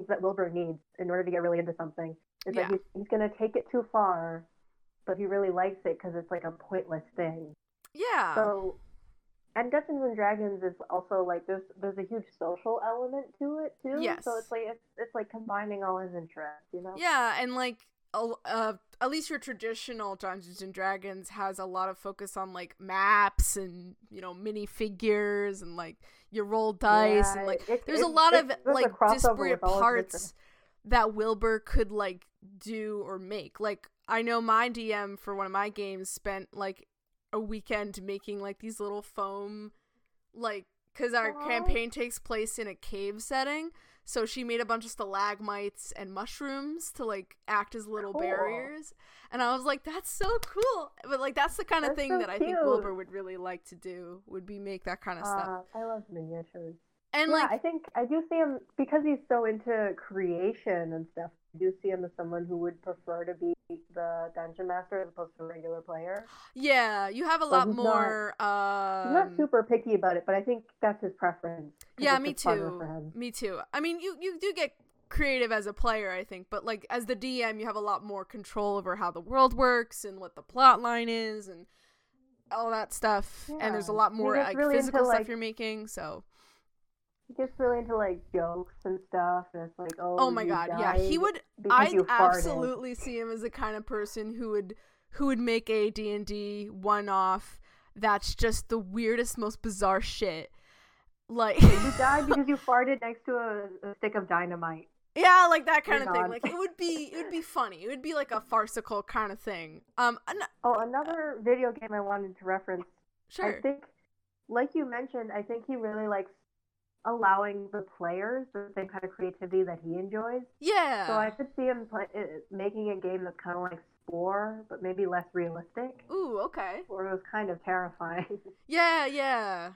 that Wilbur needs in order to get really into something. Is Yeah. that he's, he's going to take it too far, but he really likes it because it's like a pointless thing. yeah, So, and Dungeons and Dragons is also like there's there's a huge social element to it too. Yes. So it's like it's, it's like combining all his interests, you know. yeah, and like uh, at least your traditional Dungeons and Dragons has a lot of focus on like maps and you know mini figures and like you roll dice and like it- there's a lot it- of like disparate with all of his parts that Wilbur could like do or make. Like I know my DM for one of my games spent like a weekend making like these little foam like cuz our Aw. campaign takes place in a cave setting. So she made a bunch of stalagmites and mushrooms to like act as little Cool. barriers. And I was like that's so cool. But like that's the kind of That's thing so that I think. Wilbur would really like to do would be make that kind of stuff. Uh, I love miniatures. And yeah, like I think I do see him because he's so into creation and stuff. Do see him as someone who would prefer to be the dungeon master as opposed to a regular player. yeah, you have a lot he's not- more um He's not super picky about it, but I think that's his preference. Yeah, me too. Me too. I mean, you you do get creative as a player, I think, but like as the DM, you have a lot more control over how the world works and what the plot line is and all that stuff. And there's a lot more like really into, physical stuff like- you're making. So, gets really into like jokes and stuff, and it's like, oh, oh my god, yeah, he would. I farted. absolutely see him as the kind of person who would who would make a D and D one off. That's just the weirdest, most bizarre shit. Like You died because you farted next to a, a stick of dynamite. Yeah, like that kind You're of thing. Like it would be it would be funny. It would be like a farcical kind of thing. Um an- Oh, another video game I wanted to reference sure. I think, like you mentioned, I think he really likes allowing the players the same kind of creativity that he enjoys. yeah. So I could see him play, uh, making a game that's kind of like Spore, but maybe less realistic, Ooh, okay. or it was kind of terrifying. Yeah, yeah.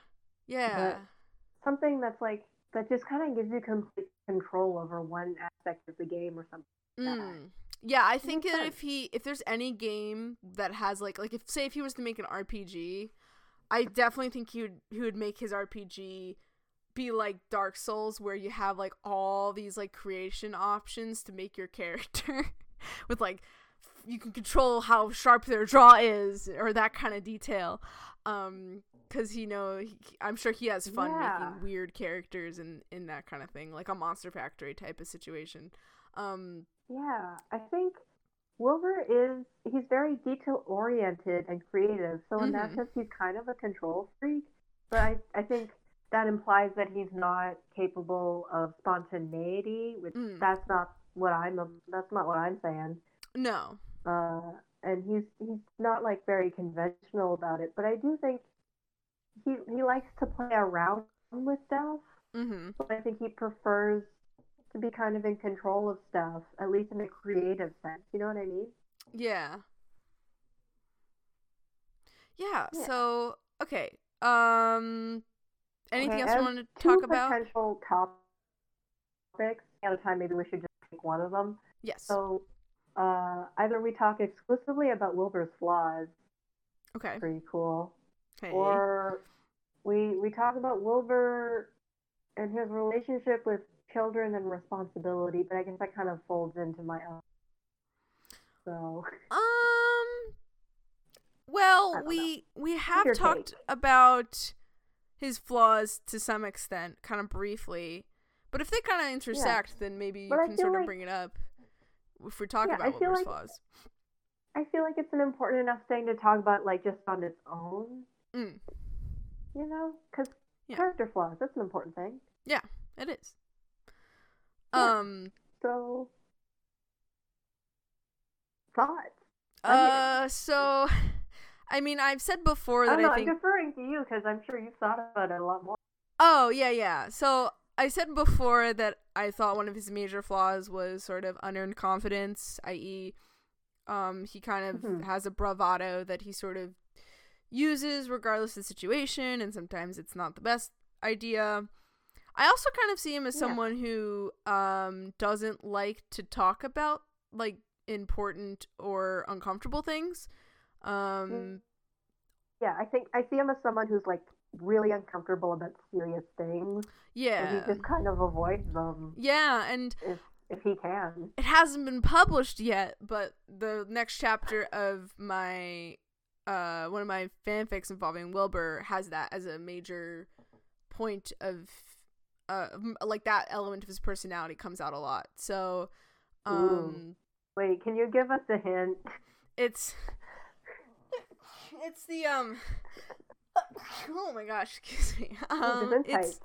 Yeah. Something that's like that just kind of gives you complete control over one aspect of the game or something. Mm. Yeah, I think that sense. if he if there's any game that has like like if say if he was to make an RPG, I definitely think he would he would make his RPG be like Dark Souls where you have like all these like creation options to make your character with like you can control how sharp their draw is or that kind of detail. Um cuz you know he, I'm sure he has fun Yeah. making weird characters and in that kind of thing, like a Monster Factory type of situation. Um Yeah, I think Wilbur is he's very detail oriented and creative. So in that Mhm. sense, he's kind of a control freak. But I, I think that implies that he's not capable of spontaneity, which Mm. that's not what I'm that's not what I'm saying. no. Uh, and he's he's not like very conventional about it. But I do think he he likes to play around with stuff. Mhm. But I think he prefers to be kind of in control of stuff, at least in a creative sense. You know what I mean? Yeah. Yeah, Yeah. so okay. Um anything Okay, else you want to talk about? potential topics. At a time, maybe we should just pick one of them. Yes. So, uh, either we talk exclusively about Wilbur's flaws, okay. pretty cool, Okay. or we we talk about Wilbur and his relationship with children and responsibility. But I guess that kind of folds into my own. So, Um well, we we have talked about his flaws to some extent, kind of briefly. But if they kind of intersect, then maybe you But can sort of bring it up if we talk Yeah, about Wilbur's like- flaws. I feel like it's an important enough thing to talk about, like just on its own. Mm, You know, because Yeah. character flaws, that's an important thing. Yeah, it is. Yeah. Um So, thoughts? Uh so I mean, I've said before I that don't know, I think I'm deferring to you because I'm sure you've thought about it a lot more. Oh, yeah, yeah. So I said before that I thought one of his major flaws was sort of unearned confidence, i.e., Um, he kind of Mhm. has a bravado that he sort of uses regardless of the situation, and sometimes it's not the best idea. I also kind of see him as Yeah. someone who um doesn't like to talk about like important or uncomfortable things. Um Yeah, I think I see him as someone who's like really uncomfortable about serious things. yeah. And he just kind of avoids them yeah, and if if he can. it hasn't been published yet, but the next chapter of my uh one of my fanfics involving Wilbur has that as a major point of uh like that element of his personality comes out a lot. So um Wait, can you give us a hint? it's it's the um oh my gosh, excuse me. Um it's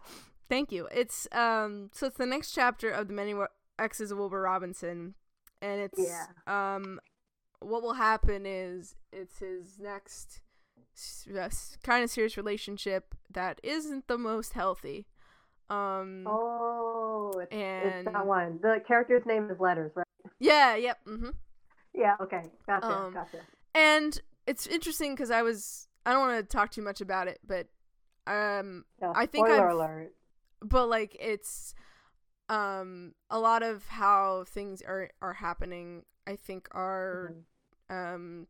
thank you. It's um so it's the next chapter of the many exes of Wilbur Robinson and it's Yeah. um what will happen is it's his next kind of serious relationship that isn't the most healthy. Um Oh, it's, and it's that one. The character's name is Letters, right? yeah, yep. Mm-hmm. Yeah. Okay. Gotcha. Um, gotcha. And it's interesting cuz I was I don't want to talk too much about it, but um Yeah, I think spoiler I've- alert. but like it's um a lot of how things are are happening I think are Mhm. um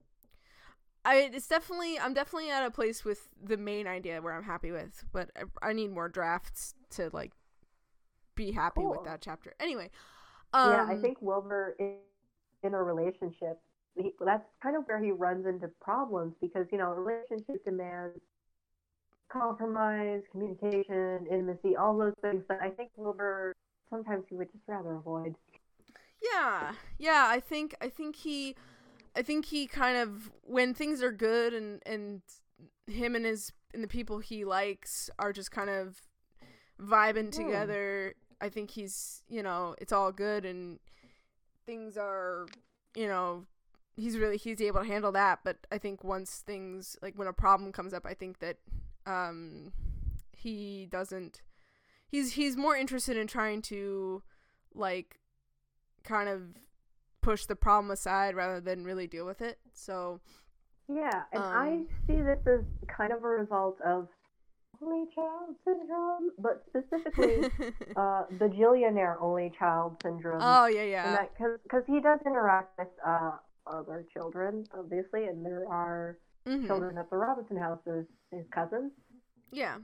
I it's definitely I'm definitely at a place with the main idea where I'm happy with, but I, I need more drafts to like be happy with that chapter. Anyway, um yeah, I think Wilbur is in a relationship. He, that's kind of where he runs into problems because you know relationship demands compromise, communication, intimacy, all those things that I think Wilbur sometimes he would just rather avoid. Yeah, yeah. I think I think he, I think he kind of when things are good and and him and his and the people he likes are just kind of vibing Hmm. together. I think he's you know it's all good and things are you know he's really he's able to handle that. But I think once things like when a problem comes up, I think that um he doesn't. He's he's more interested in trying to like kind of push the problem aside rather than really deal with it. So Yeah, and I Um, see this as kind of a result of only child syndrome, but specifically uh, the Bajillionaire only child syndrome. oh yeah, yeah, because he does interact with uh, other children, obviously, and there are Mhm. children at the Robinson house. There's his cousins, yeah,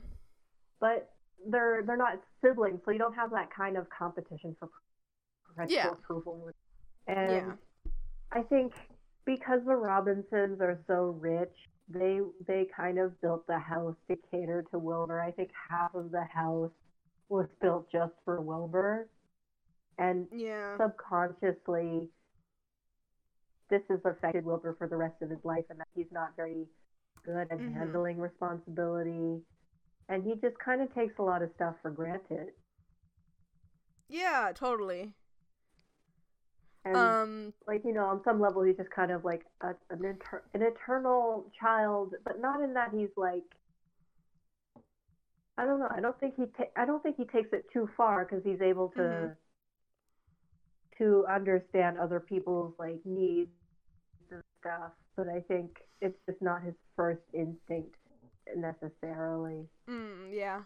but they're they're not siblings, so you don't have that kind of competition for parental Yeah. approval. And yeah, I think because the Robinsons are so rich, they they kind of built the house to cater to Wilbur. I think half of the house was built just for Wilbur, and yeah, subconsciously this has affected Wilbur for the rest of his life and that he's not very good at Mhm. handling responsibility and he just kind of takes a lot of stuff for granted yeah, totally. and Um, like you know on some level he's just kind of like a, an, inter- an eternal child but not in that he's like I don't know I don't think he ta- I don't think he takes it too far because he's able to Mhm. To understand other people's like needs and stuff but I think it's just not his first instinct necessarily mm, yeah.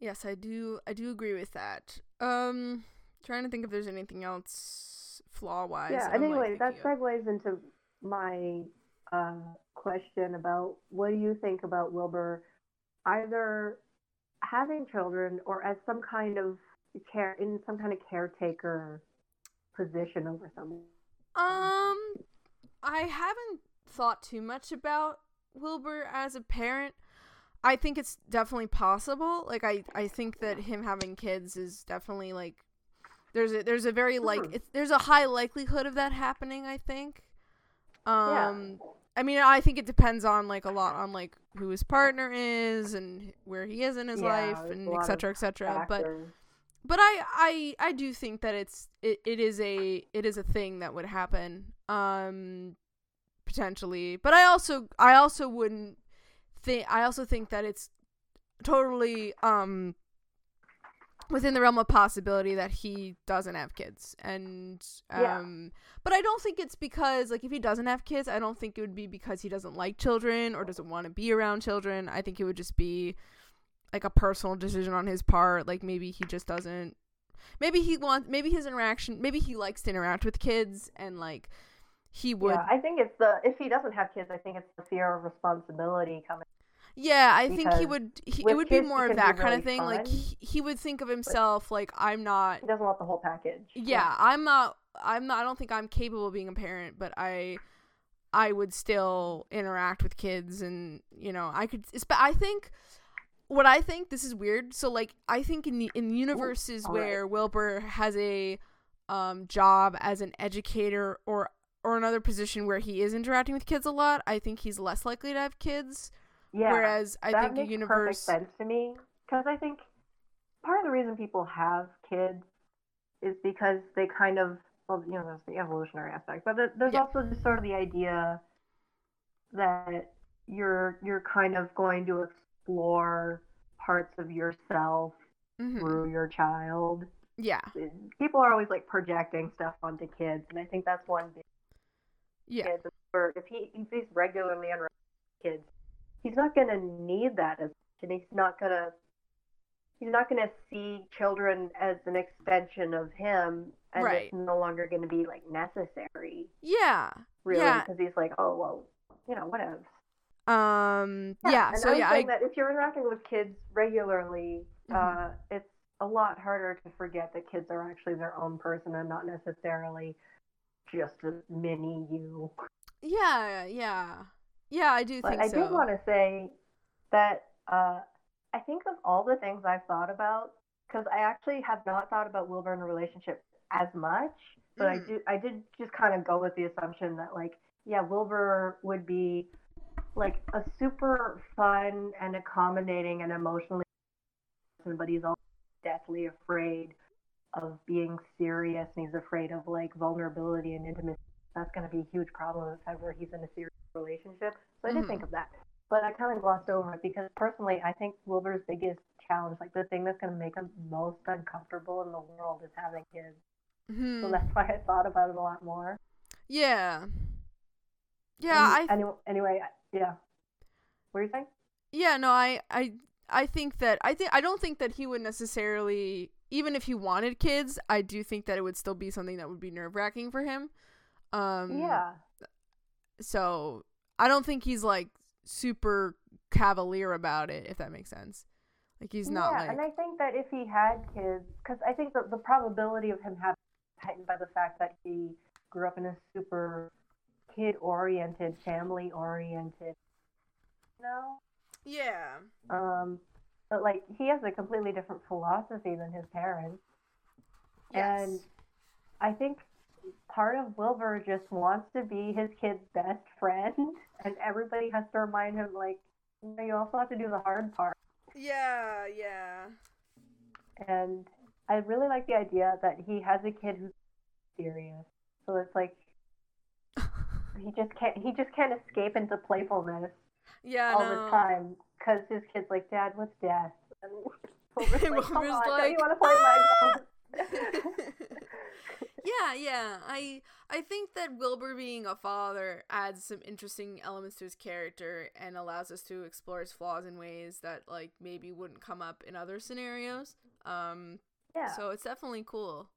Yes, I do. I do agree with that. Um, trying to think if there's anything else flaw wise. yeah and anyway that segues into my uh, question about what do you think about Wilbur either having children or as some kind of care in some kind of caretaker position over someone Um, I haven't thought too much about Wilbur as a parent. I think it's definitely possible. Like I, I think that him having kids is definitely like there's a there's a very like Hmm. it's, there's a high likelihood of that happening. I think. Yeah. Um, I mean, I think it depends on like a lot on like who his partner is and where he is in his Yeah, life and etc. etc. et of cetera, et cetera. But. But I, I I do think that it's it, it is a it is a thing that would happen um potentially. But I also I also wouldn't think I also think that it's totally um within the realm of possibility that he doesn't have kids. And um yeah. but i don't think it's because like if he doesn't have kids i don't think it would be because he doesn't like children or doesn't want to be around children. I think it would just be like a personal decision on his part like maybe he just doesn't maybe he wants maybe his interaction maybe he likes to interact with kids and like he would yeah i think it's the if he doesn't have kids i think it's the fear of responsibility coming yeah, I think he would. He, it would be more of that kind of thing. Fun. Like he, he, would think of himself like I'm not. He doesn't want the whole package. Yeah, yeah, I'm not. I'm not. I don't think I'm capable of being a parent, but I, I would still interact with kids, and you know, I could. I think. What I think this is weird. So like I think in the in universes Ooh, where right. Wilbur has a um job as an educator or or another position where he is interacting with kids a lot, I think he's less likely to have kids yeah. Whereas I that think makes a universe perfect sense to me because I think part of the reason people have kids is because they kind of well, you know, there's the evolutionary aspect, but there's yeah. also just sort of the idea that you're you're kind of going to explore parts of yourself mm-hmm. through your child. Yeah. People are always like projecting stuff onto kids, and I think that's one big. Yeah. Kids, if he if he's regularly around kids, he's not going to need that as and he's not going to he's not going to see children as an extension of him and right. it's no longer going to be like necessary yeah really yeah. because he's like oh well you know whatever um yeah, yeah. so I'm yeah I... that if you're interacting with kids regularly mm-hmm. uh it's a lot harder to forget that kids are actually their own person and not necessarily just a mini you yeah yeah yeah, I do but think I so. did want to say that uh, I think of all the things I've thought about, because I actually have not thought about Wilbur in a relationship as much, but mm. I do. I did just kind of go with the assumption that like, yeah, Wilbur would be like a super fun and accommodating and emotionally, person, but he's also deathly afraid of being serious, and he's afraid of like vulnerability and intimacy. That's going to be a huge problem if ever he's in a serious relationship. So I did mm-hmm. think of that. But I kind of glossed over it because personally, I think Wilbur's biggest challenge, like the thing that's going to make him most uncomfortable in the world, is having kids. Mm-hmm. So that's why I thought about it a lot more. Yeah. Yeah. And, I. Anyway, anyway, yeah. What are you saying? Yeah. No. I. I. I think that I think I don't think that he would necessarily even if he wanted kids, I do think that it would still be something that would be nerve wracking for him. Um, yeah. So I don't think he's like super cavalier about it, if that makes sense. Like he's not yeah, like. and I think that if he had kids, because I think that the probability of him having heightened by the fact that he grew up in a super kid-oriented, family-oriented, you know. Yeah. Um, but like he has a completely different philosophy than his parents, yes. and I think part of Wilbur just wants to be his kid's best friend, and everybody has to remind him, like, know, you also have to do the hard part. Yeah, yeah. And I really like the idea that he has a kid who's serious. So it's like he just can't he just can't escape into playfulness. Yeah, all no. the time because his kid's like, Dad, what's death? And Wilbur's like, Come on, like, don't you want to play my yeah, yeah. I I think that Wilbur being a father adds some interesting elements to his character and allows us to explore his flaws in ways that like maybe wouldn't come up in other scenarios. Um yeah. So it's definitely cool.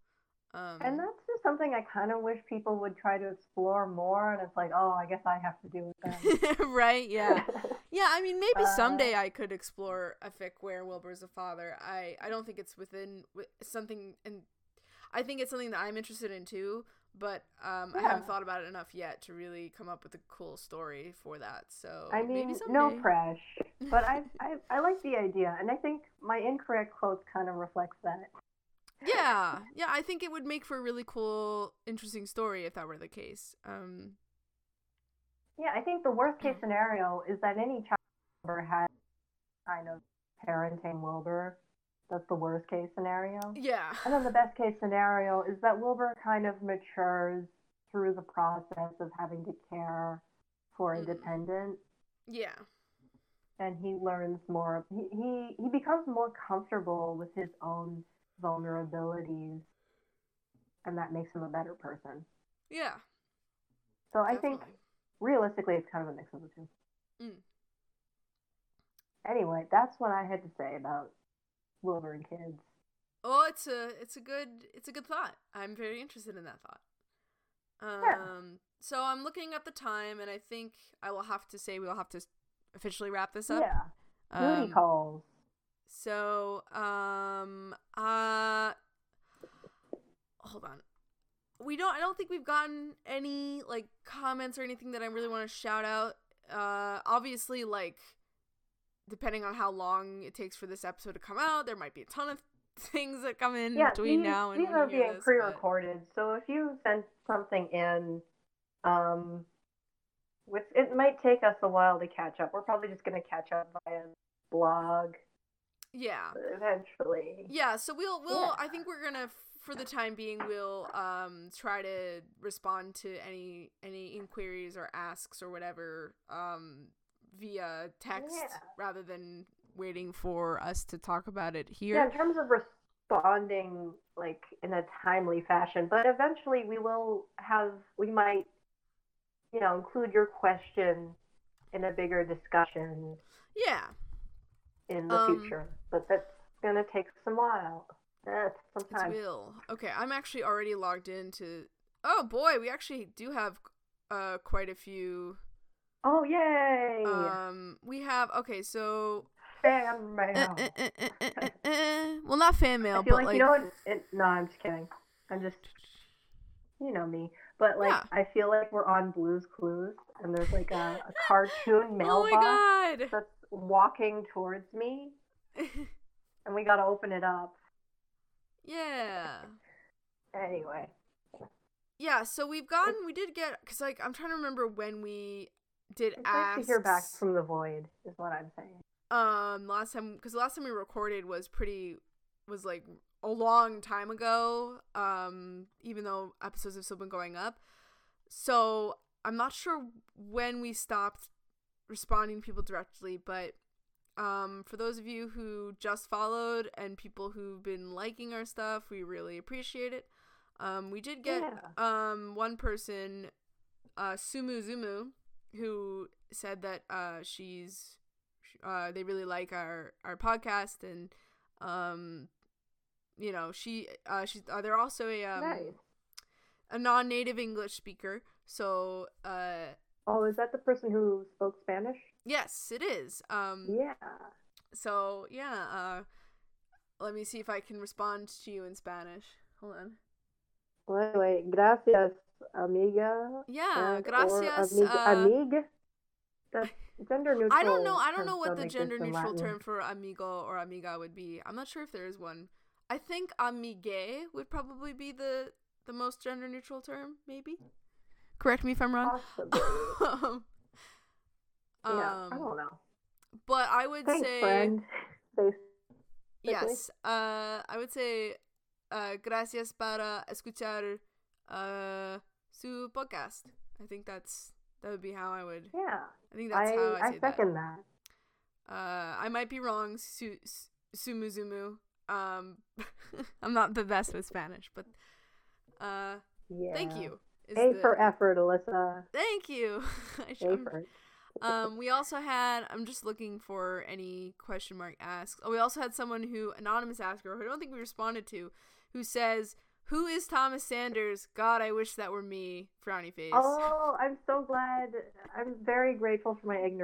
Um, and that's something I kind of wish people would try to explore more. And it's like, oh, I guess I have to do it then. right? Yeah. yeah. I mean, maybe uh, someday I could explore a fic where Wilbur's a father. I I don't think it's within something and I think it's something that I'm interested in too, but um, yeah. I haven't thought about it enough yet to really come up with a cool story for that. So I mean, no pressure, but I, I I like the idea, and I think my incorrect quotes kind of reflects that. Yeah, yeah, I think it would make for a really cool, interesting story if that were the case. Um, yeah, I think the worst case scenario is that any child ever had kind of parenting Wilbur that's the worst case scenario. Yeah. And then the best case scenario is that Wilbur kind of matures through the process of having to care for a mm. dependent. Yeah. And he learns more. He, he he becomes more comfortable with his own vulnerabilities, and that makes him a better person. Yeah. So I think realistically, it's kind of a mix of the two. Mm. Anyway, that's what I had to say about Wilbur and kids. Oh, it's a it's a good it's a good thought. I'm very interested in that thought. Um Yeah. so I'm looking at the time and I think I will have to say we'll have to officially wrap this up. Yeah, booty Um, calls. So, um, uh, hold on. We don't. I don't think we've gotten any like comments or anything that I really want to shout out. Uh, obviously, like depending on how long it takes for this episode to come out, there might be a ton of things that come in Yeah, between these, now and these are being this, pre-recorded. So if you send something in, um, with it might take us a while to catch up. We're probably just going to catch up via blog Yeah. eventually. Yeah, so we'll we'll Yeah. I think we're gonna for the time being we'll um try to respond to any any inquiries or asks or whatever um via text Yeah. rather than waiting for us to talk about it here. Yeah, in terms of responding like in a timely fashion, but eventually we will have we might you know include your question in a bigger discussion Yeah. In the Um, future. But that's going to take some while. Some It will. Okay, I'm actually already logged into Oh boy, we actually do have uh quite a few Oh yay! um we have okay, so Fan mail. uh, uh, uh, well not fan mail, I feel but like, you know what? It, no, I'm just kidding. I'm just, you know me. But like, Yeah. I feel like we're on Blue's Clues, and there's like a, a cartoon Oh mailbox my god. that's walking towards me, and we gotta open it up. yeah. Anyway, Yeah, so we've gotten, we did get, because, like, I'm trying to remember when we did it's nice to hear back from the void, is what I'm saying. Um, last time, because the last time we recorded was pretty, was like a long time ago, um, even though episodes have still been going up. So I'm not sure when we stopped responding to people directly, but um, for those of you who just followed and people who've been liking our stuff, we really appreciate it. Um, we did get Yeah. um one person, uh, Sumu Zumu, who said that uh she's uh they really like our our podcast and um you know she uh she's uh, they're also a um nice. a non-native English speaker so uh Oh, is that the person who spoke Spanish? yes it is um Yeah. so yeah uh let me see if I can respond to you in Spanish hold on Wait, wait. Gracias, amiga. yeah and- gracias amiga, uh. That's gender neutral. I don't know. I don't know what the gender neutral term for amigo or amiga would be. I'm not sure if there is one. I think amigue would probably be the the most gender neutral term. Maybe. Correct me if I'm wrong. Um, yeah, I don't know. but I would Thanks, say friend. Yes. Uh, I would say uh, gracias para escuchar uh, su podcast. I think that's that would be how I would. Yeah, I think that's I, how I I say that. second that. Uh, I might be wrong, su- su- Sumuzumu. Um, I'm not the best with Spanish, but uh, Yeah. thank you. Is A the- for effort, Alyssa. Thank you. A for um, we also had. I'm just looking for any question mark asks. Oh, we also had someone who anonymous asker who I don't think we responded to, who says, "Who is Thomas Sanders? God, I wish that were me." Frowny face. Oh, I'm so glad. I'm very grateful for my ignorance.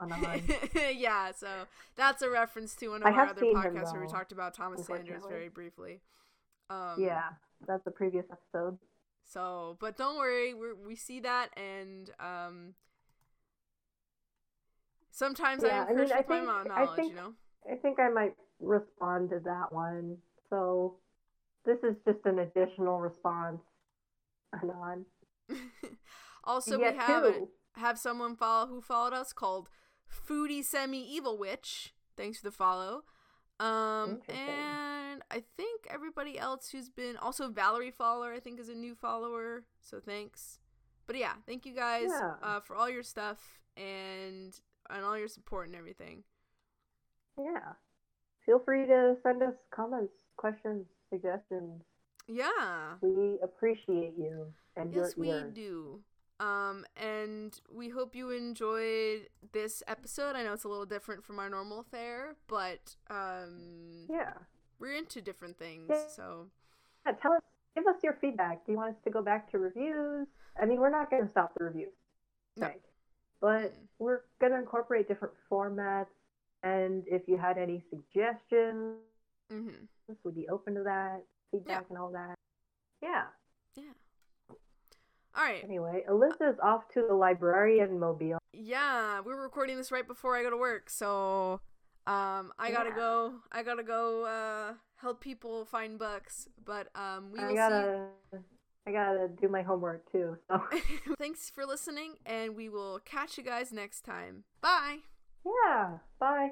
Yeah, so that's a reference to one of I our other seen him, podcasts where we talked about Thomas Sanders very briefly. Um, yeah, that's the previous episode. So, but don't worry, we we see that, and um, sometimes Yeah, I I mean, I with my think- I knowledge, think- you know. I think I might respond to that one. So this is just an additional response. Anon. also, we have a, have someone follow who followed us called Foodie Semi Evil Witch. Thanks for the follow. Um, and I think everybody else who's been also Valerie Fowler, I think, is a new follower. So thanks. But yeah, thank you guys Yeah. uh, for all your stuff and and all your support and everything. Yeah. feel free to send us comments, questions, suggestions. Yeah. We appreciate you and Yes, your we ears. do. Um, and we hope you enjoyed this episode. I know it's a little different from our normal fare, but um, Yeah. we're into different things, Yeah. so yeah. Tell us, give us your feedback. Do you want us to go back to reviews? I mean, we're not going to stop the reviews, No. right? But Mm. we're going to incorporate different formats. And if you had any suggestions, hmm we'd be open to that feedback and all that. Yeah. yeah. All right. Anyway, Alyssa's off to the librarian mobile. Yeah, we're recording this right before I go to work, so um, I gotta go. I gotta go uh, help people find books. But um, we will I gotta, I gotta do my homework too. So Thanks for listening, and we will catch you guys next time. Bye. yeah, bye.